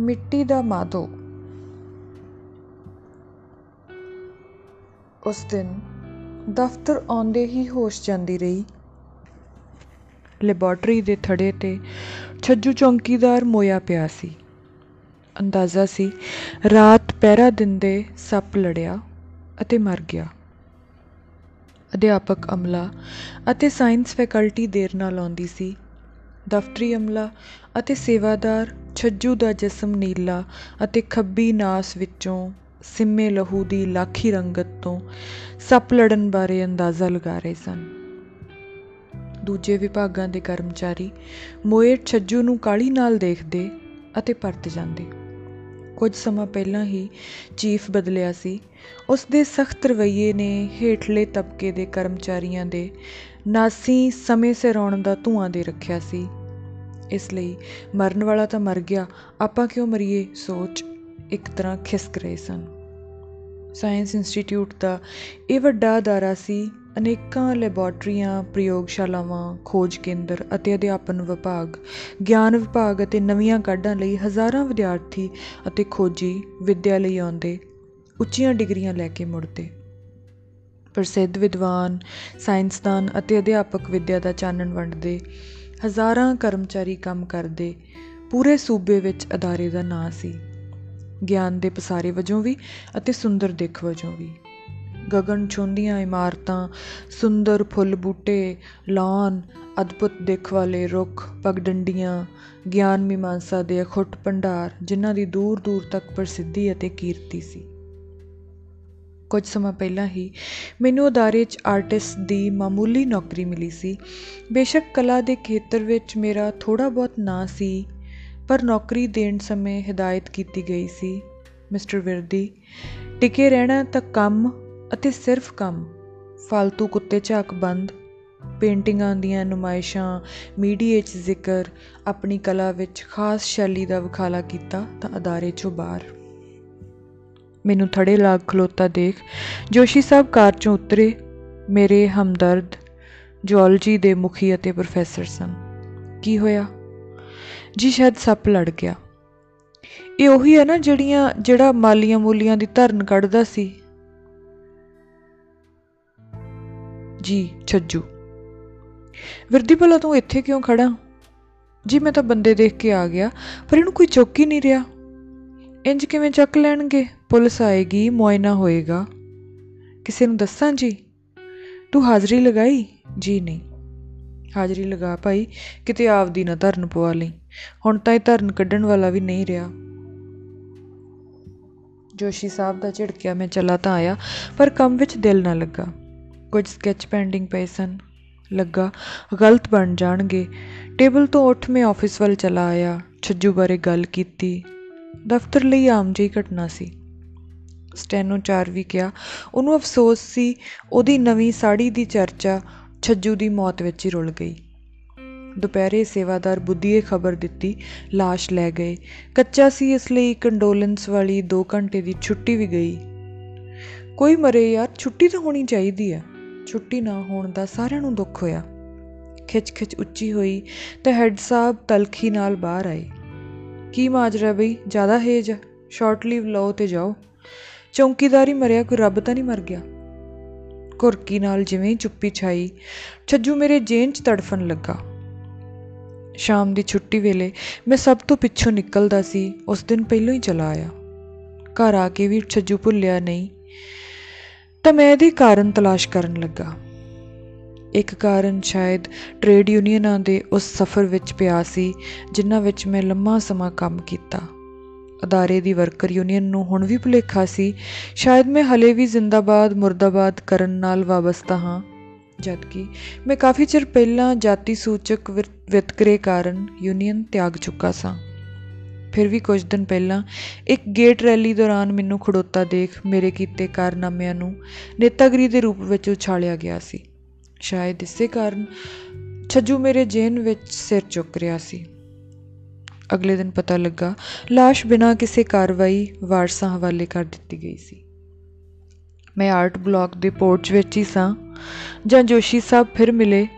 ਮਿੱਟੀ ਦਾ ਮਾਧੋ। ਉਸ ਦਿਨ ਦਫ਼ਤਰ ਆਉਂਦੇ ਹੀ ਹੋਸ਼ ਜਾਂਦੀ ਰਹੀ। ਲੈਬਾਰਟਰੀ ਦੇ ਥੜੇ ਤੇ ਛੱਜੂ ਚੌਂਕੀਦਾਰ ਮੋਇਆ ਪਿਆ ਸੀ। ਅੰਦਾਜ਼ਾ ਸੀ ਰਾਤ ਪਹਿਰਾ ਦਿੰਦੇ ਸੱਪ ਲੜਿਆ ਅਤੇ ਮਰ ਗਿਆ। ਅਧਿਆਪਕ ਅਮਲਾ ਅਤੇ ਸਾਇੰਸ ਫੈਕਲਟੀ ਦੇਰ ਨਾਲ ਆਉਂਦੀ ਸੀ। ਦਫ਼ਤਰੀ ਅਮਲਾ ਅਤੇ ਸੇਵਾਦਾਰ ਛੱਜੂ ਦਾ ਜਿਸਮ ਨੀਲਾ ਅਤੇ ਖੱਬੀ ਨਾਸ ਵਿੱਚੋਂ ਸਿੰਮੇ ਲਹੂ ਦੀ ਲਾਖੀ ਰੰਗਤ ਤੋਂ ਸੱਪ ਲੜਨ ਬਾਰੇ ਅੰਦਾਜ਼ਾ ਲਗਾ ਰਹੇ ਸਨ। ਦੂਜੇ ਵਿਭਾਗਾਂ ਦੇ ਕਰਮਚਾਰੀ ਮੋਏ ਛੱਜੂ ਨੂੰ ਕਾਲੀ ਨਾਲ ਦੇਖਦੇ ਅਤੇ ਪਰਤ ਜਾਂਦੇ। ਕੁਝ ਸਮਾਂ ਪਹਿਲਾਂ ਹੀ ਚੀਫ ਬਦਲਿਆ ਸੀ। ਉਸ ਦੇ ਸਖਤ ਰਵੱਈਏ ਨੇ ਹੇਠਲੇ ਤਬਕੇ ਦੇ ਕਰਮਚਾਰੀਆਂ ਦੇ ਨਾਸੀ ਸਮੇਂ ਸਿਰ ਆਉਣ ਦਾ ਧੂਆਂ ਦੇ ਰੱਖਿਆ ਸੀ। ਇਸ ਲਈ ਮਰਨ ਵਾਲਾ ਤਾਂ ਮਰ ਗਿਆ, ਆਪਾਂ ਕਿਉਂ ਮਰੀਏ? ਸੋਚ। ਇੱਕ ਤਰ੍ਹਾਂ ਖਿਸਕ ਰਹੇ ਸਨ। ਸਾਇੰਸ ਇੰਸਟੀਚਿਊਟ ਦਾ ਇਹ ਵੱਡਾ ਅਦਾਰਾ ਸੀ, ਅਨੇਕਾਂ ਲੈਬਾਰਟਰੀਆਂ, ਪ੍ਰਯੋਗਸ਼ਾਲਾਵਾਂ, ਖੋਜ ਕੇਂਦਰ ਅਤੇ ਅਧਿਆਪਨ ਵਿਭਾਗ, ਗਿਆਨ ਵਿਭਾਗ ਅਤੇ ਨਵੀਆਂ ਕਾਢਾਂ ਲਈ ਹਜ਼ਾਰਾਂ ਵਿਦਿਆਰਥੀ ਅਤੇ ਖੋਜੀ ਵਿੱਦਿਆ ਲਈ ਆਉਂਦੇ, ਉੱਚੀਆਂ ਡਿਗਰੀਆਂ ਲੈ ਕੇ ਮੁੜਦੇ। ਪ੍ਰਸਿੱਧ ਵਿਦਵਾਨ, ਸਾਇੰਸਦਾਨ ਅਤੇ ਅਧਿਆਪਕ ਵਿੱਦਿਆ ਦਾ ਚਾਨਣ ਵੰਡਦੇ ਹਜ਼ਾਰਾਂ ਕਰਮਚਾਰੀ ਕੰਮ ਕਰਦੇ ਪੂਰੇ ਸੂਬੇ ਵਿੱਚ ਅਦਾਰੇ ਦਾ ਨਾਂ ਸੀ। ਗਿਆਨ ਦੇ ਪਸਾਰੇ ਵਜੋਂ ਵੀ ਅਤੇ ਸੁੰਦਰ ਦਿੱਖ ਵਜੋਂ ਵੀ। ਗਗਨ ਛੁੰਦੀਆਂ ਇਮਾਰਤਾਂ, ਸੁੰਦਰ ਫੁੱਲ ਬੂਟੇ, ਲਾਨ, ਅਦਭੁਤ ਦਿੱਖ ਵਾਲੇ ਰੁੱਖ, ਪਗਡੰਡੀਆਂ, ਗਿਆਨ ਮੀਮਾਂਸਾ ਦੇ ਅਖੁੱਟ ਭੰਡਾਰ, ਜਿਨ੍ਹਾਂ ਦੀ ਦੂਰ ਦੂਰ ਤੱਕ ਪ੍ਰਸਿੱਧੀ ਅਤੇ ਕੀਰਤੀ ਸੀ। ਕੁਝ ਸਮਾਂ ਪਹਿਲਾਂ ਹੀ ਮੈਨੂੰ ਅਦਾਰੇ 'ਚ ਆਰਟਿਸਟ ਦੀ ਮਾਮੂਲੀ ਨੌਕਰੀ ਮਿਲੀ ਸੀ। ਬੇਸ਼ੱਕ ਕਲਾ ਦੇ ਖੇਤਰ ਵਿੱਚ ਮੇਰਾ ਥੋੜਾ ਬਹੁਤ ਨਾਂ ਸੀ, ਪਰ ਨੌਕਰੀ ਦੇਣ ਸਮੇਂ ਹਦਾਇਤ ਕੀਤੀ ਗਈ ਸੀ, ਮਿਸਟਰ ਵਿਰਦੀ। ਟਿਕੇ ਰਹਿਣਾ ਤਾਂ ਕੰਮ ਅਤੇ ਸਿਰਫ ਕੰਮ ਫालतू ਕੁੱਤੇ ਝਾਕ ਬੰਦ, ਪੇਂਟਿੰਗਾਂ ਦੀਆਂ ਨੁਮਾਇਸ਼ਾਂ, ਮੀਡੀਏ 'ਚ ਜ਼ਿਕਰ, ਆਪਣੀ ਕਲਾ ਵਿੱਚ ਖਾਸ ਸ਼ੈਲੀ ਦਾ ਵਿਖਾਲਾ ਕੀਤਾ ਤਾਂ ਅਦਾਰੇ 'ਚੋਂ ਬਾਹਰ। ਮੈਨੂੰ ਥੜੇ ਲਾਗ ਖਲੋਤਾ ਦੇਖ। ਜੋਸ਼ੀ ਸਾਹਿਬ ਕਾਰ 'ਚੋਂ ਉਤਰੇ। ਮੇਰੇ ਹਮਦਰਦ ਜੂਲੋਜੀ ਦੇ ਮੁਖੀ ਅਤੇ ਪ੍ਰੋਫੈਸਰ ਸਨ। ਕੀ ਹੋਇਆ? ਜੀ, ਸ਼ਾਇਦ ਸੱਪ ਲੜ ਗਿਆ। ਇਹ ਉਹੀ ਹੈ ਨਾ ਜਿਹੜੀਆਂ, ਜਿਹੜਾ ਮਾਲੀਆਂ ਮੂਲੀਆਂ ਦੀ ਧਰਨ ਕੱਢਦਾ ਸੀ? ਜੀ, ਛੱਜੂ। ਵਿਰਦੀ ਭਲਾ ਤੂੰ ਇੱਥੇ ਕਿਉਂ ਖੜਾ? ਜੀ, ਮੈਂ ਤਾਂ ਬੰਦੇ ਦੇਖ ਕੇ ਆ ਗਿਆ, ਪਰ ਇਹਨੂੰ ਕੋਈ ਚੁੱਕ ਹੀ ਨਹੀਂ ਰਿਹਾ। ਇੰਜ ਕਿਵੇਂ ਚੱਕ ਲੈਣਗੇ? ਪੁਲਿਸ ਆਏਗੀ, ਮੁਆਇਨਾ ਹੋਏਗਾ। ਕਿਸੇ ਨੂੰ ਦੱਸਾਂ ਜੀ? ਤੂੰ ਹਾਜ਼ਰੀ ਲਗਾਈ? ਜੀ ਨਹੀਂ। ਹਾਜ਼ਰੀ ਲਗਾ ਭਾਈ ਕਿਤੇ ਆਪਦੀ ਨਾ ਧਰਨ ਪਵਾ ਲਈ। ਹੁਣ ਤਾਂ ਇਹ ਧਰਨ ਕੱਢਣ ਵਾਲਾ ਵੀ ਨਹੀਂ ਰਿਹਾ। ਜੋਸ਼ੀ ਸਾਹਿਬ ਦਾ ਝਿੜਕਿਆ ਮੈਂ ਚਲਾ ਤਾਂ ਆਇਆ, ਪਰ ਕੰਮ ਵਿੱਚ ਦਿਲ ਨਾ ਲੱਗਾ। ਕੁਝ ਸਕੈਚ ਪੈਂਡਿੰਗ ਪਏ ਸਨ। ਲੱਗਾ, ਗਲਤ ਬਣ ਜਾਣਗੇ। ਟੇਬਲ ਤੋਂ ਉੱਠ ਮੈਂ ਆਫਿਸ ਵੱਲ ਚਲਾ ਆਇਆ, ਛੱਜੂ ਬਾਰੇ ਗੱਲ ਕੀਤੀ। ਦਫ਼ਤਰ ਲਈ ਆਮ ਜਿਹੀ ਘਟਨਾ ਸੀ। ਸਟੈਨੋ ਚਾਰ ਵੀ ਕਿਹਾ। ਉਹਨੂੰ ਅਫਸੋਸ ਸੀ, ਉਹਦੀ ਨਵੀਂ ਸਾੜੀ ਦੀ ਚਰਚਾ ਛੱਜੂ ਦੀ ਮੌਤ ਵਿੱਚ ਹੀ ਰੁਲ ਗਈ। ਦੁਪਹਿਰੇ ਸੇਵਾਦਾਰ ਬੁੱਧੀਏ ਖਬਰ ਦਿੱਤੀ লাশ ਲੈ ਗਏ। ਕੱਚਾ ਸੀ ਇਸ ਲਈ ਕੰਡੋਲੈਂਸ ਵਾਲੀ 2 ਘੰਟੇ ਦੀ ਛੁੱਟੀ ਵੀ ਗਈ। ਕੋਈ ਮਰੇ ਯਾਰ, ਛੁੱਟੀ ਤਾਂ ਹੋਣੀ ਚਾਹੀਦੀ ਹੈ ਛੁੱਟੀ ਨਾ ਹੋਣ ਦਾ ਸਾਰਿਆਂ ਨੂੰ ਦੁੱਖ ਹੋਇਆ। ਖਿੱਚ ਖਿੱਚ ਉੱਚੀ ਹੋਈ ਤੇ ਹੈੱਡ ਸਾਹਿਬ ਤਲਖੀ ਨਾਲ ਬਾਹਰ ਆਏ। ਕੀ ਮਾਜਰਾ ਬਈ, ਜ਼ਿਆਦਾ ਹੇਜ ਸ਼ਾਰਟ ਲੀਵ ਲਓ ਤੇ ਜਾਓ। ਚੌਂਕੀਦਾਰੀ ਮਰਿਆ ਕੋਈ ਰੱਬ ਤਾਂ ਨਹੀਂ ਮਰ ਗਿਆ? ਕੁਰਕੀ ਨਾਲ ਜਿਵੇਂ ਚੁੱਪੀ ਛਾਈ, ਛੱਜੂ ਮੇਰੇ ਜੇਨ 'ਚ ਤੜਫਣ ਲੱਗਾ। ਸ਼ਾਮ ਦੀ ਛੁੱਟੀ ਵੇਲੇ ਮੈਂ ਸਭ ਤੋਂ ਪਿੱਛੋਂ ਨਿਕਲਦਾ ਸੀ, ਉਸ ਦਿਨ ਪਹਿਲਾਂ ਹੀ ਚਲਾ ਆਇਆ। ਘਰ ਆ ਕੇ ਵੀ ਛੱਜੂ ਭੁੱਲਿਆ ਨਹੀਂ, ਤਾਂ ਮੈਂ ਇਹਦੇ ਕਾਰਨ ਤਲਾਸ਼ ਕਰਨ ਲੱਗਾ। ਇੱਕ ਕਾਰਨ ਸ਼ਾਇਦ ਟ੍ਰੇਡ ਯੂਨੀਅਨਾਂ ਦੇ ਉਸ ਸਫ਼ਰ ਵਿੱਚ ਪਿਆ ਸੀ, ਜਿਨ੍ਹਾਂ ਵਿੱਚ ਮੈਂ ਲੰਮਾ ਸਮਾਂ ਕੰਮ ਕੀਤਾ। ਅਦਾਰੇ ਦੀ ਵਰਕਰ ਯੂਨੀਅਨ ਨੂੰ ਹੁਣ ਵੀ ਭੁਲੇਖਾ ਸੀ। ਸ਼ਾਇਦ ਮੈਂ ਹਲੇ ਵੀ ਜ਼ਿੰਦਾਬਾਦ, ਮੁਰਦਾਬਾਦ ਕਰਨ ਨਾਲ ਵਾਬਸਤਾ ਹਾਂ। ਜਦਕਿ ਮੈਂ ਕਾਫੀ ਚਿਰ ਪਹਿਲਾਂ ਜਾਤੀ ਸੂਚਕ ਵਿਤਕਰੇ ਕਾਰਨ ਯੂਨੀਅਨ ਤਿਆਗ ਚੁੱਕਾ ਸਾਂ। ਫਿਰ ਵੀ ਕੁਝ ਦਿਨ ਪਹਿਲਾਂ ਇੱਕ ਗੇਟ ਰੈਲੀ ਦੌਰਾਨ ਮੈਨੂੰ ਖੜੋਤਾ ਦੇਖ ਮੇਰੇ ਕੀਤੇ ਕਾਰਨਾਮਿਆਂ ਨੂੰ ਨੇਤਾਗਰੀ ਦੇ ਰੂਪ ਵਿੱਚ ਉਛਾਲਿਆ ਗਿਆ ਸੀ। ਸ਼ਾਇਦ ਇਸੇ ਕਾਰਨ ਛੱਜੂ ਮੇਰੇ ਜੇਨ ਵਿੱਚ ਸਿਰ ਚੁੱਕ ਰਿਹਾ ਸੀ। ਅਗਲੇ ਦਿਨ ਪਤਾ ਲੱਗਾ লাশ ਬਿਨਾਂ ਕਿਸੇ ਕਾਰਵਾਈ ਵਾਰਸਾਂ ਹਵਾਲੇ ਕਰ ਦਿੱਤੀ ਗਈ ਸੀ। ਮੈਂ ਆਰਟ ਬਲਾਕ ਦੇ ਪੋਰਚ ਵਿੱਚ ਹੀ ਸਾਂ। ਜਾਂ ਜੋਸ਼ੀ ਸਾਹਿਬ ਫਿਰ ਮਿਲੇ,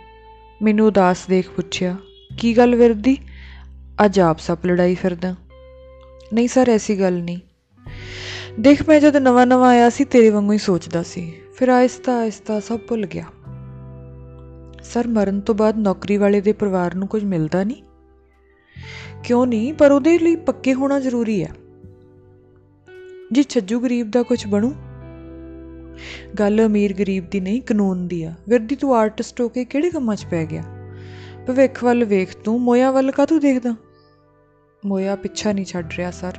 ਮੈਨੂੰ ਉਦਾਸ ਦੇਖ ਪੁੱਛਿਆ, ਕੀ ਗੱਲ ਵਿਰਦੀ? ਅੱਜ ਆਪ ਸੱਪ ਲੜਾਈ ਫਿਰਦਾ ਨਹੀਂ ਸਰ, ਐਸੀ ਗੱਲ ਨਹੀਂ। ਦੇਖ, ਮੈਂ ਜਦ ਨਵਾਂ ਨਵਾਂ ਆਇਆ ਸੀ, ਤੇਰੇ ਵਾਂਗੂ ਹੀ ਸੋਚਦਾ ਸੀ। ਫਿਰ ਆਹਿਸਤਾ ਆਹਿਸਤਾ ਸਭ ਭੁੱਲ ਗਿਆ। ਸਰ, ਮਰਨ ਤੋਂ ਬਾਅਦ ਨੌਕਰੀ ਵਾਲੇ ਦੇ ਪਰਿਵਾਰ ਨੂੰ ਕੁਝ ਮਿਲਦਾ ਨਹੀਂ? ਕਿਉਂ ਨਹੀਂ, ਪਰ ਉਹਦੇ ਲਈ ਪੱਕੇ ਹੋਣਾ ਜ਼ਰੂਰੀ ਹੈ। ਜੀ ਛੱਜੂ ਗਰੀਬ ਦਾ ਕੁਝ ਬਣੂ? ਗੱਲ ਅਮੀਰ ਗਰੀਬ ਦੀ ਨਹੀਂ, ਕਾਨੂੰਨ ਦੀ ਆ। ਵਿਰਦੀ ਤੂੰ ਆਰਟਿਸਟ ਹੋ ਕੇ ਕਿਹੜੇ ਕੰਮਾਂ 'ਚ ਪੈ ਗਿਆ? ਭਵਿੱਖ ਵੱਲ ਵੇਖ ਤੂੰ, ਮੋਇਆ ਵੱਲ ਕਾਹਤੋਂ ਦੇਖਦਾ? ਮੋਇਆ ਪਿੱਛਾ ਨਹੀਂ ਛੱਡ ਰਿਹਾ, ਸਰ।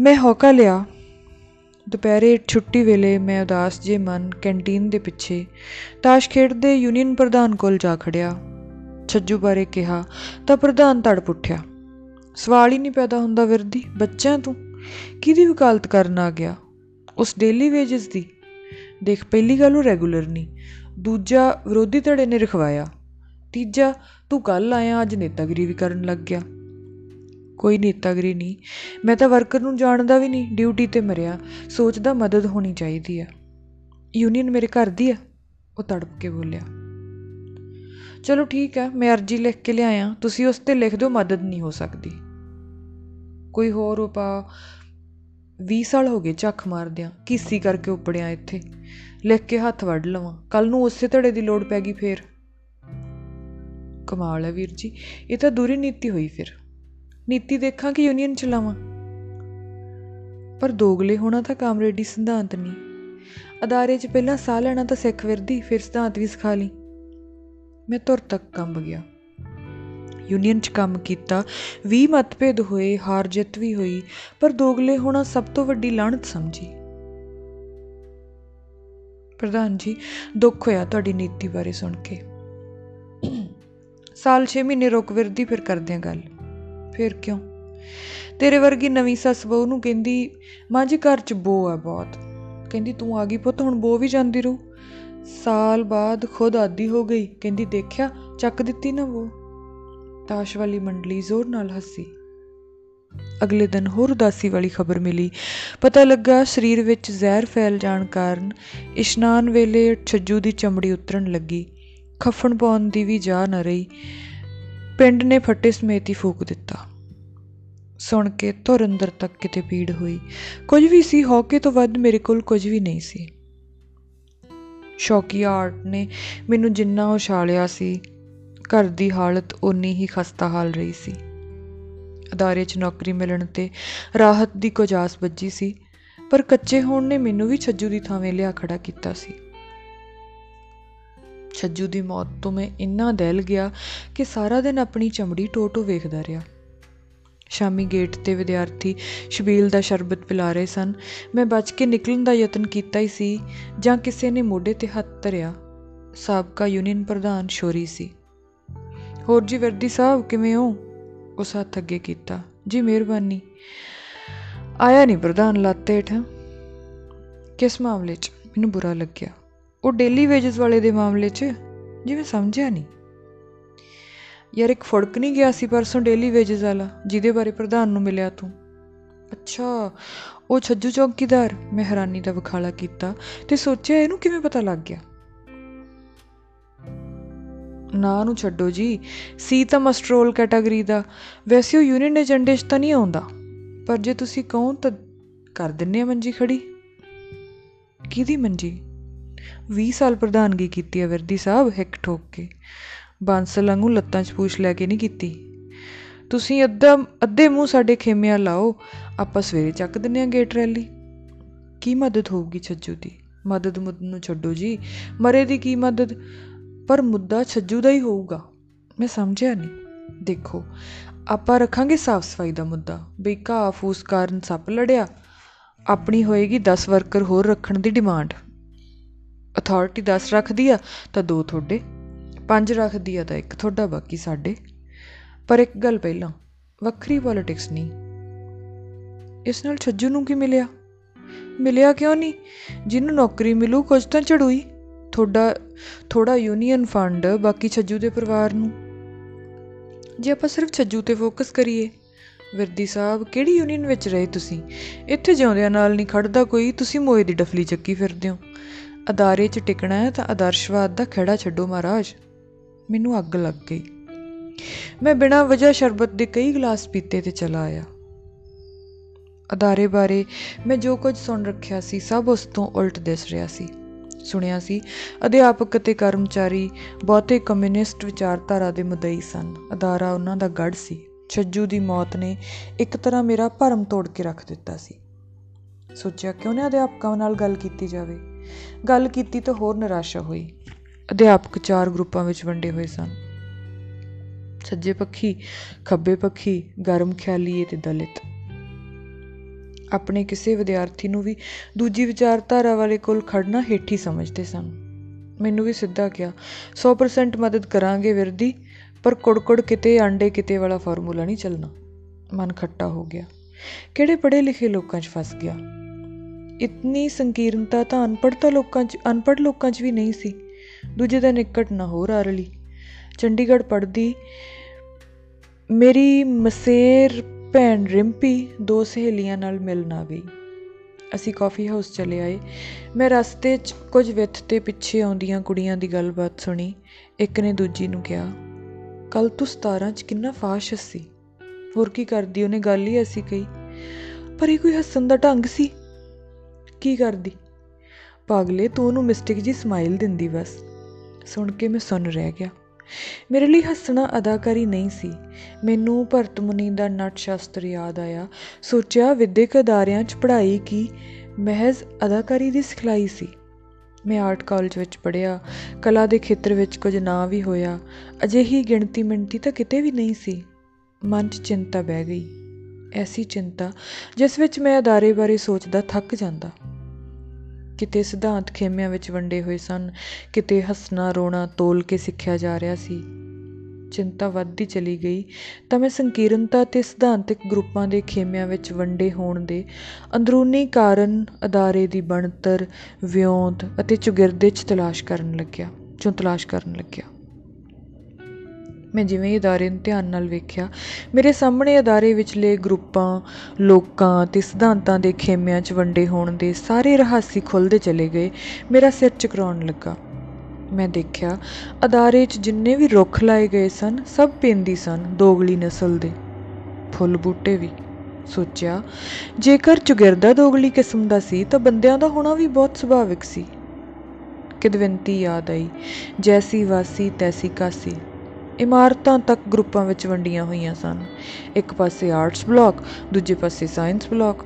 ਮੈਂ ਹੌਕਾ ਲਿਆ। ਦੁਪਹਿਰੇ ਛੁੱਟੀ ਵੇਲੇ ਮੈਂ ਉਦਾਸ ਜੇ ਮਨ ਕੈਂਟੀਨ ਦੇ ਪਿੱਛੇ ਤਾਸ਼ ਖੇਡਦੇ ਯੂਨੀਅਨ ਪ੍ਰਧਾਨ ਕੋਲ ਜਾ ਖੜਿਆ। ਛੱਜੂ ਬਾਰੇ ਕਿਹਾ ਤਾਂ ਪ੍ਰਧਾਨ ਤੜ ਪੁੱਠਿਆ, ਸਵਾਲ ਹੀ ਨਹੀਂ ਪੈਦਾ ਹੁੰਦਾ ਵਿਰਦੀ, ਬੱਚਾ ਤੂੰ? ਕਿਹਦੀ ਵਕਾਲਤ ਕਰਨ ਆ ਗਿਆ? ਉਸ ਡੇਲੀ ਵੇਜਸ ਦੀ? ਦੇਖ, ਪਹਿਲੀ ਗੱਲ ਉਹ ਰੈਗੂਲਰ ਨਹੀਂ, ਦੂਜਾ ਵਿਰੋਧੀ ਧੜੇ ਨੇ ਰਖਵਾਇਆ, ਤੀਜਾ ਤੂੰ ਕੱਲ ਆਇਆ, ਅੱਜ ਨੇਤਾਗਰੀ ਵੀ ਕਰਨ ਲੱਗ ਗਿਆ। ਕੋਈ ਨੇਤਾਗਰੀ ਨਹੀਂ, ਮੈਂ ਤਾਂ ਵਰਕਰ ਨੂੰ ਜਾਣਦਾ ਵੀ ਨਹੀਂ, ਡਿਊਟੀ ਤੇ ਮਰਿਆ ਸੋਚਦਾ ਮਦਦ ਹੋਣੀ ਚਾਹੀਦੀ ਆ। ਯੂਨੀਅਨ ਮੇਰੇ ਘਰ ਦੀ ਆ? ਉਹ ਤੜਪ ਕੇ ਬੋਲਿਆ। ਚਲੋ ਠੀਕ ਹੈ, ਮੈਂ ਅਰਜੀ ਲਿਖ ਕੇ ਲਿਆਇਆ। ਤੁਸੀਂ ਉਸ ਤੇ ਲਿਖ ਦਿਓ, ਮਦਦ ਨਹੀਂ ਹੋ ਸਕਦੀ। ਕੋਈ ਹੋਰ ਉਪਾਅ? 20 ਸਾਲ ਹੋ ਗਏ ਝੱਖ ਮਾਰਦਿਆਂ ਕੀਸੀ ਕਰਕੇ ਉਪੜਿਆ ਇੱਥੇ। ਲਿਖ ਕੇ ਹੱਥ ਵੱਢ ਲਵਾਂ। ਕੱਲ ਨੂੰ ਉਸੇ ਧੜੇ ਦੀ ਲੋੜ ਪੈ ਗਈ ਫੇਰ। ਕਮਾਲ ਹੈ ਵੀਰ ਜੀ, ਇਹ ਤਾਂ ਦੂਰੀ ਨੀਤੀ ਹੋਈ ਫਿਰ। ਨੀਤੀ ਦੇਖਾਂ ਕਿ ਯੂਨੀਅਨ ਚਲਾਵਾਂ। ਪਰ ਦੋਗਲੇ ਹੋਣਾ ਤਾਂ ਕਾਮਰੇਡੀ ਸਿਧਾਂਤ ਨਹੀਂ। ਅਦਾਰੇ 'ਚ ਪਹਿਲਾਂ ਸਾਹ ਲੈਣਾ ਤਾਂ ਸਿੱਖ ਵਿਰਦੀ ਫਿਰ ਸਿਧਾਂਤ ਵੀ ਸਿਖਾ ਲਈ। ਮੈਂ ਤੁਰ ਤੱਕ ਕੰਬ ਗਿਆ। ਯੂਨੀਅਨ 'ਚ ਕੰਮ ਕੀਤਾ। 20 ਮਤਭੇਦ ਹੋਏ, ਹਾਰ ਜਿੱਤ ਵੀ ਹੋਈ, ਪਰ ਦੋਗਲੇ ਹੋਣਾ ਸਭ ਤੋਂ ਵੱਡੀ ਲਾਹਨਤ ਸਮਝੀ। ਪ੍ਰਧਾਨ ਜੀ, ਦੁੱਖ ਹੋਇਆ ਤੁਹਾਡੀ ਨੀਤੀ ਬਾਰੇ ਸੁਣ ਕੇ। ਸਾਲ 6 ਮਹੀਨੇ ਰੁਕ ਵਿਰਦੀ ਫਿਰ ਕਰਦੇ ਆਂ ਗੱਲ। ਫਿਰ ਕਿਉਂ? ਤੇਰੇ ਵਰਗੀ ਨਵੀਂ ਸੱਸ ਬਹੂ ਨੂੰ ਕਹਿੰਦੀ, ਮਾਂ ਜੀ ਘਰ 'ਚ ਬੋ ਆ ਬਹੁਤ। ਕਹਿੰਦੀ, ਤੂੰ ਆ ਗਈ ਪੁੱਤ, ਹੁਣ ਬੋ ਵੀ ਜਾਂਦੀ ਰਹੂ। ਸਾਲ ਬਾਅਦ ਖੁਦ ਆਦੀ ਹੋ ਗਈ। ਕਹਿੰਦੀ, ਦੇਖਿਆ, ਚੱਕ ਦਿੱਤੀ ਨਾ ਉਹ ਤਾਸ਼ ਵਾਲੀ ਮੰਡਲੀ ਜ਼ੋਰ ਨਾਲ ਹੱਸੀ। ਅਗਲੇ ਦਿਨ ਹੋਰ ਉਦਾਸੀ ਵਾਲੀ ਖਬਰ ਮਿਲੀ। ਪਤਾ ਲੱਗਾ, ਸਰੀਰ ਵਿੱਚ ਜ਼ਹਿਰ ਫੈਲ ਜਾਣ ਕਾਰਨ ਇਸ਼ਨਾਨ ਵੇਲੇ ਛੱਜੂ ਦੀ ਚਮੜੀ ਉਤਰਨ ਲੱਗੀ। ਖਫਣ ਪਾਉਣ ਦੀ ਵੀ ਜਾ ਨਾ ਰਹੀ। ਪਿੰਡ ਨੇ ਫੱਟੇ ਸਮੇਤ ਹੀ ਫੂਕ ਦਿੱਤਾ। ਸੁਣ ਕੇ ਧੁਰ ਅੰਦਰ ਤੱਕ ਕਿਤੇ ਪੀੜ ਹੋਈ। ਕੁਝ ਵੀ ਸੀ, ਹੌਕੇ ਤੋਂ ਵੱਧ ਮੇਰੇ ਕੋਲ ਕੁਝ ਵੀ ਨਹੀਂ ਸੀ। ਸ਼ੌਕੀਆ ਆਰਟ ਨੇ ਮੈਨੂੰ ਜਿੰਨਾ ਉਛਾਲਿਆ ਸੀ, ਘਰ ਦੀ ਹਾਲਤ ਓਨੀ ਹੀ ਖਸਤਾ ਹਾਲ ਰਹੀ ਸੀ। ਅਦਾਰੇ 'ਚ ਨੌਕਰੀ ਮਿਲਣ ਤੇ ਰਾਹਤ ਦੀ ਕੁਝ ਆਸ ਵੱਜੀ ਸੀ, ਪਰ ਕੱਚੇ ਹੋਣ ਨੇ ਮੈਨੂੰ ਵੀ ਛੱਜੂ ਦੀ ਥਾਵੇਂ ਲਿਆ ਖੜਾ ਕੀਤਾ ਸੀ। ਛੱਜੂ ਦੀ ਮੌਤ ਤੋਂ ਮੈਂ ਇੰਨਾ ਦਹਿਲ ਗਿਆ ਕਿ ਸਾਰਾ ਦਿਨ ਆਪਣੀ ਚਮੜੀ ਟੋਟੋ ਵੇਖਦਾ ਰਿਹਾ। ਸ਼ਾਮੀ ਗੇਟ ਤੇ ਵਿਦਿਆਰਥੀ ਸ਼ਬੀਲ ਦਾ ਸ਼ਰਬਤ ਪਿਲਾ ਰਹੇ ਸਨ। ਮੈਂ ਬਚ ਕੇ ਨਿਕਲਣ ਦਾ ਯਤਨ ਕੀਤਾ ਹੀ ਸੀ ਜਾਂ ਕਿਸੇ ਨੇ ਮੋਢੇ ਤੇ ਹੱਥ ਧਰਿਆ। ਸਾਬਕਾ ਯੂਨੀਅਨ ਪ੍ਰਧਾਨ ਸ਼ੋਰੀ ਸੀ। ਹੋਰ ਜੀ ਵਰਦੀ ਸਾਹਿਬ, ਕਿਵੇਂ ਹੋ? ਉਸ ਹੱਥ ਅੱਗੇ ਕੀਤਾ। ਜੀ ਮਿਹਰਬਾਨੀ। ਆਇਆ ਨਹੀਂ ਪ੍ਰਧਾਨ ਲਾਤੇ ਹੇਠ। ਕਿਸ ਮਾਮਲੇ 'ਚ? ਮੈਨੂੰ ਬੁਰਾ ਲੱਗਿਆ। ਉਹ ਡੇਲੀ ਵੇਜਸ ਵਾਲੇ ਦੇ ਮਾਮਲੇ 'ਚ? ਜਿਵੇਂ ਸਮਝਿਆ ਨਹੀਂ ਯਾਰ ਇੱਕ ਫੜਕ ਨਹੀਂ ਗਿਆ ਸੀ ਪਰਸੋਂ ਡੇਲੀ ਵੇਜਸ ਵਾਲਾ, ਜਿਹਦੇ ਬਾਰੇ ਪ੍ਰਧਾਨ ਨੂੰ ਮਿਲਿਆ ਤੂੰ। ਅੱਛਾ, ਉਹ ਛੱਜੂ ਚੌਕੀਦਾਰ, ਮੈਂ ਹੈਰਾਨੀ ਦਾ ਵਿਖਾਲਾ ਕੀਤਾ ਤੇ ਸੋਚਿਆ ਇਹਨੂੰ ਕਿਵੇਂ ਪਤਾ ਲੱਗ ਗਿਆ। ਨਾ ਨੂੰ ਛੱਡੋ ਜੀ, ਸੀ ਤਾਂ ਮਸਟਰੋਲ ਕੈਟਾਗਰੀ ਦਾ, ਵੈਸੇ ਉਹ ਯੂਨੀਅਨ ਏਜੰਡੇ 'ਚ ਤਾਂ ਨਹੀਂ ਆਉਂਦਾ। ਪਰ ਜੇ ਤੁਸੀਂ ਕਹੋ ਤਾਂ ਕਰ ਦਿੰਨੇ ਆ ਮੰਜੀ ਖੜੀ। ਕਿਹਦੀ ਮੰਜੀ? 20 ਸਾਲ ਪ੍ਰਧਾਨਗੀ ਕੀਤੀ ਹੈ ਵਰਦੀ ਸਾਹਿਬ, ਹਿੱਕ ਠੋਕ ਕੇ। ਬਾਂਸਲ ਵਾਂਗੂ ਲੱਤਾਂ 'ਚ ਪੂਛ ਲੈ ਕੇ ਨਹੀਂ ਕੀਤੀ। ਤੁਸੀਂ ਅੱਧਾ, ਅੱਧੇ ਮੂੰਹ ਸਾਡੇ ਖੇਮਿਆਂ ਲਾਓ, ਆਪਾਂ ਸਵੇਰੇ ਚੱਕ ਦਿੰਨੇ ਆ ਗੇਟ ਰੈਲੀ। ਕੀ ਮਦਦ ਹੋਊਗੀ ਛੱਜੂ ਦੀ? ਮਦਦ ਮੁੱਦ ਨੂੰ ਛੱਡੋ ਜੀ। ਮਰੇ ਦੀ ਕੀ ਮਦਦ? ਪਰ ਮੁੱਦਾ ਛੱਜੂ ਦਾ ਹੀ ਹੋਊਗਾ। ਮੈਂ ਸਮਝਿਆ ਨਹੀਂ। ਦੇਖੋ, ਆਪਾਂ ਰੱਖਾਂਗੇ ਸਾਫ਼ ਸਫ਼ਾਈ ਦਾ ਮੁੱਦਾ। ਬਈ ਘਾਹ ਫੂਸ ਕਾਰਨ ਸੱਪ ਲੜਿਆ। ਆਪਣੀ ਹੋਏਗੀ 10 ਵਰਕਰ ਹੋਰ ਰੱਖਣ ਦੀ ਡਿਮਾਂਡ। ਅਥਾਰਟੀ 10 ਰੱਖਦੀ ਆ, ਤਾਂ ਦੋ ਤੁਹਾਡੇ। ਪੰਜ ਰੱਖਦੀ ਆ ਤਾਂ ਇੱਕ, ਤੁਹਾਡਾ ਬਾਕੀ ਸਾਡੇ। ਪਰ ਇੱਕ ਗੱਲ ਪਹਿਲਾਂ, ਵੱਖਰੀ ਪੋਲਿਟਿਕਸ ਨਹੀਂ। ਇਸ ਨਾਲ ਛੱਜੂ ਨੂੰ ਕੀ ਮਿਲਿਆ? ਮਿਲਿਆ ਕਿਉਂ ਨਹੀਂ? ਜਿਹਨੂੰ ਨੌਕਰੀ ਮਿਲੂ ਕੁਝ ਤਾਂ ਚੜੂਈ ਤੁਹਾਡਾ ਥੋੜਾ ਯੂਨੀਅਨ ਫੰਡ ਬਾਕੀ ਛੱਜੂ ਦੇ ਪਰਿਵਾਰ ਨੂੰ। ਜੇ ਆਪਾਂ ਸਿਰਫ ਛੱਜੂ ਤੇ ਫੋਕਸ ਕਰੀਏ, ਵਿਰਦੀ ਸਾਹਿਬ, ਕਿਹੜੀ ਯੂਨੀਅਨ ਵਿੱਚ ਰਹੇ ਤੁਸੀਂ? ਇੱਥੇ ਜਿਉਂਦਿਆਂ ਨਾਲ ਨਹੀਂ ਖੜਦਾ ਕੋਈ, ਤੁਸੀਂ ਮੋਏ ਦੀ ਡਫਲੀ ਚੱਕੀ ਫਿਰਦੇ ਹੋ। ਅਦਾਰੇ 'ਚ ਟਿਕਣਾ ਹੈ ਤਾਂ ਆਦਰਸ਼ਵਾਦ ਦਾ ਖੇੜਾ ਛੱਡੋ ਮਹਾਰਾਜ। ਮੈਨੂੰ ਅੱਗ ਲੱਗ ਗਈ। ਮੈਂ ਬਿਨਾਂ ਵਜ੍ਹਾ ਸ਼ਰਬਤ ਦੇ ਕਈ ਗਲਾਸ ਪੀਤੇ ਤੇ ਚਲਾ ਆਇਆ। ਅਦਾਰੇ ਬਾਰੇ ਮੈਂ ਜੋ ਕੁਝ ਸੁਣ ਰੱਖਿਆ ਸੀ, ਸਭ ਉਸ ਤੋਂ ਉਲਟ ਦਿਸ ਰਿਹਾ ਸੀ। ਸੁਣਿਆ ਸੀ, ਅਧਿਆਪਕ ਅਤੇ ਕਰਮਚਾਰੀ ਬਹੁਤੇ ਕਮਿਊਨਿਸਟ ਵਿਚਾਰਧਾਰਾ ਦੇ ਮੁਦਈ ਸਨ। ਅਦਾਰਾ ਉਹਨਾਂ ਦਾ ਗੜ ਸੀ। ਛੱਜੂ ਦੀ ਮੌਤ ਨੇ ਇੱਕ ਤਰ੍ਹਾਂ ਮੇਰਾ ਭਰਮ ਤੋੜ ਕੇ ਰੱਖ ਦਿੱਤਾ ਸੀ। ਸੋਚਿਆ ਕਿਉਂ ਨਾ ਅਧਿਆਪਕਾਂ ਨਾਲ ਗੱਲ ਕੀਤੀ ਜਾਵੇ। ਗੱਲ ਕੀਤੀ ਤਾਂ ਹੋਰ ਨਿਰਾਸ਼ਾ ਹੋਈ। ਅਧਿਆਪਕ ਚਾਰ ਗਰੁੱਪਾਂ ਵਿੱਚ ਵੰਡੇ ਹੋਏ ਸਨ। ਸੱਜੇ ਪੱਖੀ, ਖੱਬੇ ਪੱਖੀ, ਗਰਮ ਖਿਆਲੀ ਤੇ ਦਲਿਤ। ਆਪਣੇ ਕਿਸੇ ਵਿਦਿਆਰਥੀ ਨੂੰ ਵੀ ਦੂਜੀ ਵਿਚਾਰਧਾਰਾ ਵਾਲੇ ਕੋਲ ਖੜਨਾ ਹੇਠੀ ਸਮਝਦੇ ਸਨ। ਮੈਨੂੰ ਵੀ ਸਿੱਧਾ ਕਿਹਾ 100% ਮਦਦ ਕਰਾਂਗੇ ਵਿਰਦੀ, ਪਰ ਕੁੜਕੁੜ ਕਿਤੇ, ਆਂਡੇ ਕਿਤੇ ਵਾਲਾ ਫਾਰਮੂਲਾ ਨਹੀਂ ਚੱਲਣਾ। ਮਨ ਖੱਟਾ ਹੋ ਗਿਆ। ਕਿਹੜੇ ਪੜ੍ਹੇ ਲਿਖੇ ਲੋਕਾਂ 'ਚ ਫਸ ਗਿਆ? ਇਤਨੀ ਸੰਕੀਰਨਤਾ ਤਾਂ ਅਨਪੜ੍ਹਤਾ ਲੋਕਾਂ 'ਚ, ਅਨਪੜ੍ਹ ਲੋਕਾਂ 'ਚ ਵੀ ਨਹੀਂ ਸੀ। ਦੂਜੇ ਦਿਨ ਨਿਕਟ ਨਾ ਹੋਰ ਆ ਰਲੀ। ਚੰਡੀਗੜ੍ਹ ਪੜ੍ਹਦੀ ਮੇਰੀ ਮਸੇਰ ਭੈਣ ਰਿੰਪੀ ਦੋ ਸਹੇਲੀਆਂ ਨਾਲ ਮਿਲਣ ਆ ਗਈ। ਅਸੀਂ ਕਾਫੀ ਹਾਊਸ ਚਲੇ ਆਏ। ਮੈਂ ਰਸਤੇ 'ਚ ਕੁਝ ਵਿੱਥ ਤੇ ਪਿੱਛੇ ਆਉਂਦੀਆਂ ਕੁੜੀਆਂ ਦੀ ਗੱਲਬਾਤ ਸੁਣੀ। ਇੱਕ ਨੇ ਦੂਜੀ ਨੂੰ ਕਿਹਾ ਕੱਲ ਤੂੰ 17 'ਚ ਕਿੰਨਾ ਫਾਸ਼ ਸੀ ਹੋਰ ਕੀ ਕਰਦੀ? ਉਹਨੇ ਗੱਲ ਹੀ ਐਸੀ ਕਹੀ। ਪਰ ਇਹ ਕੋਈ ਹੱਸਣ ਦਾ ਢੰਗ ਸੀ? ਕੀ ਕਰਦੀ? ਪਾਗਲੇ, ਤੂੰ ਉਹਨੂੰ ਮਿਸਟੇਕ ਜੀ ਸਮਾਈਲ ਦਿੰਦੀ ਬਸ। ਸੁਣ ਕੇ ਮੈਂ ਸੁਣ ਰਹਿ ਗਿਆ। ਮੇਰੇ ਲਈ ਹੱਸਣਾ ਅਦਾਕਾਰੀ ਨਹੀਂ ਸੀ। ਮੈਨੂੰ ਭਰਤ ਮੁਨੀ ਦਾ ਨਟ ਸ਼ਾਸਤਰ ਯਾਦ ਆਇਆ। ਸੋਚਿਆ, ਵਿਦਿਅਕ ਅਦਾਰਿਆਂ 'ਚ ਪੜ੍ਹਾਈ ਕੀ? ਮਹਿਜ਼ ਅਦਾਕਾਰੀ ਦੀ ਸਿਖਲਾਈ ਸੀ। ਮੈਂ ਆਰਟ ਕਾਲਜ ਵਿੱਚ ਪੜ੍ਹਿਆ। ਕਲਾ ਦੇ ਖੇਤਰ ਵਿੱਚ ਕੁਝ ਨਾ ਵੀ ਹੋਇਆ। ਅਜਿਹੀ ਗਿਣਤੀ ਮਿੰਟੀ ਤਾਂ ਕਿਤੇ ਵੀ ਨਹੀਂ ਸੀ। ਮਨ 'ਚ ਚਿੰਤਾ ਬਹਿ ਗਈ। ਐਸੀ ਚਿੰਤਾ ਜਿਸ ਵਿੱਚ ਮੈਂ ਅਦਾਰੇ ਬਾਰੇ ਸੋਚਦਾ ਥੱਕ ਜਾਂਦਾ। ਕਿਤੇ ਸਿਧਾਂਤ ਖੇਮਿਆਂ ਵਿੱਚ ਵੰਡੇ ਹੋਏ ਸਨ, ਕਿਤੇ ਹੱਸਣਾ, ਰੋਣਾ, ਤੋਲ ਕੇ ਸਿੱਖਿਆ ਜਾ ਰਿਹਾ ਸੀ। ਚਿੰਤਾ ਵੱਧਦੀ ਚਲੀ ਗਈ, ਤਾਂ ਮੈਂ ਸੰਕੀਰਨਤਾ ਤੇ ਸਿਧਾਂਤਿਕ ਗਰੁੱਪਾਂ ਦੇ ਖੇਮਿਆਂ ਵਿੱਚ ਵੰਡੇ ਹੋਣ ਦੇ ਅੰਦਰੂਨੀ ਕਾਰਨ ਅਦਾਰੇ ਦੀ ਬਣਤਰ, ਵਿਉਂਤ ਅਤੇ ਚੁਗਿਰਦੇ 'ਚ ਤਲਾਸ਼ ਕਰਨ ਲੱਗਿਆ, ਚੋਂ ਤਲਾਸ਼ ਕਰਨ ਲੱਗਿਆ। ਮੈਂ ਜਿਵੇਂ ਹੀ ਅਦਾਰੇ ਨੂੰ ਧਿਆਨ ਨਾਲ ਵੇਖਿਆ, ਮੇਰੇ ਸਾਹਮਣੇ ਅਦਾਰੇ ਵਿਚਲੇ ਗਰੁੱਪਾਂ, ਲੋਕਾਂ ਤੇ ਸਿਧਾਂਤਾਂ ਦੇ ਖੇਮਿਆਂ 'ਚ ਵੰਡੇ ਹੋਣ ਦੇ ਸਾਰੇ ਰਹੱਸੀ ਖੁੱਲਦੇ ਚਲੇ ਗਏ। ਮੇਰਾ ਸਿਰ ਚਕਰਾਉਣ ਲੱਗਾ। ਮੈਂ ਦੇਖਿਆ, ਅਦਾਰੇ 'ਚ ਜਿੰਨੇ ਵੀ ਰੁੱਖ ਲਾਏ ਗਏ ਸਨ, ਸਭ ਪੇਂਦੀ ਸਨ ਦੋਗਲੀ ਨਸਲ ਦੇ। ਫੁੱਲ ਬੂਟੇ ਵੀ। ਸੋਚਿਆ, ਜੇਕਰ ਚੁਗਿਰਦਾ ਦੋਗਲੀ ਕਿਸਮ ਦਾ ਸੀ, ਤਾਂ ਬੰਦਿਆਂ ਦਾ ਹੋਣਾ ਵੀ ਬਹੁਤ ਸੁਭਾਵਿਕ ਸੀ। ਕਿਦਵੰਤੀ ਯਾਦ ਆਈ, ਜੈਸੀ ਵਾਸੀ ਤੈਸੀ ਕਾਸੀ। ਇਮਾਰਤਾਂ ਤੱਕ ਗਰੁੱਪਾਂ ਵਿੱਚ ਵੰਡੀਆਂ ਹੋਈਆਂ ਸਨ। ਇੱਕ ਪਾਸੇ ਆਰਟਸ ਬਲਾਕ ਦੂਜੇ ਪਾਸੇ ਸਾਇੰਸ ਬਲਾਕ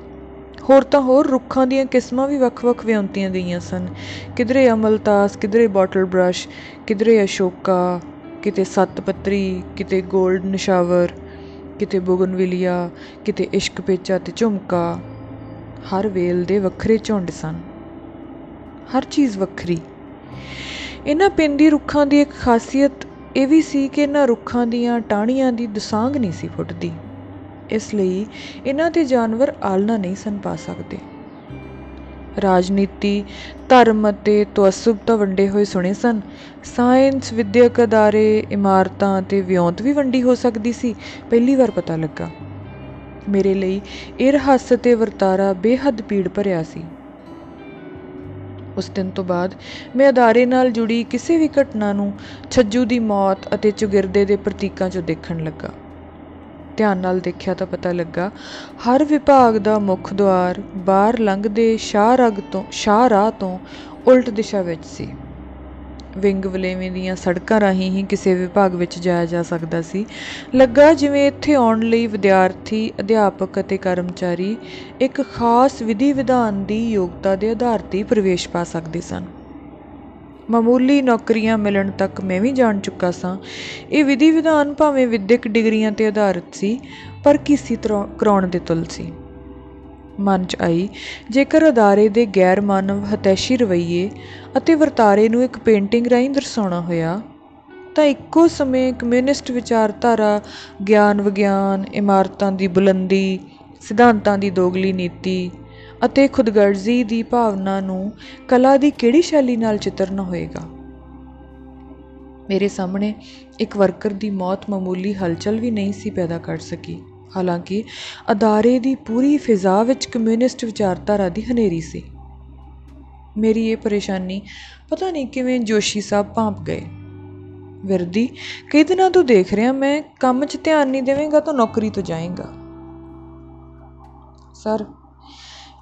ਹੋਰ ਤਾਂ ਹੋਰ ਰੁੱਖਾਂ ਦੀਆਂ ਕਿਸਮਾਂ ਵੀ ਵੱਖ-ਵੱਖ ਵਿਉਂਤੀਆਂ ਗਈਆਂ ਸਨ। ਕਿਧਰੇ ਅਮਲਤਾਸ ਕਿਧਰੇ ਬੋਟਲ ਬ੍ਰਸ਼ ਕਿਧਰੇ ਅਸ਼ੋਕਾ, ਕਿਤੇ ਸੱਤ ਪੱਤਰੀ, ਕਿਤੇ 골ਡ ਨਿਸ਼ਾਵਰ, ਕਿਤੇ ਬੁਗਨਵਿਲੀਆ, ਕਿਤੇ ਇਸ਼ਕ ਪੇਚਾ ਤੇ ਝੁਮਕਾ। ਹਰ ਵੇਲ ਦੇ ਵੱਖਰੇ ਝੁੰਡ ਸਨ। ਹਰ ਚੀਜ਼ ਵੱਖਰੀ। ਇਹਨਾਂ ਪਿੰਡੀ ਰੁੱਖਾਂ ਦੀ ਇੱਕ ਖਾਸੀਅਤ ਇਹ ਵੀ ਸੀ ਕਿ ਇਹਨਾਂ ਰੁੱਖਾਂ ਦੀਆਂ ਟਾਹਣੀਆਂ ਦੀ ਦਸਾਂਗ ਨਹੀਂ ਸੀ ਫੁੱਟਦੀ। ਇਸ ਲਈ ਇਹਨਾਂ ਤੇ ਜਾਨਵਰ ਆਲਣਾ ਨਹੀਂ ਸਨ ਪਾ ਸਕਦੇ। ਰਾਜਨੀਤੀ, ਧਰਮ ਅਤੇ ਤਵਸੁਬ ਤਾਂ ਵੰਡੇ ਹੋਏ ਸੁਣੇ ਸਨ। ਸਾਇੰਸ, ਵਿਦਿਅਕ ਅਦਾਰੇ, ਇਮਾਰਤਾਂ ਤੇ ਵਿਉਂਤ ਵੀ ਵੰਡੀ ਹੋ ਸਕਦੀ ਸੀ, ਪਹਿਲੀ ਵਾਰ ਪਤਾ ਲੱਗਾ। ਮੇਰੇ ਲਈ ਇਹ ਰਹੱਸ ਤੇ ਵਰਤਾਰਾ ਬੇਹੱਦ ਪੀੜ ਭਰਿਆ ਸੀ। ਉਸ ਦਿਨ ਤੋਂ ਬਾਅਦ ਮੈਂ ਅਦਾਰੇ ਨਾਲ ਜੁੜੀ ਕਿਸੇ ਵੀ ਘਟਨਾ ਨੂੰ ਛੱਜੂ ਦੀ ਮੌਤ ਅਤੇ ਚੁਗਿਰਦੇ ਦੇ ਪ੍ਰਤੀਕਾਂ 'ਚੋਂ ਦੇਖਣ ਲੱਗਾ। ਧਿਆਨ ਨਾਲ ਦੇਖਿਆ ਤਾਂ ਪਤਾ ਲੱਗਾ, ਹਰ ਵਿਭਾਗ ਦਾ ਮੁੱਖ ਦੁਆਰ ਬਾਹਰ ਲੰਘਦੇ ਸ਼ਾਹ ਰਗ ਤੋਂ ਸ਼ਾਹ ਰਾਹ ਤੋਂ ਉਲਟ ਦਿਸ਼ਾ ਵਿੱਚ ਸੀ। ਵਿੰਗ ਵਲੇਵੇਂ ਦੀਆਂ ਸੜਕਾਂ ਰਾਹੀਂ ਹੀ ਕਿਸੇ ਵਿਭਾਗ ਵਿੱਚ ਜਾਇਆ ਜਾ ਸਕਦਾ ਸੀ। ਲੱਗਾ ਜਿਵੇਂ ਇੱਥੇ ਆਉਣ ਲਈ ਵਿਦਿਆਰਥੀ, ਅਧਿਆਪਕ ਅਤੇ ਕਰਮਚਾਰੀ ਇੱਕ ਖਾਸ ਵਿਧੀ ਵਿਧਾਨ ਦੀ ਯੋਗਤਾ ਦੇ ਆਧਾਰ ਤੇ ਪ੍ਰਵੇਸ਼ ਪਾ ਸਕਦੇ ਸਨ। ਮਾਮੂਲੀ ਨੌਕਰੀਆਂ ਮਿਲਣ ਤੱਕ ਮੈਂ ਵੀ ਜਾਣ ਚੁੱਕਾ ਸਾਂ। ਇਹ ਵਿਧੀ ਵਿਧਾਨ ਭਾਵੇਂ ਵਿਦਿਅਕ ਡਿਗਰੀਆਂ ਤੇ ਆਧਾਰਿਤ ਸੀ, ਪਰ ਕਿਸੇ ਤਰ੍ਹਾਂ ਕਰਾਉਣ ਦੇ ਤੁਲ ਸੀ। ਮਨ 'ਚ ਆਈ, ਜੇਕਰ ਅਦਾਰੇ ਦੇ ਗੈਰ ਮਾਨਵ ਹਤੈਸ਼ੀ ਰਵਈਏ ਅਤੇ ਵਰਤਾਰੇ ਨੂੰ ਇੱਕ ਪੇਂਟਿੰਗ ਰਾਹੀਂ ਦਰਸਾਉਣਾ ਹੋਇਆ, ਤਾਂ ਇੱਕੋ ਸਮੇਂ ਕਮਿਊਨਿਸਟ ਵਿਚਾਰਧਾਰਾ, ਗਿਆਨ ਵਿਗਿਆਨ, ਇਮਾਰਤਾਂ ਦੀ ਬੁਲੰਦੀ, ਸਿਧਾਂਤਾਂ ਦੀ ਦੋਗਲੀ ਨੀਤੀ ਅਤੇ ਖੁਦਗਰਜ਼ੀ ਦੀ ਭਾਵਨਾ ਨੂੰ ਕਲਾ ਦੀ ਕਿਹੜੀ ਸ਼ੈਲੀ ਨਾਲ ਚਿਤਰਨਾ ਹੋਏਗਾ? ਮੇਰੇ ਸਾਹਮਣੇ ਇੱਕ ਵਰਕਰ ਦੀ ਮੌਤ ਮਾਮੂਲੀ ਹਲਚਲ ਵੀ ਨਹੀਂ ਸੀ ਪੈਦਾ ਕਰ ਸਕੀ। ਹਾਲਾਂਕਿ ਅਦਾਰੇ ਦੀ ਪੂਰੀ ਫਿਜ਼ਾ ਵਿੱਚ ਕਮਿਊਨਿਸਟ ਵਿਚਾਰਧਾਰਾ ਦੀ ਹਨੇਰੀ ਸੀ। ਮੇਰੀ ਇਹ ਪਰੇਸ਼ਾਨੀ ਪਤਾ ਨਹੀਂ ਕਿਵੇਂ ਜੋਸ਼ੀ ਸਾਹਿਬ ਭਾਂਪ ਗਏ। ਵਿਰਦੀ, ਕਈ ਦਿਨਾਂ ਤੋਂ ਦੇਖ ਰਿਹਾ ਮੈਂ, ਕੰਮ 'ਚ ਧਿਆਨ ਨਹੀਂ ਦੇਵੇਂਗਾ ਤਾਂ ਨੌਕਰੀ ਤੋਂ ਜਾਏਗਾ। ਸਰ,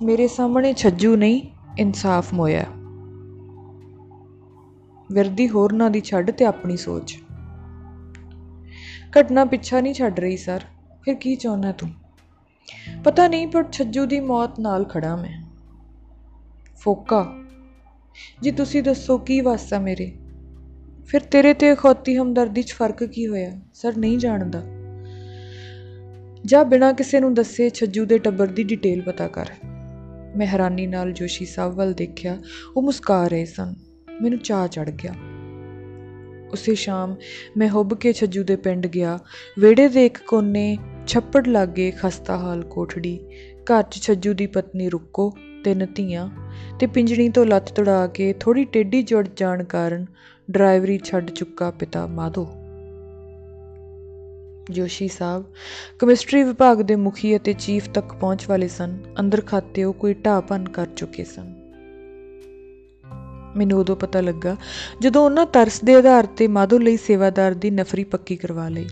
ਮੇਰੇ ਸਾਹਮਣੇ ਛੱਜੂ ਨਹੀਂ, ਇਨਸਾਫ ਮੋਇਆ। ਵਿਰਦੀ ਹੋਰਨਾਂ ਦੀ ਛੱਡ ਤੇ ਆਪਣੀ ਸੋਚ। ਘਟਨਾ ਪਿੱਛਾ ਨਹੀਂ ਛੱਡ ਰਹੀ, ਸਰ। ਫਿਰ ਕੀ ਚਾਹੁੰਦਾ ਤੂੰ? ਪਤਾ ਨਹੀਂ, ਪਰ ਛੱਜੂ ਦੀ ਮੌਤ ਨਾਲ ਖੜਾ ਮੈਂ। ਫੋਕਾ, ਜੀ ਤੁਸੀਂ ਦੱਸੋ ਕੀ ਵਾਸਤਾ ਮੇਰੇ? ਫਿਰ ਤੇਰੇ ਤੇ ਖੋਤੀ ਹਮਦਰਦੀ 'ਚ ਫ਼ਰਕ ਕੀ ਹੋਇਆ? ਸਰ, ਨਹੀਂ ਜਾਣਦਾ। ਜਾਂ ਬਿਨਾਂ ਕਿਸੇ ਨੂੰ ਦੱਸੇ ਛੱਜੂ ਦੇ ਟੱਬਰ ਦੀ ਡਿਟੇਲ ਪਤਾ ਕਰ। ਮੈਂ ਹੈਰਾਨੀ ਨਾਲ ਜੋਸ਼ੀ ਸਾਹਿਬ ਵੱਲ ਦੇਖਿਆ। ਉਹ ਮੁਸਕਾ ਰਹੇ ਸਨ। ਮੈਨੂੰ ਚਾਹ ਚੜ ਗਿਆ। ਉਸੇ ਸ਼ਾਮ ਮੈਂ ਹੁੱਬ ਕੇ ਛੱਜੂ ਦੇ ਪਿੰਡ ਗਿਆ। ਵਿਹੜੇ ਦੇ ਇੱਕ ਕੋਨੇ ਛੱਪੜ ਲਾਗੇ ਖਸਤਾ ਹਾਲ ਕੋਠੜੀ, ਘਰ 'ਚ ਛੱਜੂ ਦੀ ਪਤਨੀ ਰੁੱਕੋ, ਤਿੰਨ ਧੀਆਂ ਤੇ ਪਿੰਜਣੀ ਤੋਂ ਲੱਤ ਤੁੜਾ ਕੇ ਥੋੜੀ ਟੇਢੀ ਜੁੜ ਜਾਣ ਕਾਰਨ ਡਰਾਈਵਰੀ ਛੱਡ ਚੁੱਕਾ ਪਿਤਾ ਮਾਧੋ। ਜੋਸ਼ੀ ਸਾਹਿਬ, ਕੈਮਿਸਟਰੀ ਵਿਭਾਗ ਦੇ ਮੁਖੀ ਅਤੇ ਚੀਫ ਤੱਕ ਪਹੁੰਚ ਵਾਲੇ ਸਨ, ਅੰਦਰ ਖਾਤੇ ਉਹ ਕੋਈ ਢਾਪਨ ਕਰ ਚੁੱਕੇ ਸਨ। ਮੈਨੂੰ ਉਦੋਂ ਪਤਾ ਲੱਗਾ ਜਦੋਂ ਉਹਨਾਂ ਤਰਸ ਦੇ ਆਧਾਰ ਤੇ ਮਾਧੋ ਲਈ ਸੇਵਾਦਾਰ ਦੀ ਨਫਰੀ ਪੱਕੀ ਕਰਵਾ ਲਈ।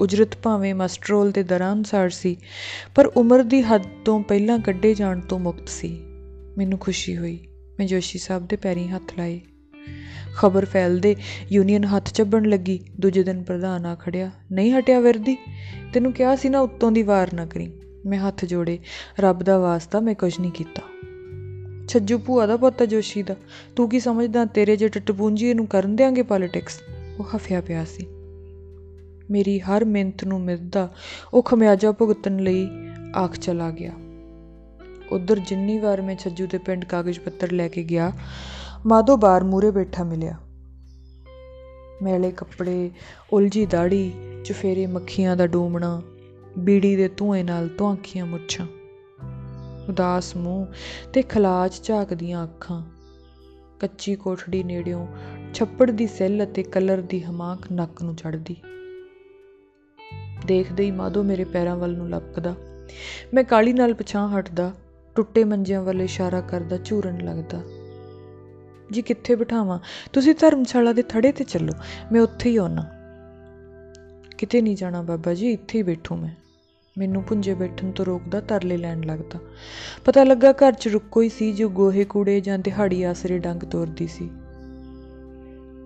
ਉਜਰਤ ਭਾਵੇਂ ਮਸਟਰੋਲ ਦੇ ਦਰਾਂ ਅਨੁਸਾਰ ਸੀ, ਪਰ ਉਮਰ ਦੀ ਹੱਦ ਤੋਂ ਪਹਿਲਾਂ ਕੱਢੇ ਜਾਣ ਤੋਂ ਮੁਕਤ ਸੀ। ਮੈਨੂੰ ਖੁਸ਼ੀ ਹੋਈ। ਮੈਂ ਜੋਸ਼ੀ ਸਾਹਿਬ ਦੇ ਪੈਰੀਂ ਹੱਥ ਲਾਏ। ਖਬਰ ਫੈਲਦੇ ਯੂਨੀਅਨ ਹੱਥ ਚੱਬਣ ਲੱਗੀ। ਦੂਜੇ ਦਿਨ ਪ੍ਰਧਾਨ ਆ ਖੜਿਆ। ਨਹੀਂ ਹਟਿਆ ਵਿਰਦੀ? ਤੈਨੂੰ ਕਿਹਾ ਸੀ ਨਾ ਉੱਤੋਂ ਦੀ ਵਾਰ ਨਾ ਕਰੀ? ਮੈਂ ਹੱਥ ਜੋੜੇ। ਰੱਬ ਦਾ ਵਾਸਤਾ, ਮੈਂ ਕੁਝ ਨਹੀਂ ਕੀਤਾ। ਛੱਜੂ ਭੂਆ ਦਾ ਪੁੱਤ ਆ ਜੋਸ਼ੀ ਦਾ। ਤੂੰ ਕੀ ਸਮਝਦਾ ਤੇਰੇ ਜੇ ਟਟਪੂੰਜੀ ਨੂੰ ਕਰਨ ਦੇਾਂਗੇ ਪੋਲਿਟਿਕਸ? ਉਹ ਹਫਿਆ ਪਿਆ ਸੀ। ਮੇਰੀ ਹਰ ਮਿੰਤ ਨੂੰ ਮਿਲਦਾ ਉਹ ਖਮਿਆਜਾ ਭੁਗਤਣ ਲਈ ਆਖ ਚਲਾ ਗਿਆ। ਉਧਰ ਜਿੰਨੀ ਵਾਰ ਮੈਂ ਛੱਜੂ ਦੇ ਪਿੰਡ ਕਾਗਜ਼ ਪੱਤਰ ਲੈ ਕੇ ਗਿਆ, ਮਾਧੋ ਬਾਰ ਮੂਰੇ ਬੈਠਾ ਮਿਲਿਆ। ਮੈਲੇ ਕੱਪੜੇ, ਉਲਝੀ ਦਾੜੀ ਚਫੇਰੇ ਮੱਖੀਆਂ ਦਾ ਡੂਮਣਾ, ਬੀੜੀ ਦੇ ਧੂਏ ਨਾਲ ਧੁਆਂਖੀਆਂ ਮੁੱਛਾਂ। ਉਦਾਸ ਮੂੰਹ ਤੇ ਖਲਾਜ ਝਾਕਦੀਆਂ ਅੱਖਾਂ। ਕੱਚੀ ਕੋਠੜੀ ਨੇੜਿਓਂ ਛੱਪੜ ਦੀ ਸੈੱਲ ਅਤੇ ਕਲਰ ਦੀ ਹਮਾਕ ਨੱਕ ਨੂੰ ਚੜਦੀ ਦੇਖਦੇ ਹੀ ਮਾਧੋ ਮੇਰੇ ਪੈਰਾਂ ਵੱਲ ਨੂੰ ਲਪਕਦਾ। ਮੈਂ ਕਾਲੀ ਨਾਲ ਪਛਾਂ ਹਟਦਾ, ਟੁੱਟੇ ਮੰਜਿਆਂ ਵੱਲ ਇਸ਼ਾਰਾ ਕਰਦਾ, ਝੂਰਨ ਲੱਗਦਾ। ਜੀ ਕਿੱਥੇ ਬਿਠਾਵਾਂ? ਤੁਸੀਂ ਧਰਮਸ਼ਾਲਾ ਦੇ ਥੜੇ ਤੇ ਚੱਲੋ, ਮੈਂ ਉੱਥੇ ਹੀ ਆਉਣਾ ਕਿਤੇ ਨਹੀਂ ਜਾਣਾ ਬਾਬਾ ਜੀ, ਇੱਥੇ ਹੀ ਬੈਠੂ ਮੈਂ। ਮੈਨੂੰ ਪੁੰਜੇ ਬੈਠਣ ਤੋਂ ਰੋਕਦਾ, ਤਰਲੇ ਲੈਣ ਲੱਗਦਾ। ਪਤਾ ਲੱਗਾ ਘਰ 'ਚ ਰੁੱਕੋ ਹੀ ਸੀ, ਜੋ ਗੋਹੇ ਕੂੜੇ ਜਾਂ ਦਿਹਾੜੀ ਆਸਰੇ ਡੰਗ ਤੋਰਦੀ ਸੀ।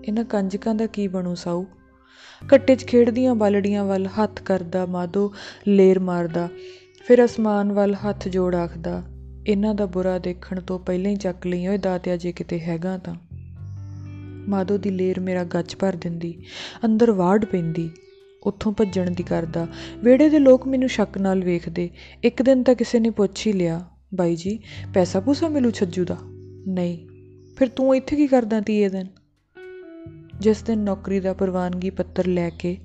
ਇਹਨਾਂ ਕੰਜਕਾਂ ਦਾ ਕੀ ਬਣੂ ਸਾਊ? ਕੱਟੇ 'ਚ ਖੇਡਦੀਆਂ ਬਾਲੜੀਆਂ ਵੱਲ ਹੱਥ ਕਰਦਾ, ਮਾਧੋ ਲੇਰ ਮਾਰਦਾ, ਫਿਰ ਅਸਮਾਨ ਵੱਲ ਹੱਥ ਜੋੜ ਆਖਦਾ, ਇਹਨਾਂ ਦਾ ਬੁਰਾ ਦੇਖਣ ਤੋਂ ਪਹਿਲਾਂ ਹੀ ਚੱਕ ਲਈ ਓਏ ਦਾਤਿਆ ਜੇ ਕਿਤੇ ਹੈਗਾ ਤਾਂ। ਮਾਧੋ ਦੀ ਲੇਰ ਮੇਰਾ ਗੱਜ ਭਰ ਦਿੰਦੀ, ਅੰਦਰ ਵਾੜ ਪੈਂਦੀ, ਉੱਥੋਂ ਭੱਜਣ ਦੀ ਕਰਦਾ। ਵਿਹੜੇ ਦੇ ਲੋਕ ਮੈਨੂੰ ਸ਼ੱਕ ਨਾਲ ਵੇਖਦੇ, ਇੱਕ ਦਿਨ ਤਾਂ ਕਿਸੇ ਨੇ ਪੁੱਛ ਹੀ ਲਿਆ, ਬਾਈ ਜੀ ਪੈਸਾ ਪੂਸਾ ਮਿਲੂ ਛੱਜੂ ਦਾ? ਨਹੀਂ। ਫਿਰ ਤੂੰ ਇੱਥੇ ਕੀ ਕਰਦਾ ਤੀਏ ਦਿਨ? ਜਿਸ ਦਿਨ ਨੌਕਰੀ ਦਾ ਪ੍ਰਵਾਨਗੀ ਪੱਤਰ ਲੈ ਕੇ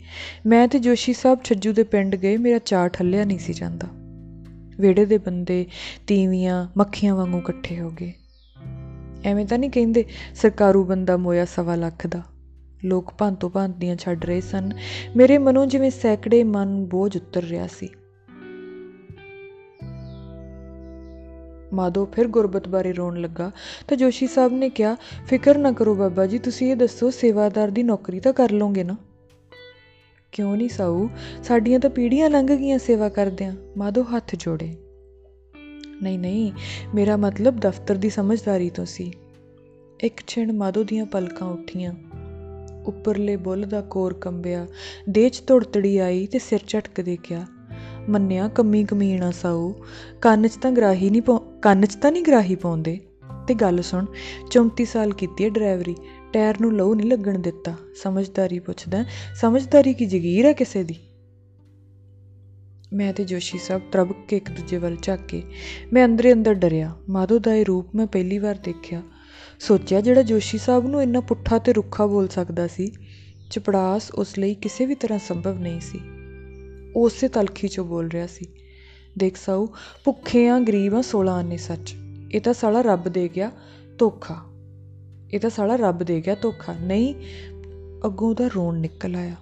ਮੈਂ ਤੇ ਜੋਸ਼ੀ ਸਾਹਿਬ ਛੱਜੂ ਦੇ ਪਿੰਡ ਗਏ, ਮੇਰਾ ਚਾਰ ਠੱਲਿਆ ਨਹੀਂ ਸੀ ਜਾਂਦਾ। ਵਿਹੜੇ ਦੇ ਬੰਦੇ ਤੀਵੀਆਂ, ਮੱਖੀਆਂ ਵਾਂਗੂ ਇਕੱਠੇ ਹੋ ਗਏ। ਐਵੇਂ ਤਾਂ ਨਹੀਂ ਕਹਿੰਦੇ ਸਰਕਾਰੂ ਬੰਦਾ ਮੋਇਆ ਸਵਾ ਲੱਖ ਦਾ। ਲੋਕ ਭਾਂਤੋ ਭਾਂਤ ਦੀਆਂ ਛੱਡ ਰਹੇ ਸਨ। ਮੇਰੇ ਮਨੋਂ ਜਿਵੇਂ ਸੈਕੜੇ ਮਨ ਬੋਝ ਉਤਰ ਰਿਹਾ ਸੀ। ਮਾਧੋ ਫਿਰ ਗੁਰਬਤ ਬਾਰੇ ਰੋਣ ਲੱਗਾ ਤਾਂ ਜੋਸ਼ੀ ਸਾਹਿਬ ਨੇ ਕਿਹਾ, ਫਿਕਰ ਨਾ ਕਰੋ ਬਾਬਾ ਜੀ, ਤੁਸੀਂ ਇਹ ਦੱਸੋ ਸੇਵਾਦਾਰ ਦੀ ਨੌਕਰੀ ਤਾਂ ਕਰ ਲਓਗੇ ਨਾ? ਕਿਉਂ ਨਹੀਂ ਸਾਊ? ਸਾਡੀਆਂ ਤਾਂ ਪੀੜ੍ਹੀਆਂ ਲੰਘ ਗਈਆਂ ਸੇਵਾ ਕਰਦਿਆਂ। ਮਾਧੋ ਹੱਥ ਜੋੜੇ। ਨਹੀਂ ਨਹੀਂ, ਮੇਰਾ ਮਤਲਬ ਦਫ਼ਤਰ ਦੀ ਸਮਝਦਾਰੀ ਤੋਂ ਸੀ। ਇੱਕ ਛਿਣ ਮਾਧੋ ਦੀਆਂ ਪਲਕਾਂ ਉੱਠੀਆਂ। ਉੱਪਰਲੇ ਬੁੱਲ ਦਾ ਕੋਰ ਕੰਬਿਆ, ਦੇਹ 'ਚ ਧੁੜਤੜੀ ਆਈ ਤੇ ਸਿਰ ਝਟਕ ਦੇ ਗਿਆ ਮੰਨਿਆ ਕੰਮੀ ਕਮੀਣਾ ਸਾਊ, ਕੰਨ 'ਚ ਤਾਂ ਗਰਾਹੀ ਨਹੀਂ ਪਾਉ ਕੰਨ 'ਚ ਤਾਂ ਨਹੀਂ ਗਰਾਹੀ ਪਾਉਂਦੇ। ਤੇ ਗੱਲ ਸੁਣ 34 ਸਾਲ ਕੀਤੀ ਹੈ ਡਰਾਈਵਰੀ, ਟਾਇਰ ਨੂੰ ਲਹੂ ਨਹੀਂ ਲੱਗਣ ਦਿੱਤਾ। ਸਮਝਦਾਰੀ ਪੁੱਛਦਾ, ਸਮਝਦਾਰੀ ਕੀ ਜਗੀਰ ਹੈ ਕਿਸੇ ਦੀ? ਮੈਂ ਤੇ ਜੋਸ਼ੀ ਸਾਹਿਬ ਤਰਬਕ ਕੇ ਇੱਕ ਦੂਜੇ ਵੱਲ ਝਾਕ ਕੇ ਮੈਂ ਅੰਦਰੇ ਅੰਦਰ ਡਰਿਆ। ਮਾਧੋ ਦਾ ਇਹ ਰੂਪ ਮੈਂ ਪਹਿਲੀ ਵਾਰ ਦੇਖਿਆ। ਸੋਚਿਆ ਜਿਹੜਾ ਜੋਸ਼ੀ ਸਾਹਿਬ ਨੂੰ ਇੰਨਾ ਪੁੱਠਾ ਤੇ ਰੁੱਖਾ ਬੋਲ ਸਕਦਾ ਸੀ, ਚਪੜਾਸ ਉਸ ਲਈ ਕਿਸੇ ਵੀ ਤਰ੍ਹਾਂ ਸੰਭਵ ਨਹੀਂ ਸੀ। ਉਹ ਉਸੇ ਤਲਖੀ 'ਚੋਂ ਬੋਲ ਰਿਹਾ ਸੀ ਦੇਖ ਸਾਊ ਭੁੱਖੇ ਆ ਗਰੀਬ ਆ 16 ਆਨੇ ਸੱਚ। ਇਹ ਤਾਂ ਸਾਲਾ ਰੱਬ ਦੇ ਗਿਆ ਧੋਖਾ। ਇਹ ਤਾਂ ਸਾਲਾ ਰੱਬ ਦੇ ਗਿਆ ਧੋਖਾ। ਨਹੀਂ, ਅੱਗੋਂ ਦਾ ਰੋਣ ਨਿਕਲ ਆਇਆ।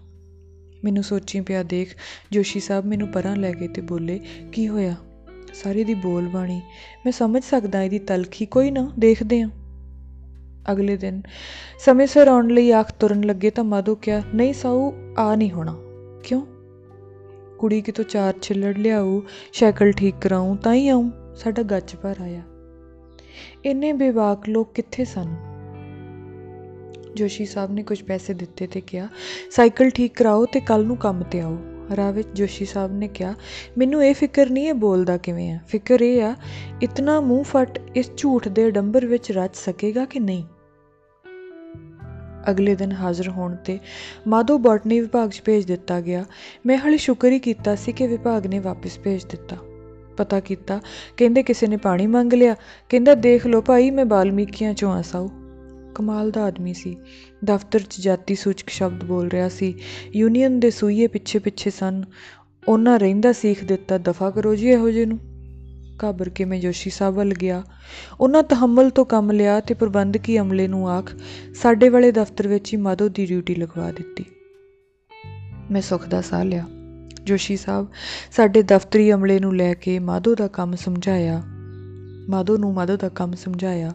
ਮੈਨੂੰ ਸੋਚੀ ਪਿਆ, ਦੇਖ, ਜੋਸ਼ੀ ਸਾਹਿਬ ਮੈਨੂੰ ਪਰਾਂ ਲੈ ਗਏ ਤੇ ਬੋਲੇ, ਕੀ ਹੋਇਆ? ਸਾਰੀ ਦੀ ਬੋਲ ਬਾਣੀ। ਮੈਂ ਸਮਝ ਸਕਦਾ ਇਹਦੀ ਤਲਖੀ। ਕੋਈ ਨਾ, ਦੇਖਦੇ ਆਂ। ਅਗਲੇ ਦਿਨ ਸਮੇਂ ਸਿਰ ਆਉਣ ਲਈ ਆਖ ਤੁਰਨ ਲੱਗੇ ਤਾਂ ਮਾਧੋ ਕਿਹਾ, ਨਹੀਂ ਸਾਊ ਆ ਨਹੀਂ ਹੋਣਾ। ਕਿਉਂ? ਕੁੜੀ ਕਿਤੋਂ ਚਾਰ ਛਿੱਲੜ ਲਿਆਊ ਸਾਈਕਲ ਠੀਕ ਕਰਾਉਂ ਤਾਂ ਹੀ ਆਉਂ ਸਾਡਾ ਗੱਜ ਭਰ ਆਇਆ। ਇੰਨੇ ਬੇਵਾਕ ਲੋਕ ਕਿੱਥੇ ਸਨ? ਜੋਸ਼ੀ ਸਾਹਿਬ ਨੇ ਕੁਝ ਪੈਸੇ ਦਿੱਤੇ ਤੇ ਕਿਹਾ, ਸਾਈਕਲ ਠੀਕ ਕਰਾਓ ਤੇ ਕੱਲ ਨੂੰ ਕੰਮ ਤੇ ਆਓ। ਰਾਹ ਵਿੱਚ ਜੋਸ਼ੀ ਸਾਹਿਬ ਨੇ ਕਿਹਾ, ਮੈਨੂੰ ਇਹ ਫਿਕਰ ਨਹੀਂ ਇਹ ਬੋਲਦਾ ਕਿਵੇਂ ਆ। ਫਿਕਰ ਇਹ ਆ, ਇਤਨਾ ਮੂੰਹ ਫਟ ਇਸ ਝੂਠ ਦੇ ਡੰਬਰ ਵਿੱਚ ਰਚ ਸਕੇਗਾ ਕਿ ਨਹੀਂ? ਅਗਲੇ ਦਿਨ ਹਾਜ਼ਰ ਹੋਣ ਤੇ ਮਾਧੋ ਬੋਟਨੀ ਵਿਭਾਗ 'ਚ ਭੇਜ ਦਿੱਤਾ ਗਿਆ। ਮੈਂ ਹਾਲੇ ਸ਼ੁਕਰ ਹੀ ਕੀਤਾ ਸੀ ਕਿ ਵਿਭਾਗ ਨੇ ਵਾਪਸ ਭੇਜ ਦਿੱਤਾ। ਪਤਾ ਕੀਤਾ, ਕਹਿੰਦੇ ਕਿਸੇ ਨੇ ਪਾਣੀ ਮੰਗ ਲਿਆ। ਕਹਿੰਦਾ, ਦੇਖ ਲਓ ਭਾਈ, ਮੈਂ ਬਾਲਮੀਕੀਆਂ ਚੋਂ ਆਸਾਉ ਕਮਾਲ ਦਾ ਆਦਮੀ ਸੀ। ਦਫ਼ਤਰ 'ਚ ਜਾਤੀ ਸੂਚਕ ਸ਼ਬਦ ਬੋਲ ਰਿਹਾ ਸੀ। ਯੂਨੀਅਨ ਦੇ ਸੂਈਏ ਪਿੱਛੇ ਪਿੱਛੇ ਸਨ। ਉਹਨਾਂ ਰਹਿੰਦਾ ਸੀਖ ਦਿੱਤਾ, ਦਫਾ ਕਰੋ ਜੀ ਇਹੋ ਜਿਹੇ ਨੂੰ। ਘਾਬਰ ਕੇ ਮੈਂ ਜੋਸ਼ੀ ਸਾਹਿਬ ਵੱਲ ਗਿਆ। ਉਹਨਾਂ ਤਹਮਲ ਤੋਂ ਕੰਮ ਲਿਆ ਤੇ ਪ੍ਰਬੰਧਕੀ ਅਮਲੇ ਨੂੰ ਆਖ, ਸਾਡੇ ਵਾਲੇ ਦਫ਼ਤਰ ਵਿੱਚ ਹੀ ਮਾਧੋ ਦੀ ਡਿਊਟੀ ਲਗਵਾ ਦਿੱਤੀ। ਮੈਂ ਸੁੱਖ ਦਾ ਸਾਹ ਲਿਆ। ਜੋਸ਼ੀ ਸਾਹਿਬ ਸਾਡੇ ਦਫ਼ਤਰੀ ਅਮਲੇ ਨੂੰ ਲੈ ਕੇ ਮਾਧੋ ਦਾ ਕੰਮ ਸਮਝਾਇਆ। ਮਾਧੋ ਨੂੰ ਮਾਧੋ ਦਾ ਕੰਮ ਸਮਝਾਇਆ।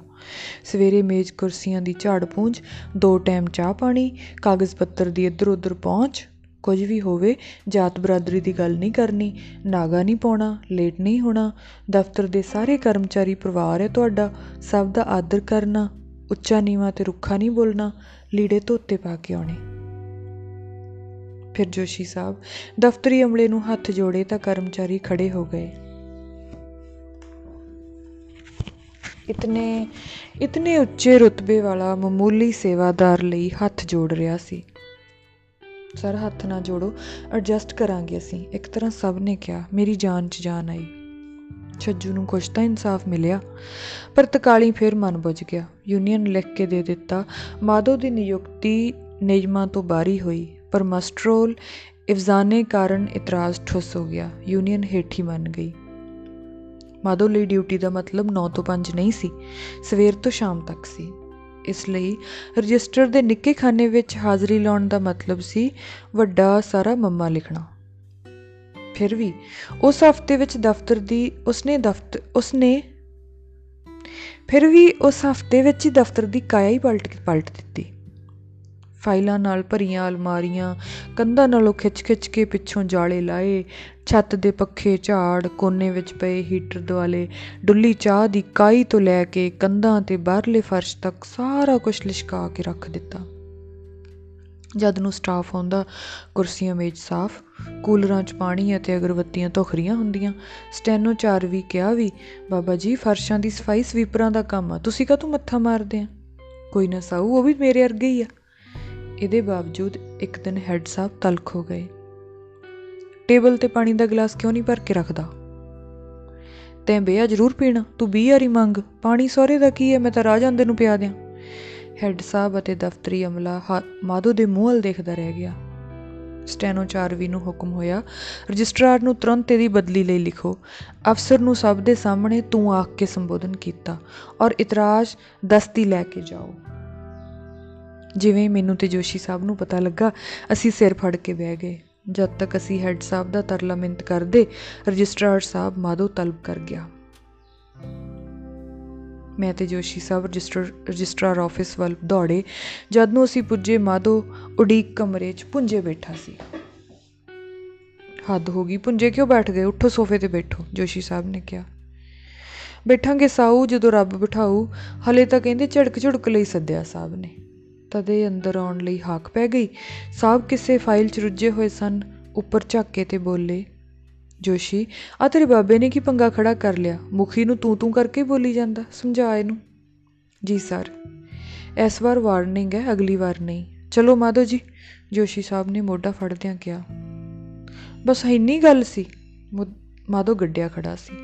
ਸਵੇਰੇ ਮੇਜ਼ ਕੁਰਸੀਆਂ ਦੀ ਝਾੜ ਪੂੰਝ, ਦੋ ਟਾਈਮ ਚਾਹ ਪਾਣੀ, ਕਾਗਜ਼ ਪੱਤਰ ਦੀ ਇੱਧਰ ਉੱਧਰ ਪਹੁੰਚ ਕੁਝ ਵੀ ਹੋਵੇ, ਜਾਤ ਬਰਾਦਰੀ ਦੀ ਗੱਲ ਨਹੀਂ ਕਰਨੀ, ਨਾਗਾ ਨਹੀਂ ਪਾਉਣਾ, ਲੇਟ ਨਹੀਂ ਹੋਣਾ, ਦਫ਼ਤਰ ਦੇ ਸਾਰੇ ਕਰਮਚਾਰੀ ਪਰਿਵਾਰ ਹੈ ਤੁਹਾਡਾ, ਸਭ ਦਾ ਆਦਰ ਕਰਨਾ, ਉੱਚਾ ਨੀਵਾ ਤੇ ਰੁੱਖਾ ਨਹੀਂ ਬੋਲਣਾ, ਲੀੜੇ ਧੋਤੇ ਪਾ ਕੇ ਆਉਣੇ। ਫਿਰ ਜੋਸ਼ੀ ਸਾਹਿਬ ਦਫ਼ਤਰੀ ਅਮਲੇ ਨੂੰ ਹੱਥ ਜੋੜੇ ਤਾਂ ਕਰਮਚਾਰੀ ਖੜੇ ਹੋ ਗਏ। ਇਤਨੇ ਇਤਨੇ ਉੱਚੇ ਰੁਤਬੇ ਵਾਲਾ ਮਾਮੂਲੀ ਸੇਵਾਦਾਰ ਲਈ ਹੱਥ ਜੋੜ ਰਿਹਾ ਸੀ। ਸਰ, ਹੱਥ ਨਾ ਜੋੜੋ। ਐਡਜਸਟ ਕਰਾਂਗੇ ਅਸੀਂ। ਇੱਕ ਤਰ੍ਹਾਂ ਸਭ ਨੇ ਕਿਹਾ, ਮੇਰੀ ਜਾਨ 'ਚ ਜਾਨ ਆਈ। ਛੱਜੂ ਨੂੰ ਕੁਛ ਤਾਂ ਇਨਸਾਫ ਮਿਲਿਆ। ਪਰ ਤਕਾਲੀ ਫਿਰ ਮਨ ਬੁੱਝ ਗਿਆ। ਯੂਨੀਅਨ ਲਿਖ ਕੇ ਦੇ ਦਿੱਤਾ, ਮਾਧੋ ਦੀ ਨਿਯੁਕਤੀ ਨਿਯਮਾਂ ਤੋਂ ਬਾਰੀ ਹੋਈ, ਪਰ ਮਸਟਰੋਲ ਇਫਜ਼ਾਨੇ ਕਾਰਨ ਇਤਰਾਜ਼ ਠੁੱਸ ਹੋ ਗਿਆ। ਯੂਨੀਅਨ ਹੇਠੀ ਮੰਨ ਗਈ। ਮਾਧੋ ਲਈ ਡਿਊਟੀ ਦਾ ਮਤਲਬ 9 ਤੋਂ 5 ਨਹੀਂ ਸੀ। ਸਵੇਰ ਤੋਂ ਸ਼ਾਮ ਤੱਕ ਸੀ। ਇਸ ਲਈ ਰਜਿਸਟਰ ਦੇ ਨਿੱਕੇ ਖਾਨੇ ਵਿੱਚ ਹਾਜ਼ਰੀ ਲਾਉਣ ਦਾ ਮਤਲਬ ਸੀ ਵੱਡਾ ਸਾਰਾ ਮੰਮਾ ਲਿਖਣਾ। ਫਿਰ ਵੀ ਉਸ ਹਫ਼ਤੇ ਵਿੱਚ ਦਫ਼ਤਰ ਦੀ ਉਸਨੇ ਦਫ਼ਤਰ ਉਸਨੇ ਫਿਰ ਵੀ ਉਸ ਹਫ਼ਤੇ ਵਿੱਚ ਹੀ ਦਫ਼ਤਰ ਦੀ ਕਾਇਆ ਹੀ ਪਲਟ ਪਲਟ ਦਿੱਤੀ। ਫਾਈਲਾਂ ਨਾਲ ਭਰੀਆਂ ਅਲਮਾਰੀਆਂ, ਕੰਧਾਂ ਨਾਲੋਂ ਖਿੱਚ-ਖਿੱਚ ਕੇ ਪਿੱਛੋਂ ਜਾਲੇ ਲਾਏ, ਛੱਤ ਦੇ ਪੱਖੇ ਝਾੜ, ਕੋਨੇ ਵਿੱਚ ਪਏ ਹੀਟਰ ਦੁਆਲੇ, ਡੁੱਲੀ ਚਾਹ ਦੀ ਕਾਈ ਤੋਂ ਲੈ ਕੇ ਕੰਧਾਂ ਤੇ ਬਾਹਰਲੇ ਫਰਸ਼ ਤੱਕ ਸਾਰਾ ਕੁਝ ਲਿਸ਼ਕਾ ਕੇ ਰੱਖ ਦਿੱਤਾ। ਜਦ ਨੂੰ ਸਟਾਫ ਆਉਂਦਾ, ਕੁਰਸੀਆਂ ਮੇਜ਼ ਸਾਫ਼, ਕੂਲਰਾਂ 'ਚ ਪਾਣੀ ਅਤੇ ਅਗਰਬੱਤੀਆਂ ਧੁਖਰੀਆਂ ਹੁੰਦੀਆਂ। ਸਟੈਨੋ ਚਾਰ ਵੀ ਕਿਹਾ ਵੀ, ਬਾਬਾ ਜੀ, ਫਰਸ਼ਾਂ ਦੀ ਸਫ਼ਾਈ ਸਵੀਪਰਾਂ ਦਾ ਕੰਮ ਆ, ਤੁਸੀਂ ਕਾਹਤੋਂ ਮੱਥਾ ਮਾਰਦੇ ਆ? ਕੋਈ ਨਾ ਸਾਊ, ਉਹ ਵੀ ਮੇਰੇ ਵਰਗੇ ਹੀ ਆ। ਇਹਦੇ ਬਾਵਜੂਦ ਇੱਕ ਦਿਨ ਹੈੱਡ ਸਾਹਿਬ ਤਲਖ ਹੋ ਗਏ। ਟੇਬਲ ਤੇ ਪਾਣੀ ਦਾ ਗਲਾਸ ਕਿਉਂ ਨਹੀਂ ਭਰ ਕੇ ਰੱਖਦਾ? ਤੈਂ ਬਿਆ ਜ਼ਰੂਰ ਪੀਣਾ, ਤੂੰ 20 ਵਾਰੀ ਮੰਗ, ਪਾਣੀ ਸਹੁਰੇ ਦਾ ਕੀ ਹੈ, ਮੈਂ ਤਾਂ ਰਾਹ ਜਾਂਦੇ ਨੂੰ ਪਿਆ ਦਿਆਂ। ਹੈੱਡ ਸਾਹਿਬ ਅਤੇ ਦਫ਼ਤਰੀ ਅਮਲਾ ਮਾਧੋ ਦੇ ਮੂੰਹ ਵੱਲ ਦੇਖਦਾ ਰਹਿ ਗਿਆ। ਸਟੈਨੋ ਚਾਰਵੀ ਨੂੰ ਹੁਕਮ ਹੋਇਆ, ਰਜਿਸਟਰਾਰ ਨੂੰ ਤੁਰੰਤ ਇਹਦੀ ਬਦਲੀ ਲਈ ਲਿਖੋ। ਅਫਸਰ ਨੂੰ ਸਭ ਦੇ ਸਾਹਮਣੇ ਤੂੰ ਆਖ ਕੇ ਸੰਬੋਧਨ ਕੀਤਾ ਔਰ ਇਤਰਾਜ਼, ਦਸਤੀ ਲੈ ਕੇ ਜਾਓ। ਜਿਵੇਂ ਮੈਨੂੰ ਤੇ ਜੋਸ਼ੀ ਸਾਹਿਬ ਨੂੰ ਪਤਾ ਲੱਗਾ, ਅਸੀਂ ਸਿਰ ਫੜ ਕੇ ਬਹਿ ਗਏ। ਜਦ ਤੱਕ ਅਸੀਂ ਹੈੱਡ ਸਾਹਿਬ ਦਾ ਤਰਲਾ ਮਿੰਤ ਕਰਦੇ, ਰਜਿਸਟਰਾਰ ਸਾਹਿਬ ਮਾਧੋ ਤਲਬ ਕਰ ਗਿਆ। ਮੈਂ ਤੇ Joshi Sahib register, registrar office ਵੱਲ ਦੌੜੇ, ਜਦ ਨੂੰ ਅਸੀਂ ਪੁੱਜੇ, ਮਾਧੋ ਉਡੀਕ ਕਮਰੇ 'ਚ ਪੁੰਜੇ ਬੈਠਾ ਸੀ। ਹੱਦ ਹੋ ਗਈ, ਪੁੰਜੇ ਕਿਉਂ ਬੈਠ ਗਏ? ਉੱਠੋ ਸੋਫੇ ਤੇ ਬੈਠੋ, ਜੋਸ਼ੀ ਸਾਹਿਬ ਨੇ ਕਿਹਾ। ਬੈਠਾਂਗੇ ਸਾਊ ਜਦੋਂ ਰੱਬ ਬਿਠਾਊ, ਹਲੇ ਤਾਂ ਕਹਿੰਦੇ ਝੜਕ ਝੜਕ ਲਈ ਸੱਦਿਆ ਸਾਹਿਬ ਨੇ। ਤਦੇ ਅੰਦਰ ਆਉਣ ਲਈ ਹਾਕ ਪੈ ਗਈ। ਸਾਹਿਬ ਕਿਸੇ ਫਾਈਲ 'ਚ ਰੁੱਝੇ ਹੋਏ ਸਨ। ਉੱਪਰ ਝਾਕੇ ਤੇ ਬੋਲੇ, ਜੋਸ਼ੀ, ਆ ਤੇਰੇ ਬਾਬੇ ਨੇ ਕੀ ਪੰਗਾ ਖੜਾ ਕਰ ਲਿਆ? ਮੁਖੀ ਨੂੰ ਤੂੰ ਤੂੰ ਕਰਕੇ ਬੋਲੀ ਜਾਂਦਾ, ਸਮਝਾ ਇਹਨੂੰ? ਜੀ ਸਰ, ਇਸ ਵਾਰ ਵਾਰਨਿੰਗ ਹੈ, ਅਗਲੀ ਵਾਰ ਨਹੀਂ। ਚਲੋ ਮਾਧੋ ਜੀ। ਜੋਸ਼ੀ ਸਾਹਿਬ ਨੇ ਮੋਢਾ ਫੜਦਿਆਂ ਕਿਹਾ। ਬਸ ਇੰਨੀ ਗੱਲ ਸੀ? ਮਾਧੋ ਗੱਡਿਆ ਖੜਾ ਸੀ।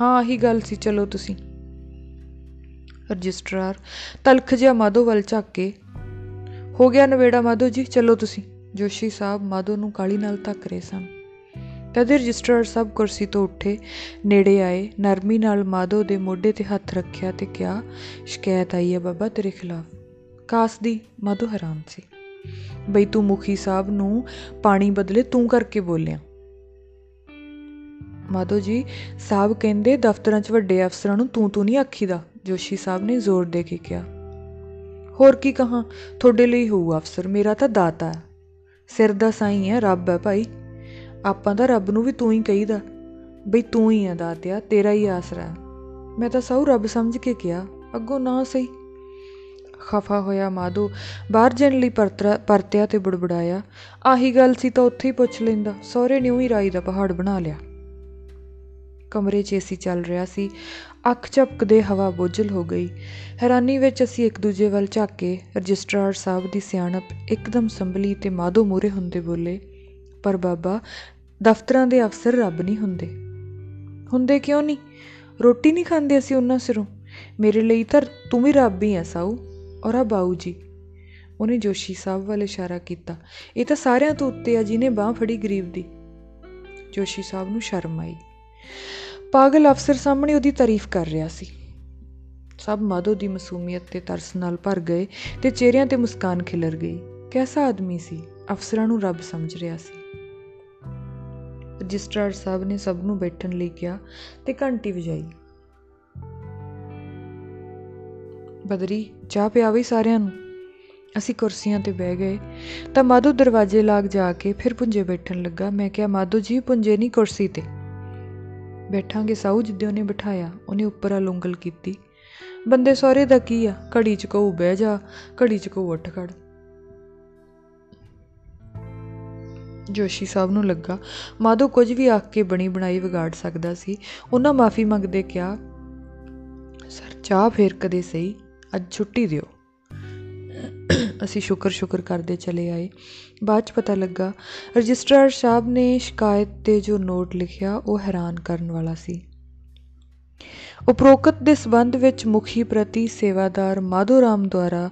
ਹਾਂ, ਆਹੀ ਗੱਲ ਸੀ, ਚਲੋ ਤੁਸੀਂ। ਰਜਿਸਟਰਾਰ। ਤਲਖ ਜਿਹਾ ਮਾਧੋ ਵੱਲ ਝਾਕ ਕੇ, ਹੋ ਗਿਆ ਨਵੇੜਾ ਮਾਧੋ ਜੀ, ਚਲੋ ਤੁਸੀਂ। ਜੋਸ਼ੀ ਸਾਹਿਬ ਮਾਧੋ ਨੂੰ ਕਾਲੀ ਨਾਲ ਤੱਕ ਰਹੇ ਸਨ। ਤਦ ਰਜਿਸਟਰਾਰ ਸਭ ਕੁਰਸੀ ਤੋਂ ਉੱਠੇ, ਨੇੜੇ ਆਏ। ਨਰਮੀ ਨਾਲ ਮਾਧੋ ਦੇ ਮੋਢੇ ਤੇ ਹੱਥ ਰੱਖਿਆ ਤੇ ਕਿਹਾ, ਸ਼ਿਕਾਇਤ ਆਈ ਹੈ ਬਾਬਾ ਤੇਰੇ ਖਿਲਾਫ। ਕਾਸ ਦੀ ਮਾਧੋ ਹੈਰਾਨ ਸੀ। ਬਈ ਤੂੰ ਮੁਖੀ ਸਾਹਿਬ ਨੂੰ ਪਾਣੀ ਬਦਲੇ ਤੂੰ ਕਰਕੇ ਬੋਲਿਆ। ਮਾਧੋ ਜੀ, ਸਾਹਿਬ ਕਹਿੰਦੇ ਦਫ਼ਤਰਾਂ 'ਚ ਵੱਡੇ ਅਫਸਰਾਂ ਨੂੰ ਤੂੰ ਤੂੰ ਨਹੀਂ ਆਖੀਦਾ। ਜੋਸ਼ੀ ਸਾਹਿਬ ਨੇ ਜ਼ੋਰ ਦੇ ਕੇ ਕਿਹਾ। ਹੋਰ ਕੀ ਕਹਾਂ? ਤੁਹਾਡੇ ਲਈ ਹੋਊ ਅਫਸਰ, ਮੇਰਾ ਤਾਂ ਦਾਤਾ ਹੈ। ਸਿਰ ਦਾ ਸਾਈਂ ਹੈ, ਰੱਬ ਹੈ ਭਾਈ। ਆਪਾਂ ਤਾਂ ਰੱਬ ਨੂੰ ਵੀ ਤੂੰ ਹੀ ਕਹੀਦਾ। ਬਈ ਤੂੰ ਹੀ ਆ ਦਾਤਿਆ, ਤੇਰਾ ਹੀ ਆਸਰਾ ਹੈ। ਮੈਂ ਤਾਂ ਸਹੁ ਰੱਬ ਸਮਝ ਕੇ ਕਿਹਾ, ਅੱਗੋਂ ਨਾ ਸਹੀ। ਖਫਾ ਹੋਇਆ ਮਾਧੋ, ਬਾਹਰ ਜਾਣ ਲਈ ਪਰਤਰਾ, ਪਰਤਿਆ ਤੇ ਬੜਬੜਾਇਆ। ਆਹੀ ਗੱਲ ਸੀ ਤਾਂ ਉੱਥੇ ਹੀ ਪੁੱਛ ਲੈਂਦਾ। ਸਹੁਰੇ ਨੇ ਉਹੀ ਰਾਈ ਦਾ ਪਹਾੜ ਬਣਾ ਲਿਆ। ਕਮਰੇ 'ਚ ਏਸੀ ਚੱਲ ਰਿਹਾ ਸੀ। ਅੱਖ ਝਪਕਦੇ ਹਵਾ ਬੋਝਲ ਹੋ ਗਈ। ਹੈਰਾਨੀ ਵਿੱਚ ਅਸੀਂ ਇੱਕ ਦੂਜੇ ਵੱਲ ਝਾਕ ਕੇ ਰਜਿਸਟਰਾਰ ਸਾਹਿਬ ਦੀ ਸਿਆਣਪ ਇੱਕਦਮ ਸੰਭਲੀ ਤੇ ਮਾਧੋ ਮੂਰੇ ਹੁੰਦੇ ਬੋਲੇ, ਪਰ ਬਾਬਾ, ਦਫ਼ਤਰਾਂ ਦੇ ਅਫਸਰ ਰੱਬ ਨਹੀਂ ਹੁੰਦੇ। ਹੁੰਦੇ ਕਿਉਂ ਨਹੀਂ? ਰੋਟੀ ਨਹੀਂ ਖਾਂਦੇ ਅਸੀਂ ਉਹਨਾਂ ਸਿਰੋਂ। ਮੇਰੇ ਲਈ ਤਾਂ ਤੂੰ ਵੀ ਰੱਬ ਹੀ ਆ ਸਾਊ ਔਰ ਆ ਬਾਊ ਜੀ। ਉਹਨੇ ਜੋਸ਼ੀ ਸਾਹਿਬ ਵੱਲ ਇਸ਼ਾਰਾ ਕੀਤਾ। ਇਹ ਤਾਂ ਸਾਰਿਆਂ ਤੋਂ ਉੱਤੇ ਆ ਜਿਹਨੇ ਬਾਹ ਫੜੀ ਗਰੀਬ ਦੀ। ਜੋਸ਼ੀ ਸਾਹਿਬ ਨੂੰ ਸ਼ਰਮ ਆਈ। ਪਾਗਲ ਅਫਸਰ ਸਾਹਮਣੇ ਉਹਦੀ ਤਾਰੀਫ ਕਰ ਰਿਹਾ ਸੀ। ਸਭ ਮਾਧੋ ਦੀ ਮਾਸੂਮੀਅਤ ਤੇ ਤਰਸ ਨਾਲ ਭਰ ਗਏ ਤੇ ਚਿਹਰਿਆਂ ਤੇ ਮੁਸਕਾਨ ਖਿਲਰ ਗਈ। ਕੈਸਾ ਆਦਮੀ ਸੀ? ਅਫਸਰਾਂ ਨੂੰ ਰੱਬ ਸਮਝ ਰਿਹਾ ਸੀ। ਰਜਿਸਟਰਾਰ ਸਾਹਿਬ ਨੇ ਸਭ ਨੂੰ ਬੈਠਣ ਲਈ ਕਿਹਾ ਤੇ ਘੰਟੀ ਵਜਾਈ। ਬਦਰੀ, ਚਾਹ ਪਿਆਵੀ ਸਾਰਿਆਂ ਨੂੰ? ਅਸੀਂ ਕੁਰਸੀਆਂ ਤੇ ਬਹਿ ਗਏ ਤਾਂ ਮਾਧੋ ਦਰਵਾਜ਼ੇ ਲਾਗ ਜਾ ਕੇ ਫਿਰ ਪੁੰਜੇ ਬੈਠਣ ਲੱਗਾ। ਮੈਂ ਕਿਹਾ, ਮਾਧੋ ਜੀ, ਪੁੰਜੇ ਨਹੀਂ ਕੁਰਸੀ ਤੇ। ਬੈਠਾਂਗੇ, ਸਾਊ ਜਿੱਦੇ ਉਹਨੇ ਬਿਠਾਇਆ, ਉਹਨੇ ਉੱਪਰ ਆ ਲੁੰਗਲ ਕੀਤੀ। ਬੰਦੇ, ਸਹੁਰੇ ਦਾ ਕੀ ਆ? ਘੜੀ ਚ ਕਹੂ ਬਹਿ ਜਾ, ਘੜੀ ਚ ਕਹੂ ਉੱਠ ਖੜ। ਜੋਸ਼ੀ ਸਾਹਿਬ ਨੂੰ ਲੱਗਾ। ਮਾਧੋ ਕੁਝ ਵੀ ਆਖ ਕੇ ਬਣੀ ਬਣਾਈ ਵਿਗਾੜ ਸਕਦਾ ਸੀ। ਉਹਨਾਂ ਮਾਫੀ ਮੰਗਦੇ ਕਿਹਾ, ਸਰ, ਚਾਹ ਫੇਰ ਕਦੇ ਸਹੀ? ਅੱਜ ਛੁੱਟੀ ਦਿਓ। ਅਸੀਂ ਸ਼ੁਕਰ ਸ਼ੁਕਰ ਕਰਦੇ ਚਲੇ ਆਏ। ਬਾਅਦ ਚ ਪਤਾ ਲੱਗਾ, ਰਜਿਸਟਰਾਰ ਸਾਹਿਬ ਨੇ ਸ਼ਿਕਾਇਤ ਤੇ ਜੋ ਨੋਟ ਲਿਖਿਆ, ਉਹ ਹੈਰਾਨ ਕਰਨ ਵਾਲਾ ਸੀ। ਉਪਰੋਕਤ ਦੇ ਸਬੰਧ ਵਿੱਚ ਮੁਖੀ ਪ੍ਰਤੀ ਸੇਵਾਦਾਰ ਮਾਧੋ ਰਾਮ ਦੁਆਰਾ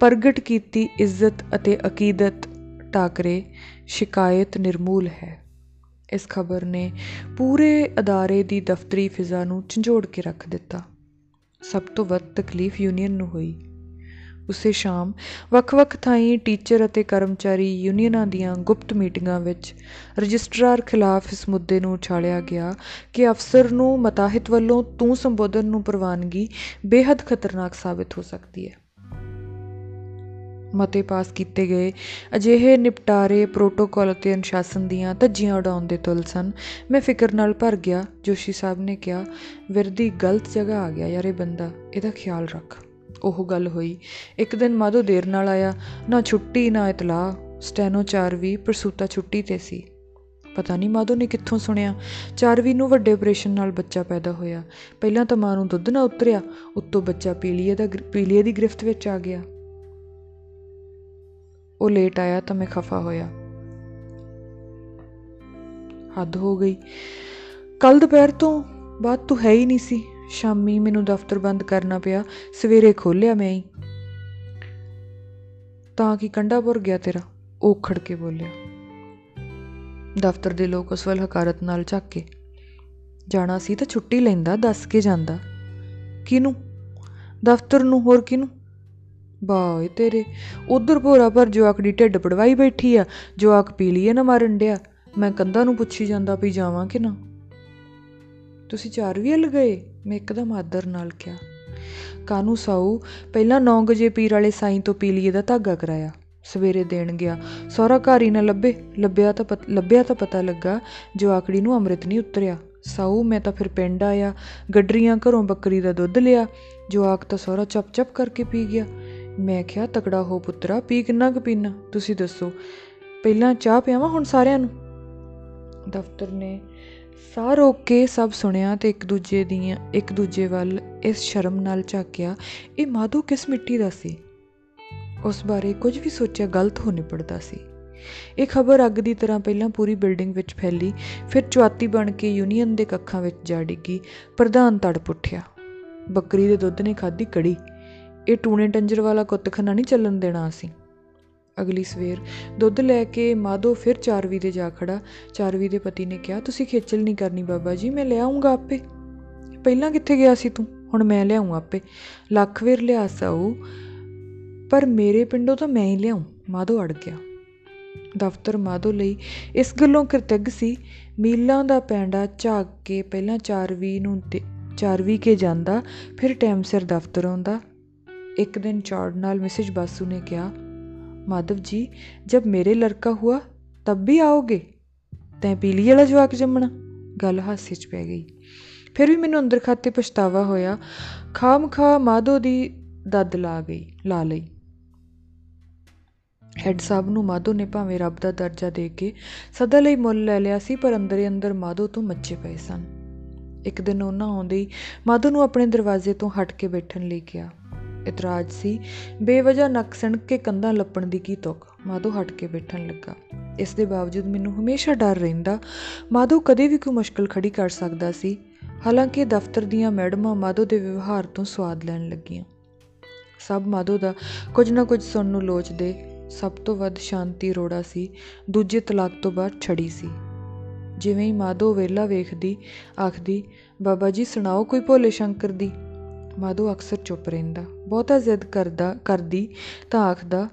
ਪ੍ਰਗਟ ਕੀਤੀ ਇੱਜ਼ਤ ਅਤੇ ਅਕੀਦਤ ਟਾਕਰੇ ਸ਼ਿਕਾਇਤ ਨਿਰਮੂਲ ਹੈ। ਇਸ ਖਬਰ ਨੇ ਪੂਰੇ ਅਦਾਰੇ ਦੀ ਦਫ਼ਤਰੀ ਫਿਜ਼ਾ ਨੂੰ ਝੰਜੋੜ ਕੇ ਰੱਖ ਦਿੱਤਾ। ਸਭ ਤੋਂ ਵੱਧ ਤਕਲੀਫ ਯੂਨੀਅਨ ਨੂੰ ਹੋਈ। ਉਸੇ ਸ਼ਾਮ ਵੱਖ-ਵੱਖ ਥਾਈਂ ਟੀਚਰ ਅਤੇ ਕਰਮਚਾਰੀ ਯੂਨੀਅਨਾਂ ਦੀਆਂ ਗੁਪਤ ਮੀਟਿੰਗਾਂ ਵਿੱਚ ਰਜਿਸਟਰਾਰ ਖਿਲਾਫ ਇਸ ਮੁੱਦੇ ਨੂੰ ਉਛਾਲਿਆ ਗਿਆ ਕਿ ਅਫਸਰ ਨੂੰ ਮਤਾਹਿਤ ਵੱਲੋਂ ਤੂੰ ਸੰਬੋਧਨ ਨੂੰ ਪ੍ਰਵਾਨਗੀ ਬੇहद ਖਤਰਨਾਕ ਸਾਬਿਤ ਹੋ ਸਕਦੀ ਹੈ। ਮਤੇ ਪਾਸ ਕੀਤੇ ਗਏ ਅਜਿਹੇ ਨਿਪਟਾਰੇ ਪ੍ਰੋਟੋਕਾਲ ਅਤੇ ਅਨੁਸ਼ਾਸਨ ਦੀਆਂ ਧੱਜੀਆਂ ਉਡਾਉਣ ਦੇ ਤੁਲ ਸਨ। ਮੈਂ ਫਿਕਰ ਨਾਲ ਭਰ ਗਿਆ। ਜੋਸ਼ੀ ਸਾਹਿਬ ਨੇ ਕਿਹਾ, ਵਿਰਦੀ ਗਲਤ ਜਗ੍ਹਾ ਆ ਗਿਆ ਯਾਰ ਇਹ ਬੰਦਾ, ਇਹਦਾ ਖਿਆਲ ਰੱਖ। ਉਹ ਗੱਲ ਹੋਈ। ਇੱਕ ਦਿਨ ਮਾਧੋ ਦੇਰ ਨਾਲ ਆਇਆ। ਨਾ ਛੁੱਟੀ, ਨਾ ਇਤਲਾਹ। ਸਟੈਨੋ ਚਾਰਵੀ ਪ੍ਰਸੂਤਾ ਛੁੱਟੀ ਤੇ ਸੀ। ਪਤਾ ਨਹੀਂ ਮਾਧੋ ਨੇ ਕਿੱਥੋਂ ਸੁਣਿਆ। ਚਾਰਵੀ ਨੂੰ ਵੱਡੇ ਆਪਰੇਸ਼ਨ ਨਾਲ ਬੱਚਾ ਪੈਦਾ ਹੋਇਆ। ਪਹਿਲਾਂ ਤਾਂ ਮਾਂ ਨੂੰ ਦੁੱਧ ਨਾ ਉਤਰਿਆ, ਉੱਤੋਂ ਬੱਚਾ ਪੀਲੀਏ ਦਾ ਪੀਲੀਏ ਦੀ ਗ੍ਰਿਫਤ ਵਿੱਚ ਆ ਗਿਆ। ਉਹ ਲੇਟ ਆਇਆ ਤਾਂ ਮੈਂ ਖਫਾ ਹੋਇਆ। ਹੱਦ ਹੋ ਗਈ। ਕੱਲ ਦੁਪਹਿਰ ਤੋਂ ਬਾਅਦ ਤੂੰ ਹੈ ਹੀ ਨਹੀਂ ਸੀ। ਸ਼ਾਮੀ ਮੈਨੂੰ ਦਫ਼ਤਰ ਬੰਦ ਕਰਨਾ ਪਿਆ, ਸਵੇਰੇ ਖੋਲਿਆ ਮੈਂ ਹੀ। ਤਾਂ ਕਿ ਕੰਡਾ ਭਰ ਗਿਆ ਤੇਰਾ, ਉਹ ਖੜ ਕੇ ਬੋਲਿਆ। ਦਫ਼ਤਰ ਦੇ ਲੋਕ ਉਸ ਵੱਲ ਹਕਾਰਤ ਨਾਲ ਝਾਕੇ ਜਾਣਾ ਸੀ ਤਾਂ ਛੁੱਟੀ ਲੈਂਦਾ, ਦੱਸ ਕੇ ਜਾਂਦਾ। ਕਿਨੂੰ ਦਫ਼ਤਰ ਨੂੰ, ਹੋਰ ਕਿਨੂੰ ਬਾਏ ਤੇਰੇ, ਉਧਰ ਭੋਰਾ ਪਰ ਜਵਾਕੜੀ ਢਿੱਡ ਪੜਵਾਈ ਬੈਠੀ ਆ, ਜਵਾਕ ਪੀ ਲਈਏ ਨਾ ਮਾਰਨ ਡਿਆ। ਮੈਂ ਕੰਧਾਂ ਨੂੰ ਪੁੱਛੀ ਜਾਂਦਾ ਵੀ ਜਾਵਾਂ ਕਿ ਨਾ? ਤੁਸੀਂ ਚਾਰ ਵੀ ਹਲ ਗਏ? ਮੈਂ ਇੱਕਦਮ ਆਦਰ ਨਾਲ ਕਿਹਾ। ਕਾਨੂੰ ਸਾਊ, ਪਹਿਲਾਂ 9 ਵਜੇ ਪੀਰ ਵਾਲੇ ਸਾਈਂ ਤੋਂ ਪੀਲੀਏ ਦਾ ਧਾਗਾ ਕਰਾਇਆ। ਸਵੇਰੇ ਦੇਣ ਗਿਆ। ਸਹੁਰਾ ਘਰ ਹੀ ਨਾ ਲੱਭੇ। ਲੱਭਿਆ ਤਾਂ ਲੱਭਿਆ ਤਾਂ ਪਤਾ ਲੱਗਾ। ਜਵਾਕੜੀ ਨੂੰ ਅੰਮ੍ਰਿਤ ਨਹੀਂ ਉਤਰਿਆ। ਸਾਊ, ਮੈਂ ਤਾਂ ਫਿਰ ਪਿੰਡ ਆਇਆ। ਗੱਡਰੀਆਂ ਘਰੋਂ ਬੱਕਰੀ ਦਾ ਦੁੱਧ ਲਿਆ। ਜਵਾਕ ਤਾਂ ਸਹੁਰਾ ਚੱਪ ਚੱਪ ਕਰਕੇ ਪੀ ਗਿਆ। ਮੈਂ ਕਿਹਾ, ਤਕੜਾ ਹੋ ਪੁੱਤਰਾ, ਪੀ ਕਿੰਨਾ ਕੁ ਪੀਣਾ ਤੁਸੀਂ ਦੱਸੋ। ਪਹਿਲਾਂ ਚਾਹ ਪਿਆਵਾਂ ਹੁਣ ਸਾਰਿਆਂ ਨੂੰ? ਦਫ਼ਤਰ ਨੇ ਸਾਹ ਰੋਕ ਕੇ ਸਭ ਸੁਣਿਆ ਤੇ ਇੱਕ ਦੂਜੇ ਦੀਆਂ, ਇੱਕ ਦੂਜੇ ਵੱਲ ਇਸ ਸ਼ਰਮ ਨਾਲ ਝਾਕਿਆ, ਇਹ ਮਾਧੋ ਕਿਸ ਮਿੱਟੀ ਦਾ ਸੀ? ਉਸ ਬਾਰੇ ਕੁਝ ਵੀ ਸੋਚਿਆ ਗਲਤ ਹੋ ਨਿਪੜਦਾ ਸੀ। ਇਹ ਖਬਰ ਅੱਗ ਦੀ ਤਰ੍ਹਾਂ ਪਹਿਲਾਂ ਪੂਰੀ ਬਿਲਡਿੰਗ ਵਿੱਚ ਫੈਲੀ, ਫਿਰ ਚੁਆਤੀ ਬਣ ਕੇ ਯੂਨੀਅਨ ਦੇ ਕੱਖਾਂ ਵਿੱਚ ਜਾ ਡਿੱਗੀ, ਪ੍ਰਧਾਨ ਤੜ ਪੁੱਠਿਆ। ਬੱਕਰੀ ਦੇ ਦੁੱਧ ਨੇ ਖਾਧੀ ਕੜੀ। ਇਹ ਟੂਣੇ ਟੰਜਰ ਵਾਲਾ ਕੁੱਤਖਾਨਾ ਨਹੀਂ ਚੱਲਣ ਦੇਣਾ ਅਸੀਂ ਅਗਲੀ ਸਵੇਰ ਦੁੱਧ ਲੈ ਕੇ ਮਾਧੋ ਫਿਰ ਚਾਰਵੀ ਦੇ ਜਾ ਖੜਾ। ਚਾਰਵੀ ਦੇ ਪਤੀ ਨੇ ਕਿਹਾ, ਤੁਸੀਂ ਖੇਚਲ ਨਹੀਂ ਕਰਨੀ ਬਾਬਾ ਜੀ, ਮੈਂ ਲਿਆਉਂਗਾ ਆਪੇ। ਪਹਿਲਾਂ ਕਿੱਥੇ ਗਿਆ ਸੀ ਤੂੰ? ਹੁਣ ਮੈਂ ਲਿਆਉਂ ਆਪੇ। ਲੱਖ ਵੇਰ ਲਿਆ ਸਾਊ ਪਰ ਮੇਰੇ ਪਿੰਡੋਂ ਤਾਂ ਮੈਂ ਹੀ ਲਿਆਉਂ ਮਾਧੋ ਅੜ ਗਿਆ। ਦਫ਼ਤਰ ਮਾਧੋ ਲਈ ਇਸ ਗੱਲੋਂ ਕਿਰਤੱਗ ਸੀ, ਮੀਲਾਂ ਦਾ ਪੈਂਡਾ ਝਾਕ ਕੇ ਪਹਿਲਾਂ ਚਾਰਵੀ ਨੂੰ ਚਾਰਵੀ ਕੇ ਜਾਂਦਾ, ਫਿਰ ਟਾਈਮ ਸਿਰ ਦਫ਼ਤਰ ਆਉਂਦਾ। ਇੱਕ ਦਿਨ ਚੌੜ ਨਾਲ ਮਿਸਿਜ ਬਾਸੂ ਨੇ ਕਿਹਾ माधव जी जब मेरे लड़का हुआ तब भी ਆਓਗੇ? ਤੈਂ ਪੀਲੀ ਵਾਲਾ ਜਵਾਕ ਜੰਮਣਾ? ਗੱਲ ਹਾਸੇ 'ਚ ਪੈ ਗਈ। ਫਿਰ ਵੀ ਮੈਨੂੰ ਅੰਦਰ ਖਾਤੇ ਪਛਤਾਵਾ ਹੋਇਆ। ਖਾਮ ਖਾ ਮਾਧੋ ਦੀ ਦੱਦ ਲਾ ਗਈ, ਲਾ ਲਈ। ਹੈਡ ਸਾਹਿਬ ਨੂੰ ਮਾਧੋ ਨੇ ਭਾਵੇਂ ਰੱਬ ਦਾ ਦਰਜਾ ਦੇ ਕੇ ਸਦਾ ਲਈ ਮੁੱਲ ਲੈ ਲਿਆ ਸੀ, ਪਰ ਅੰਦਰ ਹੀ ਅੰਦਰ ਮਾਧੋ ਤੋਂ ਮੱਚੇ ਪਏ ਸਨ। ਇੱਕ ਦਿਨ ਉਹਨਾਂ ਆਉਂਦੇ ਹੀ ਮਾਧੋ ਨੂੰ ਆਪਣੇ ਦਰਵਾਜ਼ੇ ਤੋਂ ਹਟ ਕੇ ਬੈਠਣ ਲਈ ਕਿਹਾ। ਇਤਰਾਜ਼ ਸੀ, ਬੇਵਜ੍ਹਾ ਨੱਕ ਸਣਕ ਕੇ ਕੰਧਾਂ ਲੱਪਣ ਦੀ ਕੀ ਤੁਕ। ਮਾਧੋ ਹਟ ਕੇ ਬੈਠਣ ਲੱਗਾ। ਇਸ ਦੇ ਬਾਵਜੂਦ ਮੈਨੂੰ ਹਮੇਸ਼ਾ ਡਰ ਰਹਿੰਦਾ। ਮਾਧੋ ਕਦੇ ਵੀ ਕੋਈ ਮੁਸ਼ਕਲ ਖੜੀ ਕਰ ਸਕਦਾ ਸੀ। ਹਾਲਾਂਕਿ ਦਫ਼ਤਰ ਦੀਆਂ ਮੈਡਮਾਂ ਮਾਧੋ ਦੇ ਵਿਵਹਾਰ ਤੋਂ ਸਵਾਦ ਲੈਣ ਲੱਗੀਆਂ। ਸਭ ਮਾਧੋ ਦਾ ਕੁਝ ਨਾ ਕੁਝ ਸੁਣਨ ਨੂੰ ਲੋਚਦੇ ਸਭ ਤੋਂ ਵੱਧ ਸ਼ਾਂਤੀ ਰੋੜਾ ਸੀ। ਦੂਜੇ ਤਲਾਕ ਤੋਂ ਬਾਅਦ ਛੜੀ ਸੀ। ਜਿਵੇਂ ਹੀ ਮਾਧੋ ਵੇਲਾ ਵੇਖਦੀ, ਆਖਦੀ, ਬਾਬਾ ਜੀ, ਸੁਣਾਓ ਕੋਈ ਭੋਲੇ ਸ਼ੰਕਰ ਦੀ? ਮਾਧੋ ਅਕਸਰ ਚੁੱਪ ਰਹਿੰਦਾ। ਬਹੁਤਾ ਜ਼ਿੱਦ ਕਰਦਾ, ਕਰਦੀ, ਤਾਂ ਆਖਦਾ,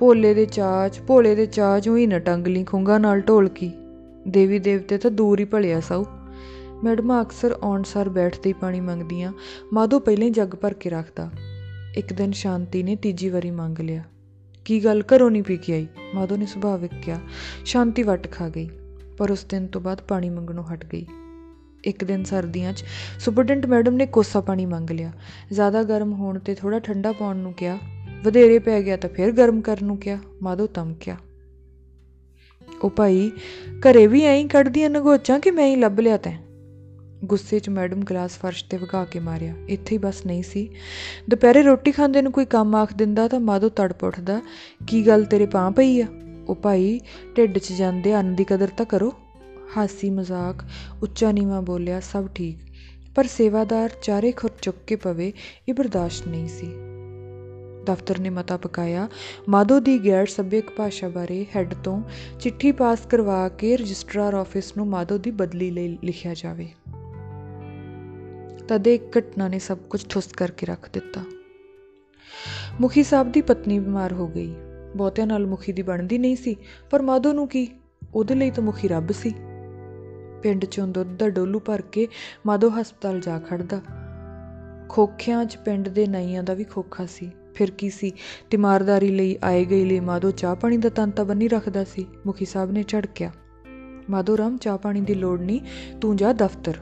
ਭੋਲੇ ਦੇ ਚਾਚ ਭੋਲੇ ਦੇ ਚਾਚ ਉਹੀ ਨਾ ਟੰਗਲੀ ਖੁੰਗਾ ਨਾਲ ਢੋਲਕੀ। ਦੇਵੀ ਦੇਵਤੇ ਤਾਂ ਦੂਰ ਹੀ ਭਲਿਆ ਸਾਊ। ਮੈਡਮਾਂ ਅਕਸਰ ਆਉਣ ਸਾਰ ਬੈਠਦੇ ਹੀ ਪਾਣੀ ਮੰਗਦੀਆਂ, ਮਾਧੋ ਪਹਿਲਾਂ ਹੀ ਜੱਗ ਭਰ ਕੇ ਰੱਖਦਾ। ਇੱਕ ਦਿਨ ਸ਼ਾਂਤੀ ਨੇ ਤੀਜੀ ਵਾਰੀ ਮੰਗ ਲਿਆ। ਕੀ ਗੱਲ ਘਰੋਂ ਨਹੀਂ ਪੀ ਕੇ ਆਈ? ਮਾਧੋ ਨੇ ਸੁਭਾਵਿਕ ਕਿਹਾ ਸ਼ਾਂਤੀ ਵੱਟ ਖਾ ਗਈ, ਪਰ ਉਸ ਦਿਨ ਤੋਂ ਬਾਅਦ ਪਾਣੀ ਮੰਗਣੋਂ ਹਟ ਗਈ। ਇੱਕ ਦਿਨ ਸਰਦੀਆਂ 'ਚ ਸੁਪਰਡੈਂਟ ਮੈਡਮ ਨੇ ਕੋਸਾ ਪਾਣੀ ਮੰਗ ਲਿਆ। ਜ਼ਿਆਦਾ ਗਰਮ ਹੋਣ ਤੇ ਥੋੜਾ ਠੰਡਾ ਪਾਉਣ ਨੂੰ ਕਿਹਾ। ਵਧੇਰੇ ਪੈ ਗਿਆ ਤਾਂ ਫਿਰ ਗਰਮ ਕਰਨ ਨੂੰ ਕਿਹਾ। ਮਾਧੋ ਧਮਕਿਆ। ਉਹ ਭਾਈ, ਘਰੇ ਵੀ ਐਂ ਹੀ ਕੱਢਦੀਆਂ ਨਗੋਚਾਂ ਕਿ ਮੈਂ ਹੀ ਲੱਭ ਲਿਆ ਤੈਂ? ਗੁੱਸੇ 'ਚ ਮੈਡਮ ਗਲਾਸ ਫਰਸ਼ ਤੇ ਵਗਾ ਕੇ ਮਾਰਿਆ। ਇੱਥੇ ਹੀ ਬਸ ਨਹੀਂ ਸੀ। ਦੁਪਹਿਰੇ ਰੋਟੀ ਖਾਂਦੇ ਨੂੰ ਕੋਈ ਕੰਮ ਆਖ ਦਿੰਦਾ ਤਾਂ ਮਾਧੋ ਤੜਪ ਉੱਠਦਾ, ਕੀ ਗੱਲ ਤੇਰੇ ਪਾਂ ਪਈ ਆ? ਉਹ ਭਾਈ, ਢਿੱਡ 'ਚ ਜਾਂਦੇ, ਅੰਨ ਦੀ ਕਦਰ ਤਾਂ ਕਰੋ। ਹਾਸੀ ਮਜ਼ਾਕ, ਉੱਚਾ ਨੀਵਾ ਬੋਲਿਆ, ਸਭ ਠੀਕ। ਪਰ ਸੇਵਾਦਾਰ ਚਾਰੇ ਖੁਰ ਚੁੱਕ ਕੇ ਪਵੇ, ਇਹ ਬਰਦਾਸ਼ਤ ਨਹੀਂ ਸੀ। ਦਫ਼ਤਰ ਨੇ ਮਤਾ ਪਕਾਇਆ, ਮਾਧੋ ਦੀ ਗੈਰ ਸੱਭਿਅਕ ਭਾਸ਼ਾ ਬਾਰੇ ਹੈੱਡ ਤੋਂ ਚਿੱਠੀ ਪਾਸ ਕਰਵਾ ਕੇ ਰਜਿਸਟਰਾਰ ਆਫਿਸ ਨੂੰ ਮਾਧੋ ਦੀ ਬਦਲੀ ਲਈ ਲਿਖਿਆ ਜਾਵੇ। ਤਦੇ ਇੱਕ ਘਟਨਾ ਨੇ ਸਭ ਕੁਝ ਠੁੱਸ ਕਰਕੇ ਰੱਖ ਦਿੱਤਾ। ਮੁਖੀ ਸਾਹਿਬ ਦੀ ਪਤਨੀ ਬਿਮਾਰ ਹੋ ਗਈ। ਬਹੁਤਿਆਂ ਨਾਲ ਮੁਖੀ ਦੀ ਬਣਦੀ ਨਹੀਂ ਸੀ, ਪਰ ਮਾਧੋ ਨੂੰ ਕੀ? ਉਹਦੇ ਲਈ ਤਾਂ ਮੁਖੀ ਰੱਬ ਸੀ। ਪਿੰਡ ਚੋਂ ਦੁੱਧ ਦਾ ਡੋਲੂ ਭਰ ਕੇ ਮਾਧੋ ਹਸਪਤਾਲ ਜਾ ਖੜਦਾ। ਖੋਖਿਆਂ 'ਚ ਪਿੰਡ ਦੇ ਨਾਈਆਂ ਦਾ ਵੀ ਖੋਖਾ ਸੀ। ਫਿਰ ਕੀ ਸੀ? ਤਿਮਾਰਦਾਰੀ ਲਈ ਆਏ ਗਏ ਲਈ ਮਾਧੋ ਚਾਹ ਪਾਣੀ ਦਾ ਤੰਤਾ ਬੰਨੀ ਰੱਖਦਾ ਸੀ। ਮੁਖੀ ਸਾਹਿਬ ਨੇ ਝੜਕਿਆ। ਮਾਧੋ ਰਾਮ, ਚਾਹ ਪਾਣੀ ਦੀ ਲੋੜ ਨਹੀਂ ਤੂੰ ਜਾ ਦਫ਼ਤਰ।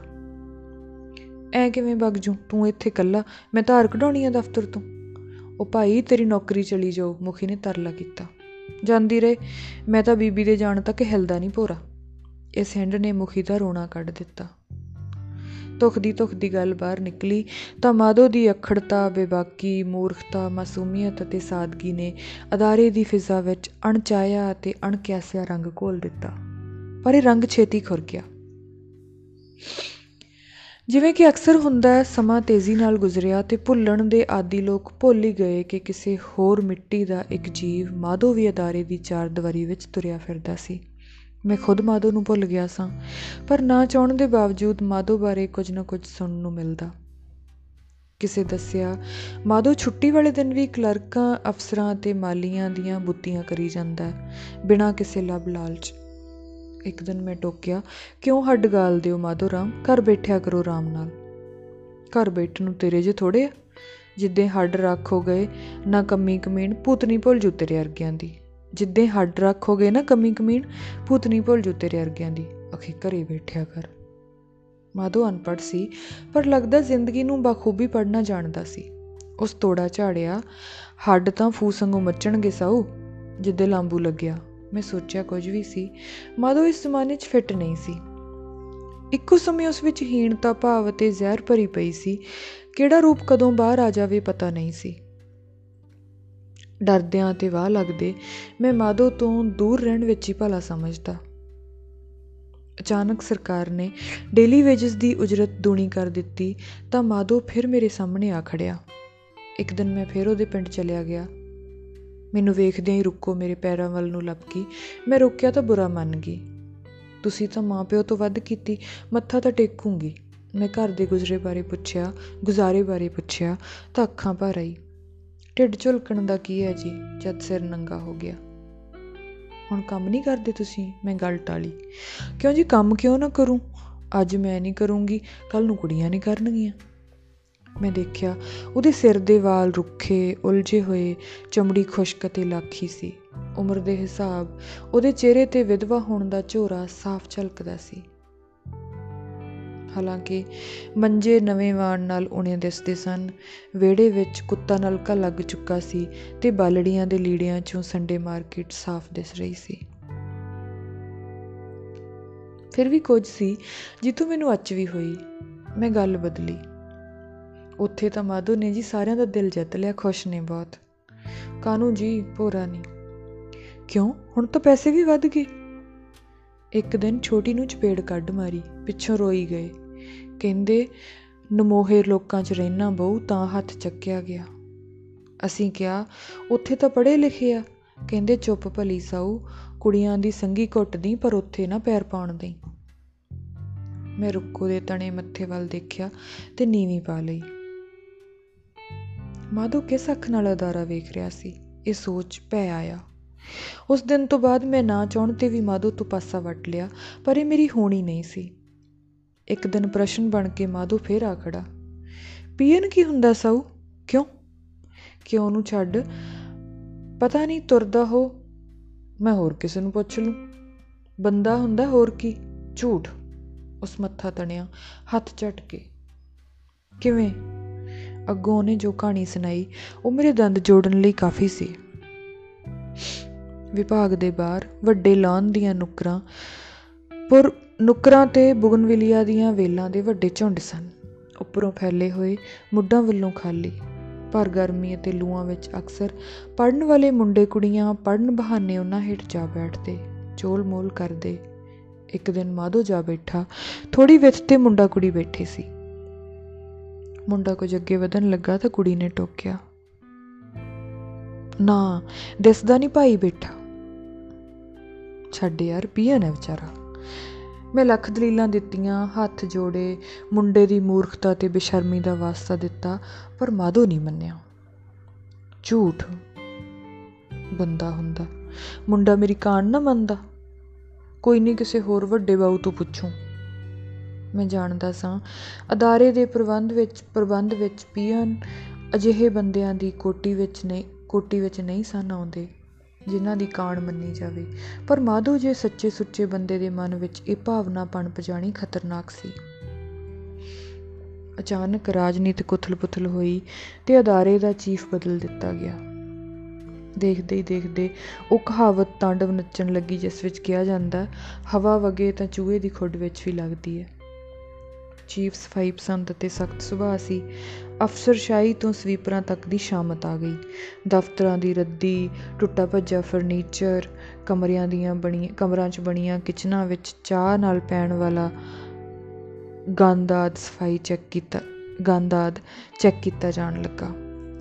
ਐ ਕਿਵੇਂ ਵਗ ਜੂ? ਤੂੰ ਇੱਥੇ ਕੱਲਾ ਮੈਂ ਧਾਰ ਕਢਾਉਣੀ ਆ ਦਫ਼ਤਰ ਤੋਂ। ਉਹ ਭਾਈ, ਤੇਰੀ ਨੌਕਰੀ ਚਲੀ ਜਾਓ। ਮੁਖੀ ਨੇ ਤਰਲਾ ਕੀਤਾ। ਜਾਂਦੀ ਰਹੇ। ਮੈਂ ਤਾਂ ਬੀਬੀ ਦੇ ਜਾਣ ਤੱਕ ਹਿਲਦਾ ਨਹੀਂ ਭੋਰਾ। ਇਸ ਹਿੰਡ ਨੇ ਮੁਖੀ ਦਾ ਰੋਣਾ ਕੱਢ ਦਿੱਤਾ। ਤੁਖ ਦੀ ਤੁਖ ਦੀ ਗੱਲ ਬਾਹਰ ਨਿਕਲੀ ਤਾਂ ਮਾਧੋ ਦੀ ਅਖੜਤਾ, ਬੇਬਾਕੀ, ਮੂਰਖਤਾ, ਮਾਸੂਮੀਅਤ ਅਤੇ ਸਾਦਗੀ ਨੇ ਅਦਾਰੇ ਦੀ ਫਿਜ਼ਾ ਵਿੱਚ ਅਣਚਾਇਆ ਅਤੇ ਅਣਕਿਆਸਿਆ ਰੰਗ ਘੋਲ ਦਿੱਤਾ। ਪਰ ਇਹ ਰੰਗ ਛੇਤੀ ਖੁਰ ਗਿਆ। ਜਿਵੇਂ ਕਿ ਅਕਸਰ ਹੁੰਦਾ ਹੈ, ਸਮਾਂ ਤੇਜ਼ੀ ਨਾਲ ਗੁਜ਼ਰਿਆ ਤੇ ਭੁੱਲਣ ਦੇ ਆਦੀ ਲੋਕ ਭੁੱਲ ਹੀ ਗਏ ਕਿ ਕਿਸੇ ਹੋਰ ਮਿੱਟੀ ਦਾ ਇੱਕ ਜੀਵ ਮਾਧੋ ਵੀ ਅਦਾਰੇ ਦੀ ਚਾਰ ਦੀਵਾਰੀ ਵਿੱਚ ਤੁਰਿਆ ਫਿਰਦਾ ਸੀ। ਮੈਂ ਖੁਦ ਮਾਧੋ ਨੂੰ ਭੁੱਲ ਗਿਆ ਸਾਂ, ਪਰ ਨਾ ਚਾਹਣ ਦੇ ਬਾਵਜੂਦ ਮਾਧੋ ਬਾਰੇ ਕੁਝ ਨਾ ਕੁਝ ਸੁਣਨ ਨੂੰ ਮਿਲਦਾ। ਕਿਸੇ ਦੱਸਿਆ, ਮਾਧੋ ਛੁੱਟੀ ਵਾਲੇ ਦਿਨ ਵੀ ਕਲਰਕਾਂ, ਅਫਸਰਾਂ ਤੇ ਮਾਲੀਆਂ ਦੀਆਂ ਬੁੱਤੀਆਂ ਕਰੀ ਜਾਂਦਾ ਬਿਨਾਂ ਕਿਸੇ ਲੱਭ ਲਾਲਚ ਇੱਕ ਦਿਨ ਮੈਂ ਟੋਕਿਆ, ਕਿਉਂ ਹੱਡ ਗਾਲ ਦਿਓ ਮਾਧੋ ਰਾਮ? ਘਰ ਬੈਠਿਆ ਕਰੋ ਆਰਾਮ ਨਾਲ। ਘਰ ਬੈਠਣ ਨੂੰ ਤੇਰੇ ਜੇ ਥੋੜੇ ਆ? ਜਿੱਦੇ ਹੱਡ ਰੱਖ ਹੋ ਗਏ, ਨਾ ਕੰਮੀ ਕਮੀਣ ਭੂਤਨੀ ਭੁੱਲ ਜੂ ਤੇਰੇ ਅਰਗਿਆਂ ਦੀ। ਜਿੱਦੇ ਹੱਡ ਰੱਖ ਹੋ ਗਏ ਨਾ ਕੰਮੀ ਕਮੀਣ ਭੂਤਨੀ ਭੁੱਲ ਜੂ ਤੇਰੇ ਅਰਗਿਆਂ ਦੀ। ਅਖੇ ਘਰੇ ਬੈਠਿਆ ਕਰ। ਮਾਧੋ ਅਨਪੜ੍ਹ ਸੀ, ਪਰ ਲੱਗਦਾ ਜ਼ਿੰਦਗੀ ਨੂੰ ਬਖੂਬੀ ਪੜਨਾ ਜਾਣਦਾ ਸੀ। ਉਸ ਤੋੜਾ ਝਾੜਿਆ, ਹੱਡ ਤਾਂ ਫੂਸੰਗੋਂ ਮੱਚਣਗੇ ਸਾਊ, ਜਿੱਦੇ ਲਾਂਬੂ ਲੱਗਿਆ। ਮੈਂ ਸੋਚਿਆ ਕੁਝ ਵੀ ਸੀ। ਮਾਧੋ ਇਸ ਜ਼ਮਾਨੇ 'ਚ ਫਿੱਟ ਨਹੀਂ ਸੀ। ਇੱਕੋ ਸਮੇਂ ਉਸ ਵਿੱਚ ਹੀਣਤਾ, ਭਾਵ ਅਤੇ ਜ਼ਹਿਰ ਭਰੀ ਪਈ ਸੀ। ਕਿਹੜਾ ਰੂਪ ਕਦੋਂ ਬਾਹਰ ਆ ਜਾਵੇ ਪਤਾ ਨਹੀਂ ਸੀ। ਡਰਦਿਆਂ ਤੇ ਵਾਹ ਲੱਗਦੇ, ਮੈਂ ਮਾਧੋ ਤੋਂ ਦੂਰ ਰਹਿਣ ਵਿੱਚ ਹੀ ਭਲਾ ਸਮਝਦਾ। ਅਚਾਨਕ ਸਰਕਾਰ ਨੇ ਡੇਲੀ ਵੇਜਸ ਦੀ ਉਜਰਤ ਦੂਣੀ ਕਰ ਦਿੱਤੀ, ਤਾਂ ਮਾਧੋ ਫਿਰ ਮੇਰੇ ਸਾਹਮਣੇ ਆ ਖੜਿਆ। ਇੱਕ ਦਿਨ ਮੈਂ ਫਿਰ ਉਹਦੇ ਪਿੰਡ ਚਲਿਆ ਗਿਆ। ਮੈਨੂੰ ਵੇਖਦਿਆਂ ਹੀ ਰੁੱਕੋ ਮੇਰੇ ਪੈਰਾਂ ਵੱਲ ਨੂੰ ਲੱਪਕੀ ਮੈਂ ਰੁਕਿਆ ਤਾਂ ਬੁਰਾ ਮੰਨ ਗਈ। ਤੁਸੀਂ ਤਾਂ ਮਾਪਿਓ ਤੋਂ ਵੱਧ ਕੀਤੀ, ਮੱਥਾ ਤਾਂ ਟੇਕੂੰਗੀ। ਮੈਂ ਘਰ ਦੇ ਗੁਜ਼ਰੇ ਬਾਰੇ ਪੁੱਛਿਆ, ਗੁਜ਼ਾਰੇ ਬਾਰੇ ਪੁੱਛਿਆ, ਤਾਂ ਅੱਖਾਂ ਭਰ ਆਈ। ਢਿੱਡ ਝੁਲਕਣ ਦਾ ਕੀ ਹੈ ਜੀ, ਜਦ ਸਿਰ ਨੰਗਾ ਹੋ ਗਿਆ? ਹੁਣ ਕੰਮ ਨਹੀਂ ਕਰਦੇ ਤੁਸੀਂ? ਮੈਂ ਗੱਲ ਟਾਲੀ। ਕਿਉਂ ਜੀ ਕੰਮ ਕਿਉਂ ਨਾ ਕਰੂੰ? ਅੱਜ ਮੈਂ ਨਹੀਂ ਕਰੂੰਗੀ ਕੱਲ ਨੂੰ ਕੁੜੀਆਂ ਨਹੀਂ ਕਰਨਗੀਆਂ। ਮੈਂ ਦੇਖਿਆ, ਉਹਦੇ ਸਿਰ ਦੇ ਵਾਲ ਰੁੱਖੇ, ਉਲਝੇ ਹੋਏ, ਚਮੜੀ ਖੁਸ਼ਕ ਅਤੇ ਲਾਖੀ ਸੀ। ਉਮਰ ਦੇ ਹਿਸਾਬ ਉਹਦੇ ਚਿਹਰੇ ਤੇ ਵਿਧਵਾ ਹੋਣ ਦਾ ਝੋਰਾ ਸਾਫ਼ ਝਲਕਦਾ ਸੀ। ਹਾਲਾਂਕਿ ਮੰਜੇ ਨਵੇਂ ਵਾਣ ਨਾਲ ਉਣੇ ਦਿਸਦੇ ਸਨ। ਵਿਹੜੇ ਵਿੱਚ ਕੁੱਤਾ ਨਲਕਾ ਲੱਗ ਚੁੱਕਾ ਸੀ ਤੇ ਬਾਲੜੀਆਂ ਦੇ ਲੀੜਿਆਂ ਚੋਂ ਸੰਡੇ ਮਾਰਕੀਟ ਸਾਫ਼ ਦਿਸ ਰਹੀ ਸੀ। ਫਿਰ ਵੀ ਕੁਝ ਸੀ, ਜਿੱਥੋਂ ਮੈਨੂੰ ਅੱਚ ਵੀ ਹੋਈ। ਮੈਂ ਗੱਲ ਬਦਲੀ। ਉੱਥੇ ਤਾਂ ਮਾਧੋ ਨੇ ਜੀ ਸਾਰਿਆਂ ਦਾ ਦਿਲ ਜਿੱਤ ਲਿਆ, ਖੁਸ਼ ਨੇ ਬਹੁਤ। ਕਾਨੂੰ ਜੀ, ਭੋਰਾ ਨਹੀਂ ਕਿਉਂ? ਹੁਣ ਤਾਂ ਪੈਸੇ ਵੀ ਵੱਧ ਗਏ। ਇੱਕ ਦਿਨ ਛੋਟੀ ਨੂੰ ਚਪੇੜ ਕੱਢ ਮਾਰੀ, ਪਿੱਛੋਂ ਰੋਈ ਗਏ। ਕਹਿੰਦੇ, ਨਮੋਹੇ ਲੋਕਾਂ 'ਚ ਰਹਿਣਾ ਬਹੁ ਤਾਂ ਹੱਥ ਚੱਕਿਆ ਗਿਆ। ਅਸੀਂ ਕਿਹਾ, ਉੱਥੇ ਤਾਂ ਪੜ੍ਹੇ ਲਿਖੇ ਆ। ਕਹਿੰਦੇ, ਚੁੱਪ ਭਲੀ ਸਾਊ, ਕੁੜੀਆਂ ਦੀ ਸੰਗੀ ਘੁੱਟਦੀ ਪਰ ਉੱਥੇ ਨਾ ਪੈਰ ਪਾਉਣ ਦੇਈ। ਮੈਂ ਰੁੱਕੋ ਦੇ ਤਣੇ ਮੱਥੇ ਵੱਲ ਦੇਖਿਆ ਤੇ ਨੀਵੀਂ ਪਾ ਲਈ। ਮਾਧੋ ਕਿਸ ਅੱਖ ਨਾਲ ਅਦਾਰਾ ਵੇਖ ਰਿਹਾ ਸੀ? ਇਹ ਸੋਚ ਪੈ ਆਇਆ। ਉਸ ਦਿਨ ਤੋਂ ਬਾਅਦ ਮੈਂ ਨਾ ਚਾਹਣ ਤੇ ਵੀ ਮਾਧੋ ਤੋਂ ਪਾਸਾ ਵੱਟ ਲਿਆ, ਪਰ ਇਹ ਮੇਰੀ ਹੋਣੀ ਨਹੀਂ ਸੀ। ਇੱਕ ਦਿਨ ਪ੍ਰਸ਼ਨ ਬਣ ਕੇ ਮਾਧੋ ਫੇਰ ਆ ਖੜਾ। ਪੀਐਨ ਕੀ ਹੁੰਦਾ ਸਾਊ? ਕਿਉਂ? ਕਿਉਂ ਨੂੰ ਛੱਡ? ਪਤਾ ਨਹੀਂ ਤੁਰਦਾ ਹੋ। ਮੈਂ ਹੋਰ ਕਿਸੇ ਨੂੰ ਪੁੱਛ ਲੂੰ। ਬੰਦਾ ਹੁੰਦਾ ਹੋਰ ਕੀ? ਝੂਠ। ਉਸ ਮੱਥਾ ਤਣਿਆ, ਹੱਥ ਝਟਕੇ ਕਿਵੇਂ? ਅੱਗੋਂ ਉਹਨੇ ਜੋ ਕਹਾਣੀ ਸੁਣਾਈ, ਉਹ ਮੇਰੇ ਦੰਦ ਜੋੜਨ ਲਈ ਕਾਫੀ ਸੀ। ਵਿਭਾਗ ਦੇ ਬਾਹਰ ਵੱਡੇ ਲਾਨ ਦੀਆਂ ਨੁਕਰਾਂ, ਪਰ ਨੁਕਰਾਂ ਤੇ ਬੁਗਨਵਿਲੀਆ ਦੀਆਂ ਵੇਲਾਂ ਦੇ ਵੱਡੇ ਝੁੰਡ ਸਨ। ਉੱਪਰੋਂ ਫੈਲੇ ਹੋਏ ਮੁੱਢਾਂ ਵੱਲੋਂ ਖਾਲੀ, ਪਰ ਗਰਮੀ ਅਤੇ ਲੂਆਂ ਵਿੱਚ ਅਕਸਰ ਪੜਨ ਵਾਲੇ ਮੁੰਡੇ ਕੁੜੀਆਂ ਪੜਨ ਬਹਾਨੇ ਉਹਨਾਂ ਹੇਠ ਜਾ ਬੈਠਦੇ, ਚੋਲ ਮੋਲ ਕਰਦੇ। ਇੱਕ ਦਿਨ ਮਾਧੋ ਜਾ ਬੈਠਾ ਥੋੜੀ ਵਿੱਚ ਤੇ ਮੁੰਡਾ ਕੁੜੀ ਬੈਠੇ ਸੀ। ਮੁੰਡਾ ਕੁਝ ਅੱਗੇ ਵਧਣ ਲੱਗਾ ਤਾਂ ਕੁੜੀ ਨੇ ਟੋਕਿਆ, ਨਾ, ਦਿਸਦਾ ਨਹੀਂ ਭਾਈ ਬੈਠਾ। ਛੱਡ ਯਾਰ, ਪੀਆ ਨਾ ਵਿਚਾਰਾ। ਮੈਂ ਲੱਖ ਦਲੀਲਾਂ ਦਿੱਤੀਆਂ, ਹੱਥ ਜੋੜੇ, ਮੁੰਡੇ ਦੀ ਮੂਰਖਤਾ ਤੇ ਬੇਸ਼ਰਮੀ ਦਾ ਵਾਸਤਾ ਦਿੱਤਾ, ਪਰ ਮਾਧੋ ਨਹੀਂ ਮੰਨਿਆ। ਝੂਠ ਬੰਦਾ ਹੁੰਦਾ। ਮੁੰਡਾ ਮੇਰੀ ਕਾਣ ਨਾ ਮੰਨਦਾ। ਕੋਈ ਨਹੀਂ ਕਿਸੇ ਹੋਰ ਵੱਡੇ ਬਾਊ ਤੋਂ ਪੁੱਛੂ। ਮੈਂ ਜਾਣਦਾ ਸਾਂ, ਅਦਾਰੇ ਦੇ ਪ੍ਰਬੰਧ ਵਿੱਚ ਪ੍ਰਬੰਧ ਵਿੱਚ ਪੀਅਨ ਅਜਿਹੇ ਬੰਦਿਆਂ ਦੀ ਕੋਟੀ ਵਿੱਚ ਨਹੀਂ, ਕੋਟੀ ਵਿੱਚ ਨਹੀਂ ਸਨ ਆਉਂਦੇ। ਜਿਨ੍ਹਾਂ ਦੀ ਕਾਣ ਮੰਨੀ ਜਾਵੇ। ਪਰ ਮਾਧੋ ਜੇ ਸੱਚੇ ਸੁੱਚੇ ਬੰਦੇ ਦੇ ਮਨ ਵਿੱਚ ਇਹ ਭਾਵਨਾ ਪਣ ਪਜਾਣੀ ਖਤਰਨਾਕ ਸੀ। ਅਚਾਨਕ ਰਾਜਨੀਤਿਕ ਉਥਲ-ਪੁਥਲ ਹੋਈ ਤੇ ਅਦਾਰੇ ਦਾ ਚੀਫ ਬਦਲ ਦਿੱਤਾ ਗਿਆ। ਦੇਖਦੇ ਹੀ ਦੇਖਦੇ ਉਹ ਕਹਾਵਤ ਤਾਂਡਵ ਨੱਚਣ ਲੱਗੀ ਜਿਸ ਵਿੱਚ ਕਿਹਾ ਜਾਂਦਾ, ਹਵਾ ਵਗੇ ਤਾਂ ਚੂਹੇ ਦੀ ਖੁੱਡ ਵਿੱਚ ਵੀ ਲੱਗਦੀ ਹੈ। ਚੀਫ ਸਫ਼ਾਈ ਪਸੰਦ ਅਤੇ ਸਖਤ ਸੁਭਾਅ ਸੀ, ਅਫਸਰਸ਼ਾਹੀ ਤੋਂ ਸਵੀਪਰਾਂ ਤੱਕ ਦੀ ਸ਼ਾਮਤ ਆ ਗਈ। ਦਫ਼ਤਰਾਂ ਦੀ ਰੱਦੀ, ਟੁੱਟਾ ਭੱਜਾ ਫਰਨੀਚਰ, ਕਮਰਿਆਂ ਦੀਆਂ ਬਣੀਆਂ ਕਮਰਾਂ 'ਚ ਬਣੀਆਂ ਕਿਚਨਾਂ ਵਿੱਚ ਚਾਹ ਨਾਲ ਪੈਣ ਵਾਲਾ ਗੰਦਾਦ ਸਫ਼ਾਈ ਚੈੱਕ ਕੀਤਾ ਗੰਦਾਦ ਚੈੱਕ ਕੀਤਾ ਜਾਣ ਲੱਗਾ।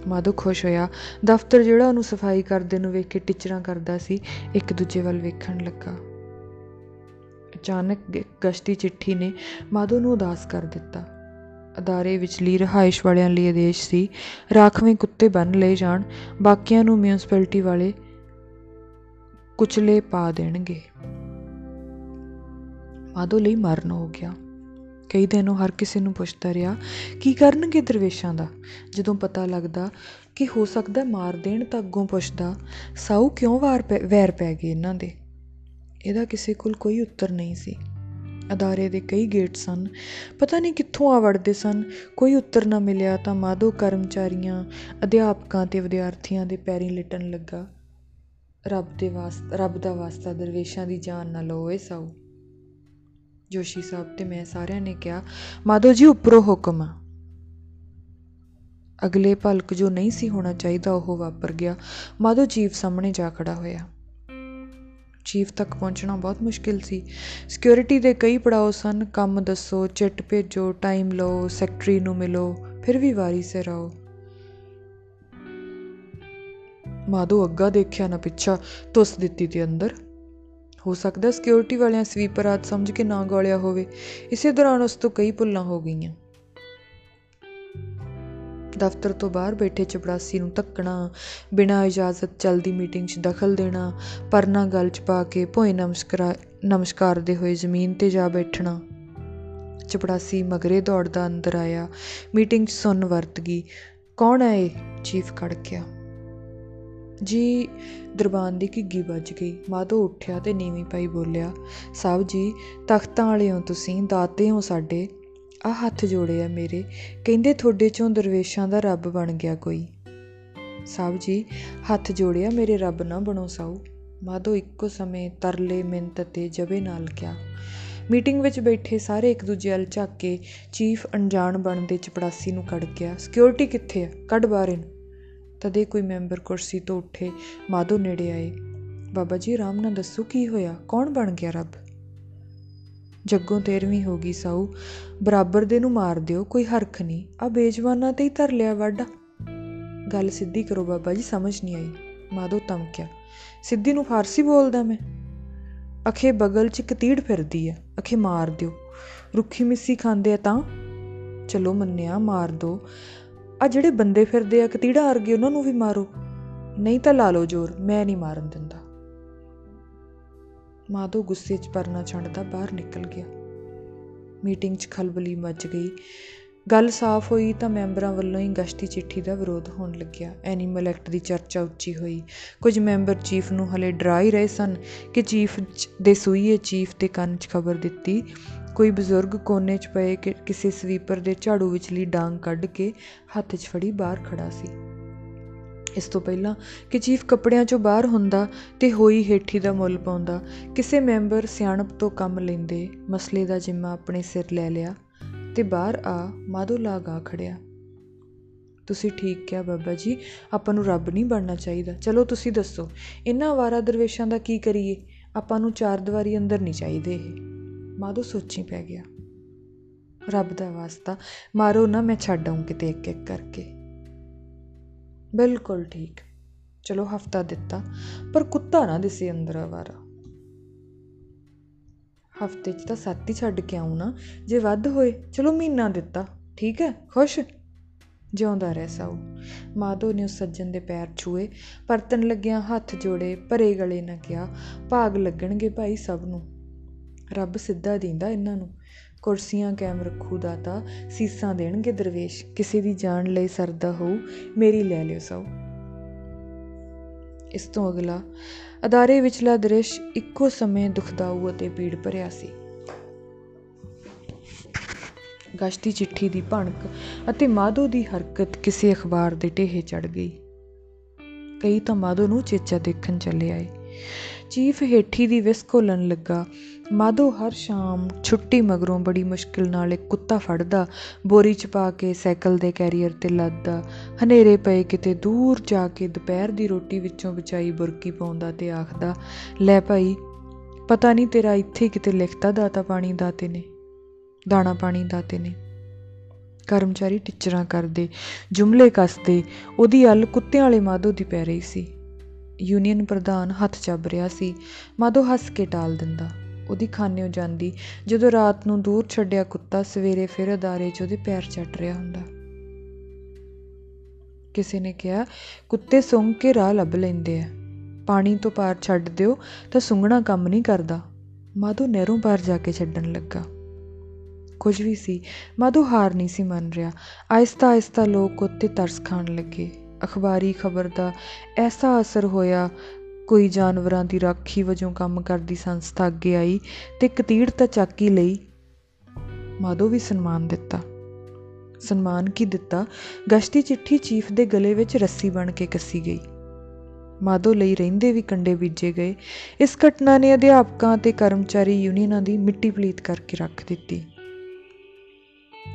ਮਾਧੋ ਖੁਸ਼ ਹੋਇਆ। ਦਫ਼ਤਰ ਜਿਹੜਾ ਉਹਨੂੰ ਸਫ਼ਾਈ ਕਰਦੇ ਨੂੰ ਵੇਖ ਕੇ ਟਿਚਰਾਂ ਕਰਦਾ ਸੀ, ਇੱਕ ਦੂਜੇ ਵੱਲ ਵੇਖਣ ਲੱਗਾ। ਅਚਾਨਕ ਗਸ਼ਤੀ ਚਿੱਠੀ ਨੇ ਮਾਧੋ ਨੂੰ ਉਦਾਸ ਕਰ ਦਿੱਤਾ। ਅਦਾਰੇ ਵਿਚਲੀ ਰਹਾਇਸ਼ ਵਾਲਿਆਂ ਲਈ ਆਦੇਸ਼ ਸੀ, ਰਾਖਵੇਂ ਕੁੱਤੇ ਬੰਨ ਲਏ ਜਾਣ, ਬਾਕੀਆਂ ਨੂੰ ਮਿਊਨਿਸਪੈਲਿਟੀ ਵਾਲੇ ਕੁਚਲੇ ਪਾ ਦੇਣਗੇ। ਮਾਧੋ ਲਈ ਮਰਨ ਹੋ ਗਿਆ। ਕਈ ਦਿਨ ਉਹ ਹਰ ਕਿਸੇ ਨੂੰ ਪੁੱਛਦਾ ਰਿਹਾ, ਕੀ ਕਰਨਗੇ ਦਰਵੇਸ਼ਾਂ ਦਾ? ਜਦੋਂ ਪਤਾ ਲੱਗਦਾ ਕਿ ਹੋ ਸਕਦਾ ਮਾਰ ਦੇਣ ਤਾਂ ਅੱਗੋਂ ਪੁੱਛਦਾ, ਸਾਊ ਕਿਉਂ ਵਾਰ ਵੈਰ ਪੈ ਗਏ ਇਹਨਾਂ ਦੇ? ਇਹਦਾ ਕਿਸੇ ਕੋਲ ਕੋਈ ਉੱਤਰ ਨਹੀਂ ਸੀ। ਅਦਾਰੇ ਦੇ ਕਈ ਗੇਟ ਸਨ। ਪਤਾ ਨਹੀਂ ਕਿੱਥੋਂ ਆ ਵੜਦੇ ਸਨ। ਕੋਈ ਉੱਤਰ ਨਾ ਮਿਲਿਆ ਤਾਂ ਮਾਧੋ ਕਰਮਚਾਰੀਆਂ, ਅਧਿਆਪਕਾਂ ਤੇ ਵਿਦਿਆਰਥੀਆਂ ਦੇ ਪੈਰੀਂ ਲਿਟਣ ਲੱਗਾ। ਰੱਬ ਦੇ ਵਾਸਤਾ ਰੱਬ ਦਾ ਵਾਸਤਾ ਦਰਵੇਸ਼ਾਂ ਦੀ ਜਾਨ ਨਾ ਲਓ ਏ ਸਾਊ। ਜੋਸ਼ੀ ਸਾਹਿਬ ਤੇ ਮੈਂ ਸਾਰਿਆਂ ਨੇ ਕਿਹਾ, ਮਾਧੋ ਜੀ, ਉੱਪਰੋਂ ਹੁਕਮ ਆ। ਅਗਲੇ ਭਲਕ ਜੋ ਨਹੀਂ ਸੀ ਹੋਣਾ ਚਾਹੀਦਾ, ਉਹ ਵਾਪਰ ਗਿਆ। ਮਾਧੋ ਚੀਫ ਸਾਹਮਣੇ ਜਾ ਖੜਾ ਹੋਇਆ। ਚੀਫ ਤੱਕ ਪਹੁੰਚਣਾ ਬਹੁਤ ਮੁਸ਼ਕਿਲ ਸੀ। ਸਿਕਿਉਰਿਟੀ ਦੇ ਕਈ ਪੜਾਅ ਸਨ। ਕੰਮ ਦੱਸੋ ਚਿੱਟ ਭੇਜੋ ਟਾਈਮ ਲਓ ਸੈਕਟਰੀ ਨੂੰ ਮਿਲੋ, ਫਿਰ ਵੀ ਵਾਰੀ ਸਿਰ ਆਓ। ਮਾਧੋ ਅੱਗਾ ਦੇਖਿਆ ਨਾ ਪਿੱਛਾ ਤੁਸ ਦਿੱਤੀ ਤੇ ਅੰਦਰ। ਹੋ ਸਕਦਾ ਸਿਕਿਉਰਿਟੀ ਵਾਲਿਆਂ ਸਵੀਪਰ ਆਦ ਸਮਝ ਕੇ ਨਾ ਗੋਲਿਆ ਹੋਵੇ। ਇਸੇ ਦੌਰਾਨ ਉਸ ਤੋਂ ਕਈ ਭੁੱਲਾਂ ਹੋ ਗਈਆਂ। ਦਫ਼ਤਰ ਤੋਂ ਬਾਹਰ ਬੈਠੇ ਚਪੜਾਸੀ ਨੂੰ ਧੱਕਣਾ, ਬਿਨਾਂ ਇਜਾਜ਼ਤ ਚਲਦੀ ਮੀਟਿੰਗ 'ਚ ਦਖਲ ਦੇਣਾ, ਪਰਨਾ ਗਲ 'ਚ ਪਾ ਕੇ ਭੋਏ ਨਮਸਕਾਰ, ਨਮਸਕਾਰਦੇ ਹੋਏ ਜ਼ਮੀਨ ਤੇ ਜਾ ਬੈਠਣਾ। ਚਪੜਾਸੀ ਮਗਰੇ ਦੌੜਦਾ ਅੰਦਰ ਆਇਆ। ਮੀਟਿੰਗ 'ਚ ਸੁਣ ਵਰਤ ਗਈ। ਕੌਣ ਹੈ ਇਹ? ਚੀਫ ਖੜਕਿਆ ਜੀ, ਦਰਬਾਨ ਦੀ ਘਿੱਗੀ ਵੱਜ ਗਈ। ਮਾਧੋ ਉੱਠਿਆ ਤੇ ਨੀਵੀਂ ਪਾਈ ਬੋਲਿਆ ਸਾਹਿਬ ਜੀ, ਤਖਤਾਂ ਵਾਲੇ ਹੋ ਤੁਸੀਂ, ਦਾਤੇ ਹੋ ਸਾਡੇ। ਆ ਹੱਥ ਜੋੜੇ ਆ ਮੇਰੇ। ਕਹਿੰਦੇ ਤੁਹਾਡੇ ਚੋਂ ਦਰਵੇਸ਼ਾਂ ਦਾ ਰੱਬ ਬਣ ਗਿਆ ਕੋਈ। ਸਾਹਿਬ ਜੀ, ਹੱਥ ਜੋੜਿਆ ਮੇਰੇ, ਰੱਬ ਨਾ ਬਣੋ ਸਾਊ। ਮਾਧੋ ਇੱਕੋ ਸਮੇਂ ਤਰਲੇ ਮਿੰਤ ਤੇ ਜਵੇ ਨਾਲ ਕਿਹਾ ਮੀਟਿੰਗ ਵਿੱਚ ਬੈਠੇ ਸਾਰੇ ਇੱਕ ਦੂਜੇ ਵੱਲ ਝਾਕ ਕੇ ਚੀਫ ਅਣਜਾਣ ਬਣਦੇ ਚਪੜਾਸੀ ਨੂੰ ਕੱਢ ਗਿਆ। ਸਿਕਿਉਰਿਟੀ ਕਿੱਥੇ ਆ? ਕੱਢ ਬਾਹਰ ਇਹਨੂੰ। ਤਦੇ ਕੋਈ ਮੈਂਬਰ ਕੁਰਸੀ ਤੋਂ ਉੱਠੇ, ਮਾਧੋ ਨੇੜੇ ਆਏ। ਬਾਬਾ ਜੀ, ਆਰਾਮ ਨਾਲ ਦੱਸੋ ਕੀ ਹੋਇਆ? ਕੌਣ ਬਣ ਗਿਆ ਰੱਬ? ਜੱਗੋਂ ਤੇਰਵੀਂ ਹੋ ਗਈ ਸਾਊ। ਬਰਾਬਰ ਦੇ ਨੂੰ ਮਾਰ ਦਿਓ, ਕੋਈ ਹਰਖ ਨਹੀਂ। ਆ ਬੇਜਵਾਨਾਂ ਤੇ ਹੀ ਧਰ ਲਿਆ ਵਾਡਾ। ਗੱਲ ਸਿੱਧੀ ਕਰੋ ਬਾਬਾ ਜੀ, ਸਮਝ ਨਹੀਂ ਆਈ। ਮਾਧੋ ਧਮਕਿਆ, ਸਿੱਧੀ ਨੂੰ ਫਾਰਸੀ ਬੋਲਦਾ ਮੈਂ। ਅਖੇ ਬਗਲ 'ਚ ਕਤੀੜ ਫਿਰਦੀ ਆ ਅਖੇ ਮਾਰ ਦਿਓ। ਰੁੱਖੀ ਮਿੱਸੀ ਖਾਂਦੇ ਆ ਤਾਂ? ਚਲੋ ਮੰਨਿਆ, ਮਾਰ ਦੋ। ਆ ਜਿਹੜੇ ਬੰਦੇ ਫਿਰਦੇ ਆ ਕਤੀੜਾ ਅਰਗੇ ਉਹਨਾਂ ਨੂੰ ਵੀ ਮਾਰੋ। ਨਹੀਂ ਤਾਂ ਲਾ ਲਓ ਜ਼ੋਰ, ਮੈਂ ਨਹੀਂ ਮਾਰਨ ਦਿੰਦਾ। ਮਾਧੋ ਗੁੱਸੇ 'ਚ ਪਰਨਾ ਛੱਡਦਾ ਬਾਹਰ ਨਿਕਲ ਗਿਆ। ਮੀਟਿੰਗ 'ਚ ਖਲਬਲੀ ਮੱਚ ਗਈ। ਗੱਲ ਸਾਫ਼ ਹੋਈ ਤਾਂ ਮੈਂਬਰਾਂ ਵੱਲੋਂ ਹੀ ਗਸ਼ਤੀ ਚਿੱਠੀ ਦਾ ਵਿਰੋਧ ਹੋਣ ਲੱਗਿਆ। ਐਨੀਮਲ ਐਕਟ ਦੀ ਚਰਚਾ ਉੱਚੀ ਹੋਈ। ਕੁਝ ਮੈਂਬਰ ਚੀਫ ਨੂੰ ਹਲੇ ਡਰਾ ਹੀ ਰਹੇ ਸਨ ਕਿ ਚੀਫ ਦੇ ਸੂਈਏ ਚੀਫ ਦੇ ਕੰਨ 'ਚ ਖਬਰ ਦਿੱਤੀ। ਕੋਈ ਬਜ਼ੁਰਗ ਕੋਨੇ 'ਚ ਪਏ ਕਿ ਕਿਸੇ ਸਵੀਪਰ ਦੇ ਝਾੜੂ ਵਿਚਲੀ ਡਾਂਗ ਕੱਢ ਕੇ ਹੱਥ 'ਚ ਫੜੀ ਬਾਹਰ ਖੜਾ ਸੀ। ਇਸ ਤੋਂ ਪਹਿਲਾਂ ਕਿ ਚੀਫ ਕੱਪੜਿਆਂ 'ਚੋਂ ਬਾਹਰ ਹੁੰਦਾ ਤੇ ਹੋਈ ਹੇਠੀ ਦਾ ਮੁੱਲ ਪਾਉਂਦਾ। ਕਿਸੇ ਮੈਂਬਰ ਸਿਆਣਪ ਤੋਂ ਕੰਮ ਲੈਂਦੇ, ਮਸਲੇ ਦਾ ਜਿੰਮਾ ਆਪਣੇ ਸਿਰ ਲੈ ਲਿਆ ਤੇ ਬਾਹਰ ਆ ਮਾਧੋ ਲਾਗ ਆ ਖੜਿਆ। ਤੁਸੀਂ ਠੀਕ ਕਿਹਾ ਬਾਬਾ ਜੀ, ਆਪਾਂ ਨੂੰ ਰੱਬ ਨਹੀਂ ਬਣਨਾ ਚਾਹੀਦਾ। ਚਲੋ ਤੁਸੀਂ ਦੱਸੋ, ਇਹਨਾਂ ਆਵਾਰਾ ਦਰਵੇਸ਼ਾਂ ਦਾ ਕੀ ਕਰੀਏ? ਆਪਾਂ ਨੂੰ ਚਾਰ ਦੀਵਾਰੀ ਅੰਦਰ ਨਹੀਂ ਚਾਹੀਦੇ ਇਹ। ਮਾਧੋ ਸੋਚੀ ਪੈ ਗਿਆ। ਰੱਬ ਦਾ ਵਾਸਤਾ, ਮਾਰੋ ਨਾ ਮੈਂ ਛੱਡ ਆਊਂ ਕਿਤੇ ਇੱਕ ਇੱਕ ਕਰਕੇ। ਬਿਲਕੁਲ ਠੀਕ। ਚਲੋ ਹਫਤਾ ਦਿੱਤਾ, ਪਰ ਕੁੱਤਾ ਨਾ ਦਿਸੇ ਅੰਦਰ ਆਵਾਰਾ ਹਫ਼ਤੇ 'ਚ ਤਾਂ ਸੱਤ ਹੀ ਛੱਡ ਕੇ ਆਉਂ ਨਾ, ਜੇ ਵੱਧ ਹੋਏ, ਚਲੋ ਮਹੀਨਾ ਦਿੱਤਾ, ਠੀਕ ਹੈ, ਖੁਸ਼? ਜਿਉਂਦਾ ਰਹਿ ਸਾਊ। ਮਾਧੋ ਨੇ ਉਸ ਸੱਜਣ ਦੇ ਪੈਰ ਛੂਏ ਪਰਤਨ ਲੱਗਿਆਂ ਹੱਥ ਜੋੜੇ, ਭਰੇ ਗਲੇ ਨਾ ਕਿਹਾ, ਭਾਗ ਲੱਗਣਗੇ ਭਾਈ ਸਭ ਨੂੰ। ਰੱਬ ਸਿੱਧਾ ਦਿੰਦਾ ਇਹਨਾਂ ਨੂੰ। ਕੁਰਸੀਆਂ ਕਾਇਮ ਰੱਖੂ ਦਾਤਾ, ਸੀਸਾਂ ਦੇਣਗੇ ਦਰਵੇਸ਼। ਕਿਸੇ ਦੀ ਜਾਨ ਲਈ ਸਰਦਾ ਹੋਊ, ਮੇਰੀ ਲੈ ਲਿਓ ਸਭ। ਇਸ ਤੋਂ ਅਗਲਾ, ਅਦਾਰੇ ਵਿਚਲਾ ਦ੍ਰਿਸ਼ ਇੱਕੋ ਸਮੇਂ ਦੁਖਦਾਊ ਅਤੇ ਪੀੜ ਭਰਿਆ ਸੀ। ਗਸ਼ਤੀ ਚਿੱਠੀ ਦੀ ਭਣਕ ਅਤੇ ਮਾਧੋ ਦੀ ਹਰਕਤ ਕਿਸੇ ਅਖਬਾਰ ਦੇ ਢੇਹੇ ਚੜ ਗਈ। ਕਈ ਤਾਂ ਮਾਧੋ ਨੂੰ ਚੇਚਾ ਦੇਖਣ ਚੱਲੇ ਆਏ। ਚੀਫ ਹੇਠੀ ਦੀ ਵਿਸ ਘੋਲਣ ਲੱਗਾ ਮਾਧੋ ਹਰ ਸ਼ਾਮ ਛੁੱਟੀ ਮਗਰੋਂ ਬੜੀ ਮੁਸ਼ਕਿਲ ਨਾਲ ਇੱਕ ਕੁੱਤਾ ਫੜਦਾ, ਬੋਰੀ ਚ ਪਾ ਕੇ ਸਾਈਕਲ ਦੇ ਕੈਰੀਅਰ ਤੇ ਲੱਦਦਾ। ਹਨੇਰੇ ਪਏ ਕਿਤੇ ਦੂਰ ਜਾ ਕੇ ਦੁਪਹਿਰ ਦੀ ਰੋਟੀ ਵਿੱਚੋਂ ਬਚਾਈ ਬੁਰਕੀ ਪਾਉਂਦਾ ਤੇ ਆਖਦਾ, ਲੈ ਭਾਈ, ਪਤਾ ਨਹੀਂ ਤੇਰਾ ਇੱਥੇ ਕਿਤੇ ਲਿਖਤਾ ਦਾਤਾ ਪਾਣੀ ਦਾਤੇ ਨੇ, ਦਾਣਾ ਪਾਣੀ ਦਾਤੇ ਨੇ। ਕਰਮਚਾਰੀ ਟਿਚਰਾਂ ਕਰਦੇ, ਜੁਮਲੇ ਕੱਸਦੇ, ਉਹਦੀ ਅਲ ਕੁੱਤਿਆਂ ਵਾਲੇ ਮਾਧੋ ਦੀ ਪੈ ਰਹੀ ਸੀ। ਯੂਨੀਅਨ ਪ੍ਰਧਾਨ ਹੱਥ ਚੱਬ ਰਿਹਾ ਸੀ, ਮਾਧੋ ਹੱਸ ਕੇ ਟਾਲ ਦਿੰਦਾ। ਉਹਦੀ ਖਾਨਿਓ ਜਾਂਦੀ। ਜਦੋਂ ਰਾਤ ਨੂੰ ਦੂਰ ਛੱਡਿਆ ਕੁੱਤਾ, ਸਵੇਰੇ ਫਿਰ ਅਦਾਰੇ 'ਚ ਉਹਦੇ ਪੈਰ ਚੱਟ ਰਿਹਾ ਹੁੰਦਾ। ਕਿਸੇ ਨੇ ਕਿਹਾ, ਕੁੱਤੇ ਸੁੰਘ ਕੇ ਰਾਹ ਲੱਭ ਲੈਂਦੇ ਆ। ਪਾਣੀ ਤੋਂ ਪਾਰ ਛੱਡ ਦਿਓ, ਤਾਂ ਸੁੰਘਣਾ ਕੰਮ ਨਹੀਂ ਕਰਦਾ। ਮਾਧੋ ਨਹਿਰੋਂ ਪਾਰ ਜਾ ਕੇ ਛੱਡਣ ਲੱਗਾ। ਕੁਝ ਵੀ ਸੀ, ਮਾਧੋ ਹਾਰ ਨਹੀਂ ਸੀ ਮੰਨ ਰਿਹਾ। ਆਹਿਸਤਾ ਆਹਿਸਤਾ ਲੋਕ ਉੱਤੇ ਤਰਸ ਖਾਣ ਲੱਗੇ। ਅਖਬਾਰੀ ਖਬਰ ਦਾ ਐਸਾ ਅਸਰ ਹੋਇਆ ਕੋਈ ਜਾਨਵਰਾਂ ਦੀ ਰਾਖੀ ਵਜੋਂ ਕੰਮ ਕਰਦੀ ਸੰਸਥਾ ਅੱਗੇ ਆਈ ਤੇ ਕਤੀੜ ਤਾਂ ਚਾਕੀ ਲਈ। ਮਾਧੋ ਵੀ ਸਨਮਾਨ ਦਿੱਤਾ। ਸਨਮਾਨ ਕੀ ਦਿੱਤਾ? ਗਸ਼ਤੀ ਚਿੱਠੀ ਚੀਫ ਦੇ ਗਲੇ ਵਿੱਚ ਰੱਸੀ ਬਣ ਕੇ ਕੱਸੀ ਗਈ। ਮਾਧੋ ਲਈ ਰਹਿੰਦੇ ਵੀ ਕੰਡੇ ਬੀਜੇ ਗਏ। ਇਸ ਘਟਨਾ ਨੇ ਅਧਿਆਪਕਾਂ ਤੇ ਕਰਮਚਾਰੀ ਯੂਨੀਅਨਾਂ ਦੀ ਮਿੱਟੀ ਪਲੀਤ ਕਰਕੇ ਰੱਖ ਦਿੱਤੀ।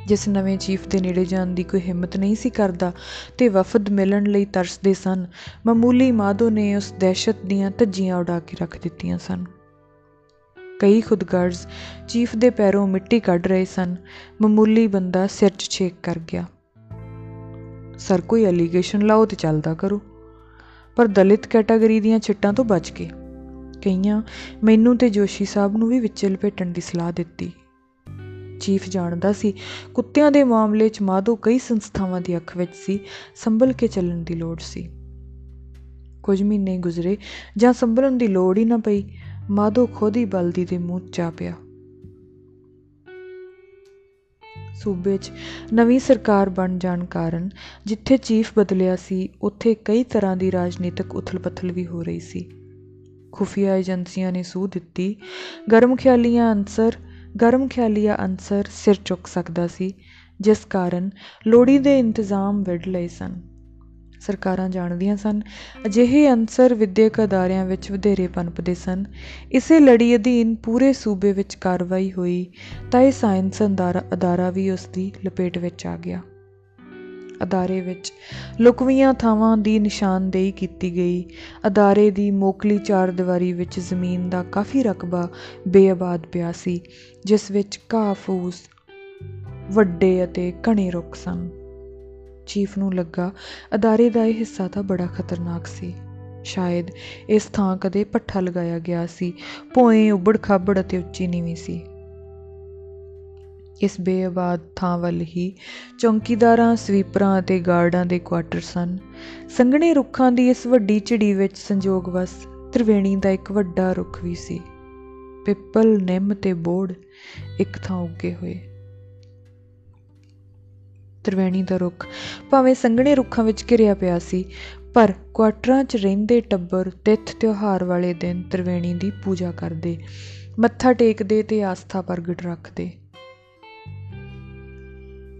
ਜਿਸ ਨਵੇਂ ਚੀਫ ਦੇ ਨੇੜੇ ਜਾਣ ਦੀ ਕੋਈ ਹਿੰਮਤ ਨਹੀਂ ਸੀ ਕਰਦਾ ਤੇ ਵਫਦ ਮਿਲਣ ਲਈ ਤਰਸਦੇ ਸਨ। ਮਾਮੂਲੀ ਮਾਧੋ ਨੇ ਉਸ ਦਹਿਸ਼ਤ ਦੀਆਂ ਧੱਜੀਆਂ ਉਡਾ ਕੇ ਰੱਖ ਦਿੱਤੀਆਂ ਸਨ। ਕਈ ਖੁਦਗਰਜ਼ ਚੀਫ ਦੇ ਪੈਰੋਂ ਮਿੱਟੀ ਕੱਢ ਰਹੇ ਸਨ। ਮਾਮੂਲੀ ਬੰਦਾ ਸਿਰ 'ਚ ਛੇਕ ਕਰ ਗਿਆ। ਸਰ, ਕੋਈ ਐਲੀਗੇਸ਼ਨ ਲਾਓ ਤੇ ਚੱਲਦਾ ਕਰੋ। ਪਰ ਦਲਿਤ ਕੈਟਾਗਰੀ ਦੀਆਂ ਛਿੱਟਾਂ ਤੋਂ ਬਚ ਕੇ। ਕਈਆਂ ਮੈਨੂੰ ਤੇ ਜੋਸ਼ੀ ਸਾਹਿਬ ਨੂੰ ਵੀ ਵਿੱਚ ਲਪੇਟਣ ਦੀ ਸਲਾਹ ਦਿੱਤੀ। ਚੀਫ ਜਾਣਦਾ ਸੀ। ਕੁੱਤਿਆਂ ਦੇ ਮਾਮਲੇ 'ਚ ਮਾਧੋ ਕਈ ਸੰਸਥਾਵਾਂ ਦੀ ਅੱਖ ਵਿੱਚ ਸੀ, ਸੰਭਲ ਕੇ ਚੱਲਣ ਦੀ ਲੋੜ ਸੀ। ਕੁਝ ਮਹੀਨੇ ਗੁਜ਼ਰੇ, ਜਾਂ ਸੰਭਲਣ ਦੀ ਲੋੜ ਹੀ ਨਾ ਪਈ, ਮਾਧੋ ਖੁਦ ਹੀ ਬਲਦੀ ਦੇ ਮੂੰਹ ਚਾ ਪਿਆ। ਸੂਬੇ 'ਚ ਨਵੀਂ ਸਰਕਾਰ ਬਣ ਜਾਣ ਕਾਰਨ ਜਿੱਥੇ ਚੀਫ ਬਦਲਿਆ ਸੀ, ਉੱਥੇ ਕਈ ਤਰ੍ਹਾਂ ਦੀ ਰਾਜਨੀਤਿਕ ਉਥਲ-ਪੁਥਲ ਵੀ ਹੋ ਰਹੀ ਸੀ। ਖੁਫੀਆ ਏਜੰਸੀਆਂ ਨੇ ਸੂਹ ਦਿੱਤੀ, ਗਰਮ ਖਿਆਲੀਆਂ ਅਨਸਰ ਗਰਮ ਖਿਆਲੀਆ ਅਨਸਰ ਸਿਰ ਚੁੱਕ ਸਕਦਾ ਸੀ, ਜਿਸ ਕਾਰਨ ਲੋੜੀ ਦੇ ਇੰਤਜ਼ਾਮ ਵਿੱਢ ਲਏ ਸਨ। ਸਰਕਾਰਾਂ ਜਾਣਦੀਆਂ ਸਨ, ਅਜਿਹੇ ਅਨਸਰ ਵਿਦਿਅਕ ਅਦਾਰਿਆਂ ਵਿੱਚ ਵਧੇਰੇ ਪਨਪਦੇ ਸਨ। ਇਸੇ ਲੜੀ ਅਧੀਨ ਪੂਰੇ ਸੂਬੇ ਵਿੱਚ ਕਾਰਵਾਈ ਹੋਈ, ਤਾਂ ਇਹ ਸਾਇੰਸ ਅਦਾਰਾ ਵੀ ਉਸ ਦੀ ਲਪੇਟ ਵਿੱਚ ਆ ਗਿਆ। ਅਦਾਰੇ ਵਿੱਚ। ਲੁਕਵੀਆਂ ਥਾਵਾਂ ਦੀ ਨਿਸ਼ਾਨਦੇਹੀ ਕੀਤੀ ਗਈ। ਅਦਾਰੇ ਦੀ ਮੋਕਲੀ ਚਾਰ ਦੀਵਾਰੀ ਵਿੱਚ ਜ਼ਮੀਨ ਦਾ ਕਾਫੀ ਰਕਬਾ ਬੇਆਬਾਦ ਪਿਆ ਸੀ, ਜਿਸ ਵਿੱਚ ਘਾਹ ਫੂਸ ਵੱਡੇ ਅਤੇ ਘਣੇ ਰੁੱਖ ਸਨ। ਚੀਫ ਨੂੰ ਲੱਗਾ, ਅਦਾਰੇ ਦਾ ਇਹ ਹਿੱਸਾ ਤਾਂ ਬੜਾ ਖਤਰਨਾਕ ਸੀ। ਸ਼ਾਇਦ ਇਸ ਥਾਂ ਕਦੇ ਪੱਠਾ ਲਗਾਇਆ ਗਿਆ ਸੀ। ਭੋਏ ਉਬੜ ਖਾਬੜ ਅਤੇ ਉੱਚੀ ਨੀਵੀਂ ਸੀ। ਇਸ ਬੇਆਬਾਦ ਥਾਂ ਵੱਲ ਹੀ ਚੌਂਕੀਦਾਰਾਂ, ਸਵੀਪਰਾਂ ਅਤੇ ਗਾਰਡਾਂ ਦੇ ਕੁਆਟਰ ਸਨ। ਸੰਘਣੇ ਰੁੱਖਾਂ ਦੀ ਇਸ ਵੱਡੀ ਝਿੜੀ ਵਿੱਚ ਸੰਜੋਗਵਸ ਤ੍ਰਿਵੇਣੀ ਦਾ ਇੱਕ ਵੱਡਾ ਰੁੱਖ ਵੀ ਸੀ। ਪਿੱਪਲ, ਨਿੰਮ ਤੇ ਬੋੜ ਇੱਕ ਥਾਂ ਉੱਗੇ ਹੋਏ। ਤ੍ਰਿਵੇਣੀ ਦਾ ਰੁੱਖ ਭਾਵੇਂ ਸੰਘਣੇ ਰੁੱਖਾਂ ਵਿੱਚ ਘਿਰਿਆ ਪਿਆ ਸੀ, ਪਰ ਕੁਆਟਰਾਂ 'ਚ ਰਹਿੰਦੇ ਟੱਬਰ ਤਿੱਥ ਤਿਉਹਾਰ ਵਾਲੇ ਦਿਨ ਤ੍ਰਿਵੇਣੀ ਦੀ ਪੂਜਾ ਕਰਦੇ, ਮੱਥਾ ਟੇਕਦੇ ਤੇ ਆਸਥਾ ਪ੍ਰਗਟ ਰੱਖਦੇ।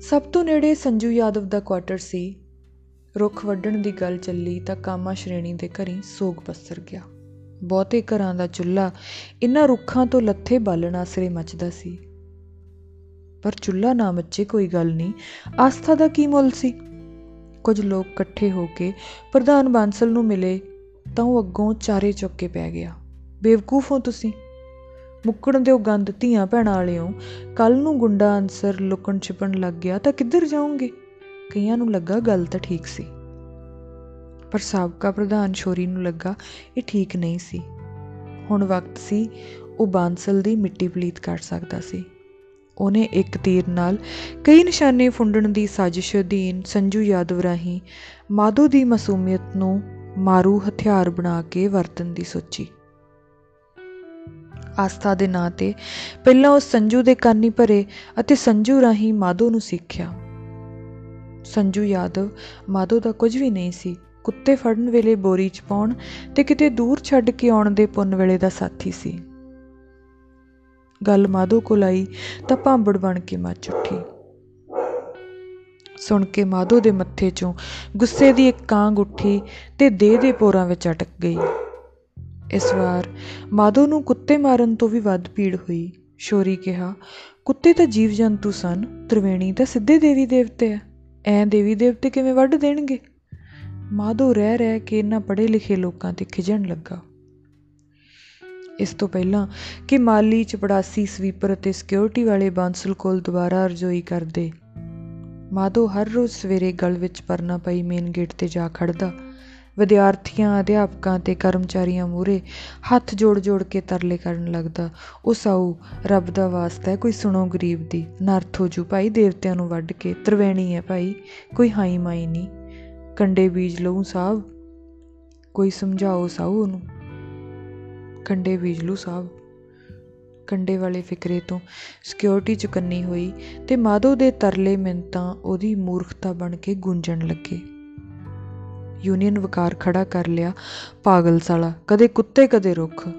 ਸਭ ਤੋਂ ਨੇੜੇ ਸੰਜੂ ਯਾਦਵ ਦਾ ਕੁਆਟਰ ਸੀ। ਰੁੱਖ ਵੱਢਣ ਦੀ ਗੱਲ ਚੱਲੀ ਤਾਂ ਕਾਮਾ ਸ਼੍ਰੇਣੀ ਦੇ ਘਰੀ ਸੋਗ ਪਸਰ ਗਿਆ। ਬਹੁਤੇ ਘਰਾਂ ਦਾ ਚੁੱਲ੍ਹਾ ਇਨ੍ਹਾਂ ਰੁੱਖਾਂ ਤੋਂ ਲੱਥੇ ਬਾਲਣ ਆਸਰੇ ਮੱਚਦਾ ਸੀ। ਪਰ ਚੁੱਲ੍ਹਾ ਨਾ ਮੱਚੇ ਕੋਈ ਗੱਲ ਨਹੀਂ, ਆਸਥਾ ਦਾ ਕੀ ਮੁੱਲ ਸੀ? ਕੁਝ ਲੋਕ ਇਕੱਠੇ ਹੋ ਕੇ ਪ੍ਰਧਾਨ ਬਾਂਸਲ ਨੂੰ ਮਿਲੇ ਤਾਂ ਉਹ ਅੱਗੋਂ ਚਾਰੇ ਚੁੱਕ ਕੇ ਪੈ ਗਿਆ। ਬੇਵਕੂਫ ਹੋ ਤੁਸੀਂ। ਮੁੱਕਣ ਦਿਓ ਗੰਦ ਧੀਆਂ ਭੈਣਾਂ ਵਾਲਿਓ। ਕੱਲ ਨੂੰ ਗੁੰਡਾ ਅਨਸਰ ਲੁਕਣ ਛਿਪਣ ਲੱਗ ਗਿਆ ਤਾਂ ਕਿੱਧਰ ਜਾਓਗੇ? ਕਈਆਂ ਨੂੰ ਲੱਗਾ ਗੱਲ ਤਾਂ ਠੀਕ ਸੀ। ਪਰ ਸਾਬਕਾ ਪ੍ਰਧਾਨ ਸ਼ੋਰੀ ਨੂੰ ਲੱਗਾ ਇਹ ਠੀਕ ਨਹੀਂ ਸੀ। ਹੁਣ ਵਕਤ ਸੀ, ਉਹ ਬਾਂਸਲ ਦੀ ਮਿੱਟੀ ਪਲੀਤ ਕਰ ਸਕਦਾ ਸੀ। ਉਹਨੇ ਇੱਕ ਤੀਰ ਨਾਲ ਕਈ ਨਿਸ਼ਾਨੇ ਫੁੰਡਣ ਦੀ ਸਾਜ਼ਿਸ਼ ਅਧੀਨ ਸੰਜੂ ਯਾਦਵ ਰਾਹੀਂ ਮਾਧੋ ਦੀ ਮਾਸੂਮੀਅਤ ਨੂੰ ਮਾਰੂ ਹਥਿਆਰ ਬਣਾ ਕੇ ਵਰਤਨ ਦੀ ਸੋਚੀ। ਆਸਥਾ ਦੇ ਨਾਂ ਤੇ ਪਹਿਲਾਂ ਉਸ ਸੰਜੂ ਦੇ ਕੰਨੀ ਭਰੇ ਅਤੇ ਸੰਜੂ ਰਾਹੀਂ ਮਾਧੋ ਨੂੰ ਸਿੱਖਿਆ। ਸੰਜੂ ਯਾਦਵ, ਮਾਧੋ ਦਾ ਕੁਝ ਵੀ ਨਹੀਂ ਸੀ। ਕੁੱਤੇ ਫੜਨ ਵੇਲੇ ਬੋਰੀ 'ਚ ਪਾਉਣ ਤੇ ਕਿਤੇ ਦੂਰ ਛੱਡ ਕੇ ਆਉਣ ਦੇ ਪੁੰਨ ਵੇਲੇ ਦਾ ਸਾਥੀ ਸੀ। ਗੱਲ ਮਾਧੋ ਕੋਲ ਆਈ ਤਾਂ ਭਾਂਬੜ ਬਣ ਕੇ ਮੱਚ ਉੱਠੀ। ਸੁਣ ਕੇ ਮਾਧੋ ਦੇ ਮੱਥੇ 'ਚੋਂ ਗੁੱਸੇ ਦੀ ਇੱਕ ਕਾਂਗ ਉੱਠੀ ਤੇ ਦੇਹ ਦੇ ਪੋਰਾਂ ਵਿੱਚ ਅਟਕ ਗਈ। ਇਸ ਵਾਰ ਮਾਧੋ ਨੂੰ ਕੁੱਤੇ ਮਾਰਨ ਤੋਂ ਵੀ ਵੱਧ ਪੀੜ ਹੋਈ। ਸ਼ੋਰੀ ਕਿਹਾ, ਕੁੱਤੇ ਤਾਂ ਜੀਵ ਜੰਤੂ ਸਨ, ਤ੍ਰਿਵੇਣੀ ਤਾਂ ਸਿੱਧੇ ਦੇਵੀ ਦੇਵਤੇ ਆ। ਐ ਦੇਵੀ ਦੇਵਤੇ ਕਿਵੇਂ ਵੱਢ ਦੇਣਗੇ? ਮਾਧੋ ਰਹਿ ਰਹਿ ਕੇ ਇਹਨਾਂ ਪੜ੍ਹੇ ਲਿਖੇ ਲੋਕਾਂ ਤੇ ਖਿਜਣ ਲੱਗਾ। ਇਸ ਤੋਂ ਪਹਿਲਾਂ ਕਿ ਮਾਲੀ, ਚਪੜਾਸੀ, ਸਵੀਪਰ ਅਤੇ ਸਿਕਿਉਰਿਟੀ ਵਾਲੇ ਬਾਂਸਲ ਕੋਲ ਦੁਬਾਰਾ ਅਰਜ਼ੋਈ ਕਰਦੇ। ਮਾਧੋ ਹਰ ਰੋਜ਼ ਸਵੇਰੇ ਗਲ ਵਿੱਚ ਪਰਨਾ ਪਈ ਮੇਨ ਗੇਟ ਤੇ ਜਾ ਖੜਦਾ ਵਿਦਿਆਰਥੀਆਂ, ਅਧਿਆਪਕਾਂ ਤੇ ਕਰਮਚਾਰੀਆਂ ਮੂਰੇ ਹੱਥ ਜੋੜ-ਜੋੜ ਕੇ ਤਰਲੇ ਕਰਨ ਲੱਗਦਾ ਉਸ ਆਉ ਰੱਬ ਦਾ ਵਾਸਤਾ ਹੈ, ਕੋਈ ਸੁਣੋ ਗਰੀਬ ਦੀ। ਨਰਥ ਹੋ ਜੂ ਭਾਈ, ਦੇਵਤਿਆਂ ਨੂੰ ਵੱਢ ਕੇ, ਤਰਵੈਣੀ ਹੈ ਭਾਈ, ਕੋਈ ਹਾਈ ਮਾਈ ਨਹੀਂ। ਕੰਡੇ ਬੀਜ ਲਊ ਸਾਹਿਬ ਕੋਈ ਸਮਝਾਓ ਸਾਊ ਉਹਨੂੰ। ਕੰਡੇ ਬੀਜ ਲੂ ਸਾਹਿਬ ਕੰਡੇ ਵਾਲੇ ਫਿਕਰੇ ਤੋਂ ਸਿਕਿਉਰਿਟੀ ਚੁਕੰਨੀ ਹੋਈ ਤੇ ਮਾਧੋ ਦੇ ਤਰਲੇ ਮਿੰਤਾਂ ਉਹਦੀ ਮੂਰਖਤਾ ਬਣ ਕੇ ਗੂੰਜਣ ਲੱਗੇ। ਯੂਨੀਅਨ ਵਕਾਰ ਖੜਾ ਕਰ ਲਿਆ ਪਾਗਲ ਸਾਲਾ ਕਦੇ ਕੁੱਤੇ, ਕਦੇ ਰੁੱਖ।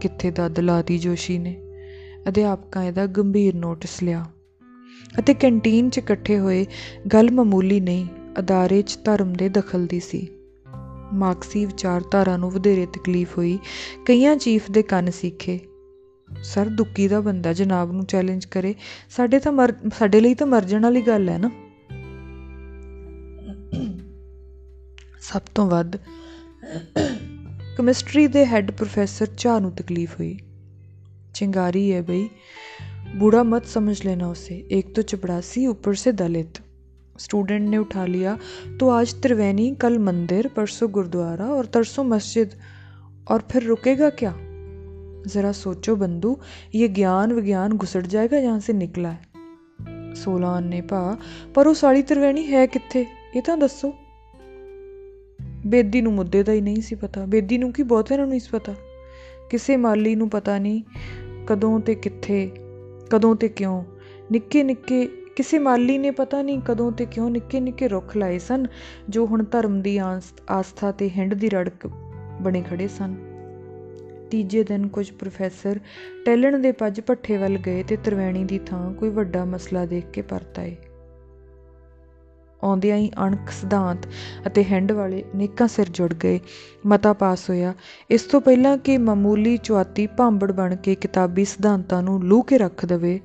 ਕਿੱਥੇ ਦਾ ਦਲਾਤੀ ਜੋਸ਼ੀ ਨੇ? ਅਧਿਆਪਕਾਂ ਇਹਦਾ ਗੰਭੀਰ ਨੋਟਿਸ ਲਿਆ। ਅਤੇ ਕੈਂਟੀਨ 'ਚ ਇਕੱਠੇ ਹੋਏ ਗੱਲ ਮਾਮੂਲੀ ਨਹੀਂ, ਅਦਾਰੇ 'ਚ ਧਰਮ ਦੇ ਦਖਲ ਦੀ ਸੀ। ਮਾਰਕਸੀ ਵਿਚਾਰਧਾਰਾ ਨੂੰ ਵਧੇਰੇ ਤਕਲੀਫ ਹੋਈ, ਕਈਆਂ ਚੀਫ ਦੇ ਕੰਨ ਸਿੱਖੇ। ਸਰ ਦੁੱਕੀ ਦਾ ਬੰਦਾ ਜਨਾਬ ਨੂੰ ਚੈਲੰਜ ਕਰੇ, ਸਾਡੇ ਤਾਂ ਮਰ, ਸਾਡੇ ਲਈ ਤਾਂ ਮਰਜਣ ਵਾਲੀ ਗੱਲ ਹੈ ਨਾ? ਸਭ ਤੋਂ ਵੱਧ ਕੈਮਿਸਟਰੀ ਦੇ ਹੈੱਡ ਪ੍ਰੋਫੈਸਰ ਚਾਹ ਨੂੰ ਤਕਲੀਫ हुई चिंगारी है भाई बूढ़ा मत समझ लेना उसे एक तो चपड़ासी ऊपर से दलित स्टूडेंट ने उठा लिया तो आज त्रिवेणी कल मंदिर परसों गुरुद्वारा और तरसों मस्जिद और फिर रुकेगा क्या ज़रा सोचो बंधु ये ज्ञान विज्ञान घुसड़ जाएगा जहाँ से निकला है सोलह अन्ने भा पर ਉਹ ਸਾਲੀ त्रिवेणी ਹੈ ਕਿੱਥੇ ਇਹ ਤਾਂ ਦੱਸੋ ਬੇਦੀ ਨੂੰ ਮੁੱਦੇ ਦਾ ਹੀ ਨਹੀਂ ਸੀ ਪਤਾ। ਬੇਦੀ ਨੂੰ ਕੀ ਬਹੁਤਿਆਂ ਨੂੰ ਨਹੀਂ ਸੀ ਪਤਾ। ਕਿਸੇ ਮਾਲੀ ਨੂੰ ਪਤਾ ਨਹੀਂ ਕਦੋਂ ਤੇ ਕਿੱਥੇ, ਕਦੋਂ ਤੇ ਕਿਉਂ। ਨਿੱਕੇ ਨਿੱਕੇ, ਕਿਸੇ ਮਾਲੀ ਨੇ ਪਤਾ ਨਹੀਂ ਕਦੋਂ ਤੇ ਕਿਉਂ ਨਿੱਕੇ ਨਿੱਕੇ ਰੁੱਖ ਲਾਏ ਸਨ, ਜੋ ਹੁਣ ਧਰਮ ਦੀ ਆਸਥਾ ਤੇ ਹਿੰਡ ਦੀ ਰੜਕ ਬਣੇ ਖੜੇ ਸਨ। ਤੀਜੇ ਦਿਨ ਕੁਝ ਪ੍ਰੋਫੈਸਰ ਟੈਲਣ ਦੇ ਪੱਜ ਪੱਠੇ ਵੱਲ ਗਏ ਤੇ ਤਰਵੈਣੀ ਦੀ ਥਾਂ ਕੋਈ ਵੱਡਾ ਮਸਲਾ ਦੇਖ ਕੇ ਪਰਤ ਆਏ। ਆਉਂਦਿਆਂ ਹੀ ਅਣਖ ਸਿਧਾਂਤ ਅਤੇ ਹੈਂਡ ਵਾਲੇ ਨੇਕਾਂ ਸਿਰ ਜੁੜ ਗਏ। ਮਤਾ ਪਾਸ ਹੋਇਆ। ਇਸ ਤੋਂ ਪਹਿਲਾਂ ਕਿ ਮਾਮੂਲੀ ਚੁਆਤੀ ਭਾਂਬੜ ਬਣ ਕੇ ਕਿਤਾਬੀ ਸਿਧਾਂਤਾਂ ਨੂੰ ਲੂ ਕੇ ਰੱਖ ਦੇਵੇ,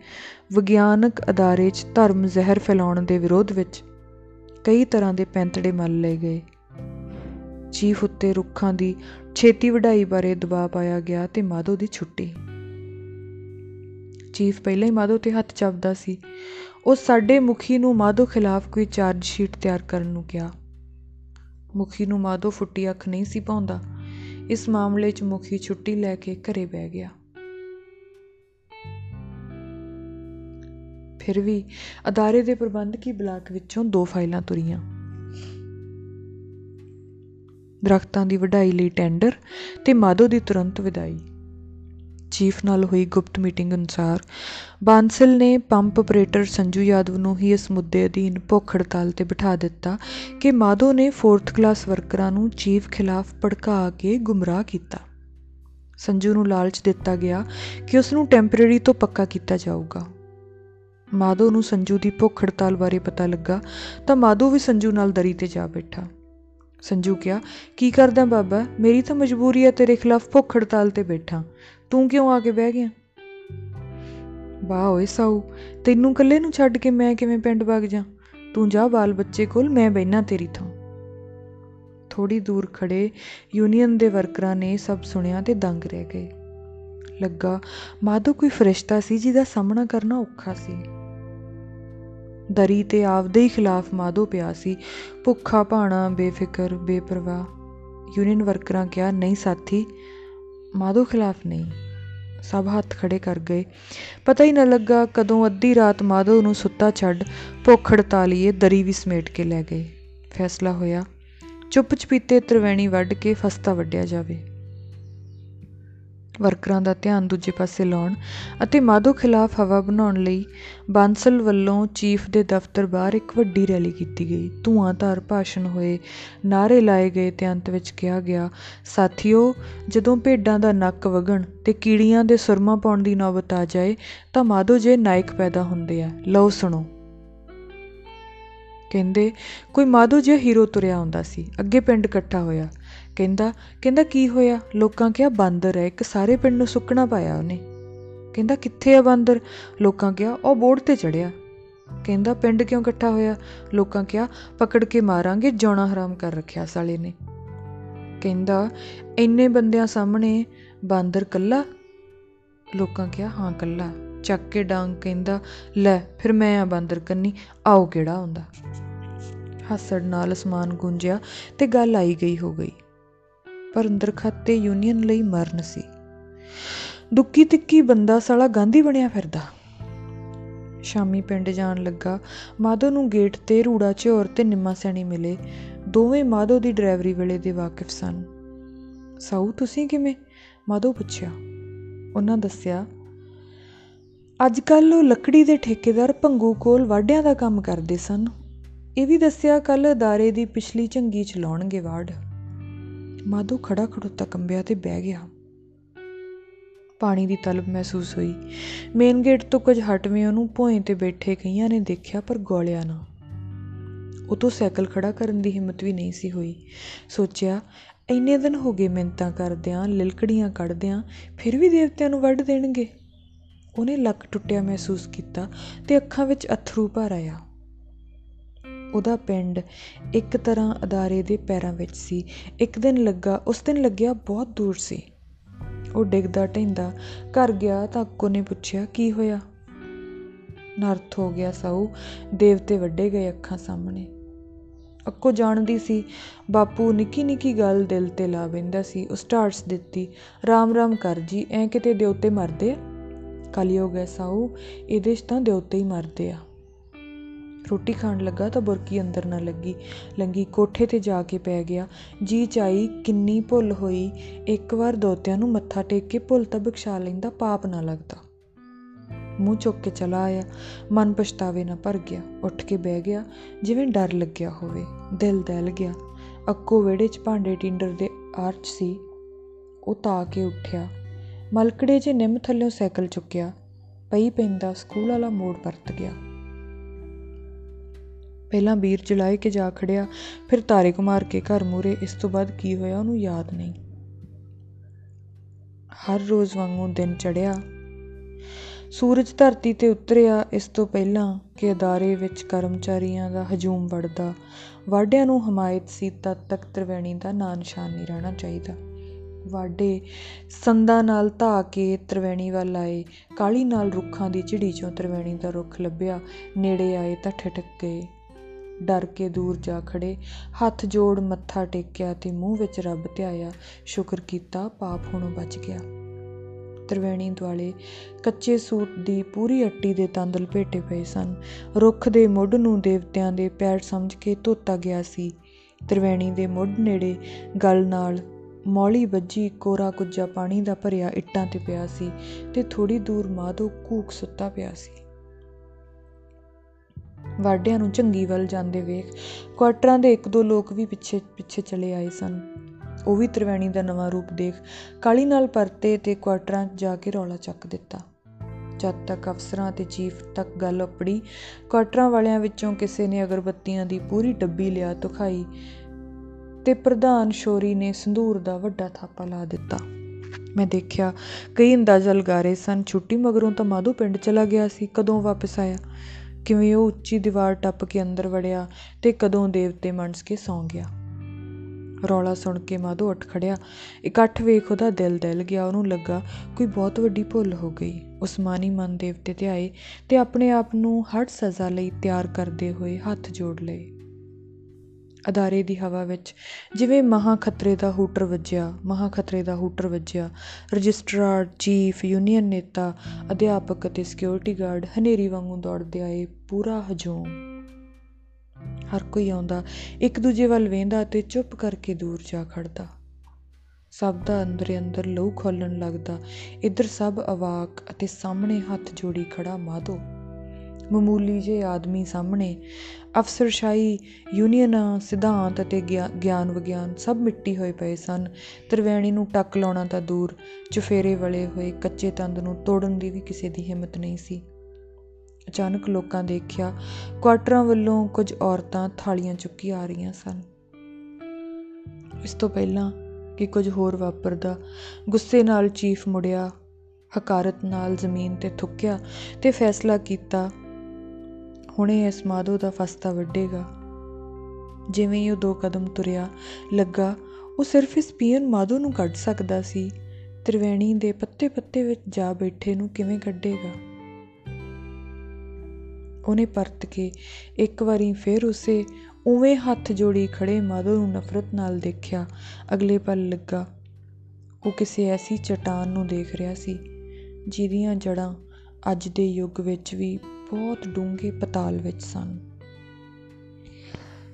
ਵਿਗਿਆਨਕ ਅਦਾਰੇ 'ਚ ਧਰਮ ਜ਼ਹਿਰ ਫੈਲਾਉਣ ਦੇ ਵਿਰੋਧ ਵਿੱਚ ਕਈ ਤਰ੍ਹਾਂ ਦੇ ਪੈਂਤੜੇ ਮੱਲ ਲਏ ਗਏ। ਚੀਫ ਉੱਤੇ ਰੁੱਖਾਂ ਦੀ ਛੇਤੀ ਵਢਾਈ ਬਾਰੇ ਦਬਾਅ ਪਾਇਆ ਗਿਆ ਤੇ ਮਾਧੋ ਦੀ ਛੁੱਟੀ। ਚੀਫ ਪਹਿਲਾਂ ਹੀ ਮਾਧੋ ਤੇ ਹੱਥ ਚੱਬਦਾ ਸੀ। ਉਹ ਸਾਡੇ ਮੁਖੀ ਨੂੰ ਮਾਧੋ ਖਿਲਾਫ ਕੋਈ ਚਾਰਜ ਸ਼ੀਟ ਤਿਆਰ ਕਰਨ ਨੂੰ ਕਿਹਾ। ਮੁਖੀ ਨੂੰ ਮਾਧੋ ਫੁੱਟੀ ਅੱਖ ਨਹੀਂ ਸੀ ਪਾਉਂਦਾ ਇਸ ਮਾਮਲੇ 'ਚ ਮੁਖੀ ਛੁੱਟੀ ਲੈ ਕੇ ਘਰੇ ਬਹਿ ਗਿਆ। ਫਿਰ ਵੀ ਅਦਾਰੇ ਦੇ ਪ੍ਰਬੰਧਕੀ ਬਲਾਕ ਵਿੱਚੋਂ ਦੋ ਫਾਈਲਾਂ ਤੁਰੀਆਂ। ਦਰਖਤਾਂ ਦੀ ਵਢਾਈ ਲਈ ਟੈਂਡਰ ਤੇ ਮਾਧੋ ਦੀ ਤੁਰੰਤ ਵਿਦਾਈ। ਚੀਫ ਨਾਲ ਹੋਈ ਗੁਪਤ ਮੀਟਿੰਗ ਅਨੁਸਾਰ, ਬਾਂਸਲ ਨੇ ਪੰਪ ਆਪਰੇਟਰ ਸੰਜੂ ਯਾਦਵ ਨੂੰ ਹੀ ਇਸ ਮੁੱਦੇ ਅਧੀਨ ਭੁੱਖ ਹੜਤਾਲ ਤੇ ਬਿਠਾ ਦਿੱਤਾ ਕਿ ਮਾਧੋ ਨੇ 4th ਕਲਾਸ ਵਰਕਰਾਂ ਨੂੰ ਚੀਫ ਖਿਲਾਫ ਭੜਕਾ ਕੇ ਗੁੰਮਰਾਹ ਕੀਤਾ। ਸੰਜੂ ਨੂੰ ਲਾਲਚ ਦਿੱਤਾ ਗਿਆ ਕਿ ਉਸ ਨੂੰ ਟੈਂਪਰੇਰੀ ਤੋਂ ਪੱਕਾ ਕੀਤਾ ਜਾਊਗਾ। ਮਾਧੋ ਨੂੰ ਸੰਜੂ ਦੀ ਭੁੱਖ ਹੜਤਾਲ ਬਾਰੇ ਪਤਾ ਲੱਗਾ ਤਾਂ ਮਾਧੋ ਵੀ ਸੰਜੂ ਨਾਲ ਦਰੀ ਤੇ ਜਾ ਬੈਠਾ। ਸੰਜੂ ਕਿਹਾ, ਕੀ ਕਰਦਾ ਬਾਬਾ? ਮੇਰੀ ਤਾਂ ਮਜਬੂਰੀ ਹੈ ਤੇਰੇ ਖਿਲਾਫ ਭੁੱਖ ਹੜਤਾਲ ਤੇ ਬੈਠਾ। ਤੂੰ ਕਿਉਂ ਆ ਕੇ ਬਹਿ ਗਿਆ? ਵਾਹ ਓਏ ਸਾਊ, ਤੈਨੂੰ ਇਕੱਲੇ ਨੂੰ ਛੱਡ ਕੇ ਮੈਂ ਕਿਵੇਂ ਪਿੰਡ ਵਗ ਜਾ? ਤੂੰ ਜਾ ਬਾਲ ਬੱਚੇ ਕੋਲ, ਮੈਂ ਬੈਠਾ ਤੇਰੀ ਥਾਂ। ਥੋੜੀ ਦੂਰ ਖੜੇ ਯੂਨੀਅਨ ਦੇ ਵਰਕਰਾਂ ਨੇ ਸਭ ਸੁਣਿਆ ਤੇ ਦੰਗ ਰਹਿ ਗਏ। ਲੱਗਾ, ਮਾਧੋ ਕੋਈ ਫਰਿਸ਼ਤਾ ਸੀ ਜਿਹਦਾ ਸਾਹਮਣਾ ਕਰਨਾ ਔਖਾ ਸੀ? ਦਰੀ ਤੇ ਆਪਦੇ ਹੀ ਖਿਲਾਫ ਮਾਧੋ ਪਿਆ ਸੀ। ਭੁੱਖਾ ਭਾਣਾ, ਬੇਫਿਕਰ, ਬੇਪਰਵਾਹ। ਯੂਨੀਅਨ ਵਰਕਰਾਂ ਕਿਹਾ, ਨਹੀਂ ਸਾਥੀ ਮਾਧੋ ਖਿਲਾਫ ਨਹੀਂ। ਸਭ ਹੱਥ ਖੜੇ ਕਰ ਗਏ। ਪਤਾ ਹੀ ਨਾ ਲੱਗਾ ਕਦੋਂ ਅੱਧੀ ਰਾਤ ਮਾਧੋ ਨੂੰ ਸੁੱਤਾ ਛੱਡ ਭੁੱਖ ਹੜਤਾਲੀਏ ਦਰੀ ਵੀ ਸਮੇਟ ਕੇ ਲੈ ਗਏ। ਫੈਸਲਾ ਹੋਇਆ ਚੁੱਪ ਚਪੀਤੇ ਤਰਵੈਣੀ ਵੱਢ ਕੇ ਫਸਤਾ ਵੱਢਿਆ ਜਾਵੇ। ਵਰਕਰਾਂ ਦਾ ਧਿਆਨ ਦੂਜੇ ਪਾਸੇ ਲਾਉਣ ਅਤੇ ਮਾਧੋ ਖਿਲਾਫ ਹਵਾ ਬਣਾਉਣ ਲਈ ਬਾਂਸਲ ਵੱਲੋਂ ਚੀਫ ਦੇ ਦਫ਼ਤਰ ਬਾਹਰ ਇੱਕ ਵੱਡੀ ਰੈਲੀ ਕੀਤੀ ਗਈ। ਧੂਆਂਧਾਰ ਭਾਸ਼ਣ ਹੋਏ ਨਾਰੇ ਲਾਏ ਗਏ ਤੇ ਅੰਤ ਵਿੱਚ ਕਿਹਾ ਗਿਆ, ਸਾਥੀਓ, ਜਦੋਂ ਭੇਡਾਂ ਦਾ ਨੱਕ ਵਗਣ ਤੇ ਕੀੜੀਆਂ ਦੇ ਸੁਰਮਾ ਪਾਉਣ ਦੀ ਨੌਬਤ ਆ ਜਾਏ, ਤਾਂ ਮਾਧੋ ਜੇ ਨਾਇਕ ਪੈਦਾ ਹੁੰਦੇ ਆ। ਲਓ ਸੁਣੋ। ਕਹਿੰਦੇ, ਕੋਈ ਮਾਧੋ ਜਿਹਾ ਹੀਰੋ ਤੁਰਿਆ ਆਉਂਦਾ ਸੀ, ਅੱਗੇ ਪਿੰਡ ਇਕੱਠਾ ਹੋਇਆ। ਕਹਿੰਦਾ ਕਹਿੰਦਾ ਕੀ ਹੋਇਆ? ਲੋਕਾਂ ਕਿਹਾ, ਬਾਂਦਰ ਹੈ, ਇੱਕ ਸਾਰੇ ਪਿੰਡ ਨੂੰ ਸੁੱਕਣਾ ਪਾਇਆ ਉਹਨੇ। ਕਹਿੰਦਾ, ਕਿੱਥੇ ਆ ਬਾਂਦਰ? ਲੋਕਾਂ ਕਿਹਾ, ਉਹ ਬੋਰਡ ਤੇ ਚੜਿਆ। ਕਹਿੰਦਾ, ਪਿੰਡ ਕਿਉਂ ਇਕੱਠਾ ਹੋਇਆ? ਲੋਕਾਂ ਕਿਹਾ, ਪਕੜ ਕੇ ਮਾਰਾਂਗੇ, ਜੌਣਾ ਹਰਾਮ ਕਰ ਰੱਖਿਆ ਸਾਲੇ ਨੇ। ਕਹਿੰਦਾ, ਇੰਨੇ ਬੰਦਿਆਂ ਸਾਹਮਣੇ ਬਾਂਦਰ ਕੱਲਾ ਲੋਕਾਂ ਕਿਹਾ, ਹਾਂ ਕੱਲਾ ਚੱਕ ਕੇ ਡਾਂਗ ਕਹਿੰਦਾ, ਲੈ, ਫਿਰ ਮੈਂ ਆ ਬਾਂਦਰ ਕੰਨੀ, ਆਓ ਕਿਹੜਾ ਹੁੰਦਾ ਹੱਸੜ ਨਾਲ ਅਸਮਾਨ ਗੁੰਜਿਆ ਤੇ ਗੱਲ ਆਈ ਗਈ ਹੋ ਗਈ। ਪਰ ਅੰਦਰ ਖਾਤੇ ਯੂਨੀਅਨ ਲਈ ਮਰਨ ਸੀ। ਦੁੱਕੀ ਤਿੱਕੀ ਬੰਦਾ ਸਾਲਾ ਗਾਂਧੀ ਬਣਿਆ ਫਿਰਦਾ। ਸ਼ਾਮੀ ਪਿੰਡ ਜਾਣ ਲੱਗਾ। ਮਾਧੋ ਨੂੰ ਗੇਟ ਤੇ ਰੂੜਾ, ਝੋਰ ਤੇ ਨਿੰਮਾ ਸੈਣੀ ਮਿਲੇ। ਦੋਵੇਂ ਮਾਧੋ ਦੀ ਡਰਾਈਵਰੀ ਵੇਲੇ ਦੇ ਵਾਕਿਫ ਸਨ। ਸਾਊ, ਤੁਸੀਂ ਕਿਵੇਂ? ਮਾਧੋ ਪੁੱਛਿਆ। ਉਹਨਾਂ ਦੱਸਿਆ ਅੱਜ ਕੱਲ ਉਹ ਲੱਕੜੀ ਦੇ ਠੇਕੇਦਾਰ ਭੰਗੂ ਕੋਲ ਵਾਢਿਆਂ ਦਾ ਕੰਮ ਕਰਦੇ ਸਨ। ਇਹ ਵੀ ਦੱਸਿਆ ਕੱਲ ਅਦਾਰੇ ਦੀ ਪਿਛਲੀ ਝੰਗੀ ਚ ਲਾਉਣਗੇ ਵਾੜ ਮਾਧੋ ਖੜਾ ਖੜੋਤਾ ਕੰਬਿਆ ਤੇ ਬਹਿ ਗਿਆ। ਪਾਣੀ ਦੀ ਤਲਬ ਮਹਿਸੂਸ ਹੋਈ। ਮੇਨ ਗੇਟ ਤੋਂ ਕੁਝ ਹਟਵੇਂ ਉਹਨੂੰ ਭੋਏ ਤੇ ਬੈਠੇ ਕਈਆਂ ਨੇ ਦੇਖਿਆ ਪਰ ਗੋਲਿਆ ਨਾ। ਉਹ ਤੋਂ ਸਾਈਕਲ ਖੜਾ ਕਰਨ ਦੀ ਹਿੰਮਤ ਵੀ ਨਹੀਂ ਸੀ ਹੋਈ। ਸੋਚਿਆ, ਇੰਨੇ ਦਿਨ ਹੋ ਗਏ ਮਿੰਤਾਂ ਕਰਦਿਆਂ, ਲਿਲਕੜੀਆਂ ਕੱਢਦਿਆਂ, ਫਿਰ ਵੀ ਦੇਵਤਿਆਂ ਨੂੰ ਵੱਢ ਦੇਣਗੇ? ਉਹਨੇ ਲੱਕ ਟੁੱਟਿਆ ਮਹਿਸੂਸ ਕੀਤਾ ਤੇ ਅੱਖਾਂ ਵਿੱਚ ਅਥਰੂ ਭਰ ਆਇਆ। ਉਹਦਾ ਪਿੰਡ ਇੱਕ ਤਰ੍ਹਾਂ ਅਦਾਰੇ ਦੇ ਪੈਰਾਂ ਵਿੱਚ ਸੀ। ਇੱਕ ਦਿਨ ਲੱਗਾ, ਉਸ ਦਿਨ ਲੱਗਿਆ ਬਹੁਤ ਦੂਰ ਸੀ। ਉਹ ਡਿੱਗਦਾ ਢੈਂਦਾ ਘਰ ਗਿਆ ਤਾਂ ਅੱਕੋ ਨੇ ਪੁੱਛਿਆ, ਕੀ ਹੋਇਆ? ਨਰਥ ਹੋ ਗਿਆ ਸਾਊ, ਦੇਵਤੇ ਵੱਡੇ ਗਏ ਅੱਖਾਂ ਸਾਹਮਣੇ। ਅੱਕੋ ਜਾਣਦੀ ਸੀ, ਬਾਪੂ ਨਿੱਕੀ ਨਿੱਕੀ ਗੱਲ ਦਿਲ ਤੇ ਲਾ ਬੈਂਦਾ ਸੀ, ਉਸ ਟਾਰਸ ਦਿੱਤੀ, ਰਾਮ ਰਾਮ ਕਰ ਜੀ, ਐ ਕਿਤੇ ਦੇਵਤੇ ਮਰਦੇ ਆ? ਕਲਯੁਗ ਹੈ ਸਾਊ, ਇਹਦੇ 'ਚ ਤਾਂ ਦੇਵਤੇ ਹੀ ਮਰਦੇ ਆ। ਰੋਟੀ ਖਾਣ ਲੱਗਾ ਤਾਂ ਬੁਰਕੀ ਅੰਦਰ ਨਾ ਲੱਗੀ। ਲੰਗੀ ਕੋਠੇ ਤੇ ਜਾ ਕੇ ਪੈ ਗਿਆ। ਜੀ ਚਾਈ ਕਿੰਨੀ ਭੁੱਲ ਹੋਈ। ਇੱਕ ਵਾਰ ਦੋਤਿਆਂ ਨੂੰ ਮੱਥਾ ਟੇਕ ਕੇ ਭੁੱਲ ਤਾਂ ਬਖਸ਼ਾ ਲੈਂਦਾ, ਪਾਪ ਨਾ ਲੱਗਦਾ। ਮੂੰਹ ਚੁੱਕ ਕੇ ਚਲਾ ਆਇਆ। ਮਨ ਪਛਤਾਵੇ ਨਾਲ ਭਰ ਗਿਆ। ਉੱਠ ਕੇ ਬਹਿ ਗਿਆ। ਜਿਵੇਂ ਡਰ ਲੱਗਿਆ ਹੋਵੇ। ਦਿਲ ਦਹਿਲ ਗਿਆ। ਅੱਕੋ ਵਿਹੜੇ 'ਚ ਭਾਂਡੇ ਟਿੰਡਰ ਦੇ ਆਰਚ ਸੀ। ਉਹ ਤਾਂ ਕੇ ਉੱਠਿਆ। ਮਲਕੜੇ 'ਚ ਨਿੰਮ ਥੱਲਿਓਂ ਸਾਈਕਲ ਚੁੱਕਿਆ। ਪਈ ਪੈਂਦਾ, ਸਕੂਲ ਵਾਲਾ ਮੋੜ ਪਰਤ ਗਿਆ। ਪਹਿਲਾਂ ਵੀਰ ਜਲਾਏ ਕੇ ਜਾ ਖੜਿਆ, ਫਿਰ ਤਾਰੇ ਕੁਮਾਰ ਕੇ ਘਰ ਮੂਰੇ ਇਸ ਤੋਂ ਬਾਅਦ ਕੀ ਹੋਇਆ ਉਹਨੂੰ ਯਾਦ ਨਹੀਂ। ਹਰ ਰੋਜ਼ ਵਾਂਗੂ ਦਿਨ ਚੜਿਆ। ਸੂਰਜ ਧਰਤੀ ਤੇ ਉਤਰਿਆ, ਇਸ ਤੋਂ ਪਹਿਲਾਂ ਕਿ ਅਦਾਰੇ ਵਿੱਚ ਕਰਮਚਾਰੀਆਂ ਦਾ ਹਜੂਮ ਵੜਦਾ, ਵਾਢਿਆਂ ਨੂੰ ਹਮਾਇਤ ਸੀ ਤਦ ਤੱਕ ਤ੍ਰਿਵੇਣੀ ਦਾ ਨਾਂ ਨਿਸ਼ਾਨ ਨਹੀਂ ਰਹਿਣਾ ਚਾਹੀਦਾ। ਵਾਢੇ ਸੰਦਾਂ ਨਾਲ ਧਾ ਕੇ ਤ੍ਰਿਵੇਣੀ ਵੱਲ ਆਏ, ਕਾਲੀ ਨਾਲ ਰੁੱਖਾਂ ਦੀ ਝਿੜੀ ਚੋਂ ਤ੍ਰਿਵੇਣੀ ਦਾ ਰੁੱਖ ਲੱਭਿਆ, ਨੇੜੇ ਆਏ ਤਾਂ ਠਿਠਕ ਗਏ। ਡਰ ਕੇ ਦੂਰ ਜਾ ਖੜੇ ਹੱਥ ਜੋੜ ਮੱਥਾ ਟੇਕਿਆ ਤੇ ਮੂੰਹ ਵਿੱਚ ਰੱਬ ਧਿਆਇਆ, ਸ਼ੁਕਰ ਕੀਤਾ, ਪਾਪ ਹੁਣੋਂ ਬਚ ਗਿਆ। ਤ੍ਰਿਵੇਣੀ ਦੁਆਲੇ ਕੱਚੇ ਸੂਤ ਦੀ ਪੂਰੀ ਅੱਟੀ ਦੇ ਤੰਦ ਲਪੇਟੇ ਪਏ ਸਨ। ਰੁੱਖ ਦੇ ਮੁੱਢ ਨੂੰ ਦੇਵਤਿਆਂ ਦੇ ਪੈਰ ਸਮਝ ਕੇ ਧੋਤਾ ਗਿਆ ਸੀ। ਤ੍ਰਿਵੇਣੀ ਦੇ ਮੁੱਢ ਨੇੜੇ ਗਲ ਨਾਲ ਮੌਲੀ ਵੱਜੀ ਕੋਰਾ ਕੁੱਜਾ ਪਾਣੀ ਦਾ ਭਰਿਆ ਇੱਟਾਂ ਤੇ ਪਿਆ ਸੀ ਤੇ ਥੋੜੀ ਦੂਰ ਮਾਧੋ ਕੂਕ ਸੁੱਤਾ ਪਿਆ ਸੀ। ਵਾਢਿਆਂ ਨੂੰ ਚੰਗੀ ਵੱਲ ਜਾਂਦੇ ਵੇਖ, ਕੁਆਟਰਾਂ ਦੇ ਇੱਕ ਦੋ ਲੋਕ ਵੀ ਪਿੱਛੇ ਪਿੱਛੇ ਚਲੇ ਆਏ ਸਨ। ਉਹ ਵੀ ਤ੍ਰਿਵੇਣੀ ਦਾ ਨਵਾਂ ਰੂਪ ਦੇਖ, ਕਾਲੀ ਨਾਲ ਪਰਤੇ ਤੇ ਕੁਆਟਰਾਂ 'ਚ ਜਾ ਕੇ ਰੌਲਾ ਚੱਕ ਦਿੱਤਾ। ਜਦ ਤੱਕ ਅਫਸਰਾਂ ਤੇ ਚੀਫ ਤੱਕ ਗੱਲ ਉਪੜੀ ਕੁਆਟਰਾਂ ਵਾਲਿਆਂ ਵਿੱਚੋਂ ਕਿਸੇ ਨੇ ਅਗਰਬੱਤੀਆਂ ਦੀ ਪੂਰੀ ਡੱਬੀ ਲਿਆ ਤੁਖਾਈ ਤੇ ਪ੍ਰਧਾਨ ਸ਼ੋਰੀ ਨੇ ਸੰਧੂਰ ਦਾ ਵੱਡਾ ਥਾਪਾ ਲਾ ਦਿੱਤਾ। ਮੈਂ ਦੇਖਿਆ ਕਈ ਅੰਦਾਜ਼ਾ ਲਗਾ ਰਹੇ ਸਨ, ਛੁੱਟੀ ਮਗਰੋਂ ਤਾਂ ਮਾਧੂ ਪਿੰਡ ਚਲਾ ਗਿਆ ਸੀ, ਕਦੋਂ ਵਾਪਸ ਆਇਆ? ਕਿਵੇਂ ਉਹ ਉੱਚੀ ਦੀਵਾਰ ਟੱਪ ਕੇ ਅੰਦਰ ਵੜਿਆ ਤੇ ਕਦੋਂ ਦੇਵਤੇ ਮਨਸ ਕੇ ਸੌਂ ਗਿਆ। ਰੌਲਾ ਸੁਣ ਕੇ ਮਾਧੋ ਉੱਠ ਖੜਿਆ। ਇਕੱਠ ਵੇਖ ਉਹਦਾ ਦਿਲ ਦਿਲ ਗਿਆ। ਉਹਨੂੰ ਲੱਗਾ ਕੋਈ ਬਹੁਤ ਵੱਡੀ ਭੁੱਲ ਹੋ ਗਈ। ਉਸਮਾਨੀ ਮਨ ਦੇਵਤੇ ਤੇ ਆਏ ਤੇ ਆਪਣੇ ਆਪ ਨੂੰ ਹਰ ਸਜ਼ਾ ਲਈ ਤਿਆਰ ਕਰਦੇ ਹੋਏ ਹੱਥ ਜੋੜ ਲਏ। ਅਦਾਰੇ ਦੀ ਹਵਾ ਵਿੱਚ, ਜਿਵੇਂ ਮਹਾ ਖਤਰੇ ਦਾ ਹੂਟਰ ਵੱਜਿਆ, ਮਹਾ ਖਤਰੇ ਦਾ ਹੂਟਰ ਵੱਜਿਆ, ਰਜਿਸਟਰਾਰ, ਚੀਫ, ਯੂਨੀਅਨ ਨੇਤਾ, ਅਧਿਆਪਕ ਅਤੇ ਸਿਕਿਉਰਿਟੀ ਗਾਰਡ ਹਨੇਰੀ ਵਾਂਗੂ ਦੌੜਦੇ ਆਏ, ਪੂਰਾ ਹਜੂਮ। ਹਰ ਕੋਈ ਆਉਂਦਾ, ਇੱਕ ਦੂਜੇ ਵੱਲ ਵੇਂਦਾ ਤੇ ਚੁੱਪ ਕਰਕੇ ਦੂਰ ਜਾ ਖੜਦਾ ਸਭ ਦਾ ਅੰਦਰੇ ਅੰਦਰ ਲਹੂ ਖੋਲਣ ਲੱਗਦਾ, ਇੱਧਰ ਸਭ ਅਵਾਕ ਅਤੇ ਸਾਹਮਣੇ ਹੱਥ ਜੋੜੀ ਖੜਾ ਮਾਧੋ। ਮਾਮੂਲੀ ਜੇ ਆਦਮੀ ਸਾਹਮਣੇ ਅਫਸਰਸ਼ਾਹੀ ਯੂਨੀਅਨਾਂ, ਸਿਧਾਂਤ ਅਤੇ ਗਿਆਨ ਵਿਗਿਆਨ ਸਭ ਮਿੱਟੀ ਹੋਏ ਪਏ ਸਨ। ਤ੍ਰਿਵੇਣੀ ਨੂੰ ਟੱਕ ਲਾਉਣਾ ਤਾਂ ਦੂਰ, ਚੁਫੇਰੇ ਵਲੇ ਹੋਏ ਕੱਚੇ ਤੰਦ ਨੂੰ ਤੋੜਨ ਦੀ ਵੀ ਕਿਸੇ ਦੀ ਹਿੰਮਤ ਨਹੀਂ ਸੀ। ਅਚਾਨਕ ਲੋਕਾਂ ਦੇਖਿਆ, ਕੁਆਟਰਾਂ ਵੱਲੋਂ ਕੁਝ ਔਰਤਾਂ ਥਾਲੀਆਂ ਚੁੱਕੀ ਆ ਰਹੀਆਂ ਸਨ। ਇਸ ਤੋਂ ਪਹਿਲਾਂ ਕਿ ਕੁਝ ਹੋਰ ਵਾਪਰਦਾ, ਗੁੱਸੇ ਨਾਲ ਚੀਫ ਮੁੜਿਆ, ਹਕਾਰਤ ਨਾਲ ਜ਼ਮੀਨ ਤੇ ਥੁੱਕਿਆ ਤੇ ਫੈਸਲਾ ਕੀਤਾ ਹੁਣੇ ਇਸ ਮਾਧੋ ਦਾ ਫਸਤਾ ਵੱਡੇਗਾ ਜਿਵੇਂ ਹੀ ਉਹ ਦੋ ਕਦਮ ਤੁਰਿਆ ਲੱਗਾ, ਉਹ ਸਿਰਫ ਇਸ ਪੀਨ ਮਾਧੋ ਨੂੰ ਕੱਢ ਸਕਦਾ ਸੀ। ਤ੍ਰਿਵੇਣੀ ਦੇ ਪੱਤੇ ਪੱਤੇ ਵਿੱਚ ਜਾ ਬੈਠੇ ਨੂੰ ਕਿਵੇਂ ਕੱਢੇਗਾ? ਉਹਨੇ ਪਰਤ ਕੇ ਇੱਕ ਵਾਰੀ ਫੇਰ ਉਸੇ ਉਵੇਂ ਹੱਥ ਜੋੜੀ ਖੜੇ ਮਾਧੋ ਨੂੰ ਨਫ਼ਰਤ ਨਾਲ ਦੇਖਿਆ। ਅਗਲੇ ਪਲ ਲੱਗਾ। ਉਹ ਕਿਸੇ ਐਸੀ ਚਟਾਨ ਨੂੰ ਦੇਖ ਰਿਹਾ ਸੀ, ਜਿਹਦੀਆਂ ਜੜਾਂ ਅੱਜ ਦੇ ਯੁੱਗ ਵਿੱਚ ਵੀ ਬਹੁਤ ਡੂੰਘੇ ਪਤਾਲ ਵਿੱਚ ਸਨ।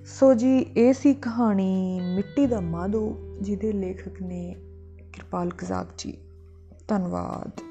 ਸੋ ਜੀ, ਇਹ ਸੀ ਕਹਾਣੀ ਮਿੱਟੀ ਦਾ ਮਾਧੋ, ਜਿਹਦੇ ਲੇਖਕ ਨੇ ਕਿਰਪਾਲ ਕਜ਼ਾਕ ਜੀ। ਧੰਨਵਾਦ।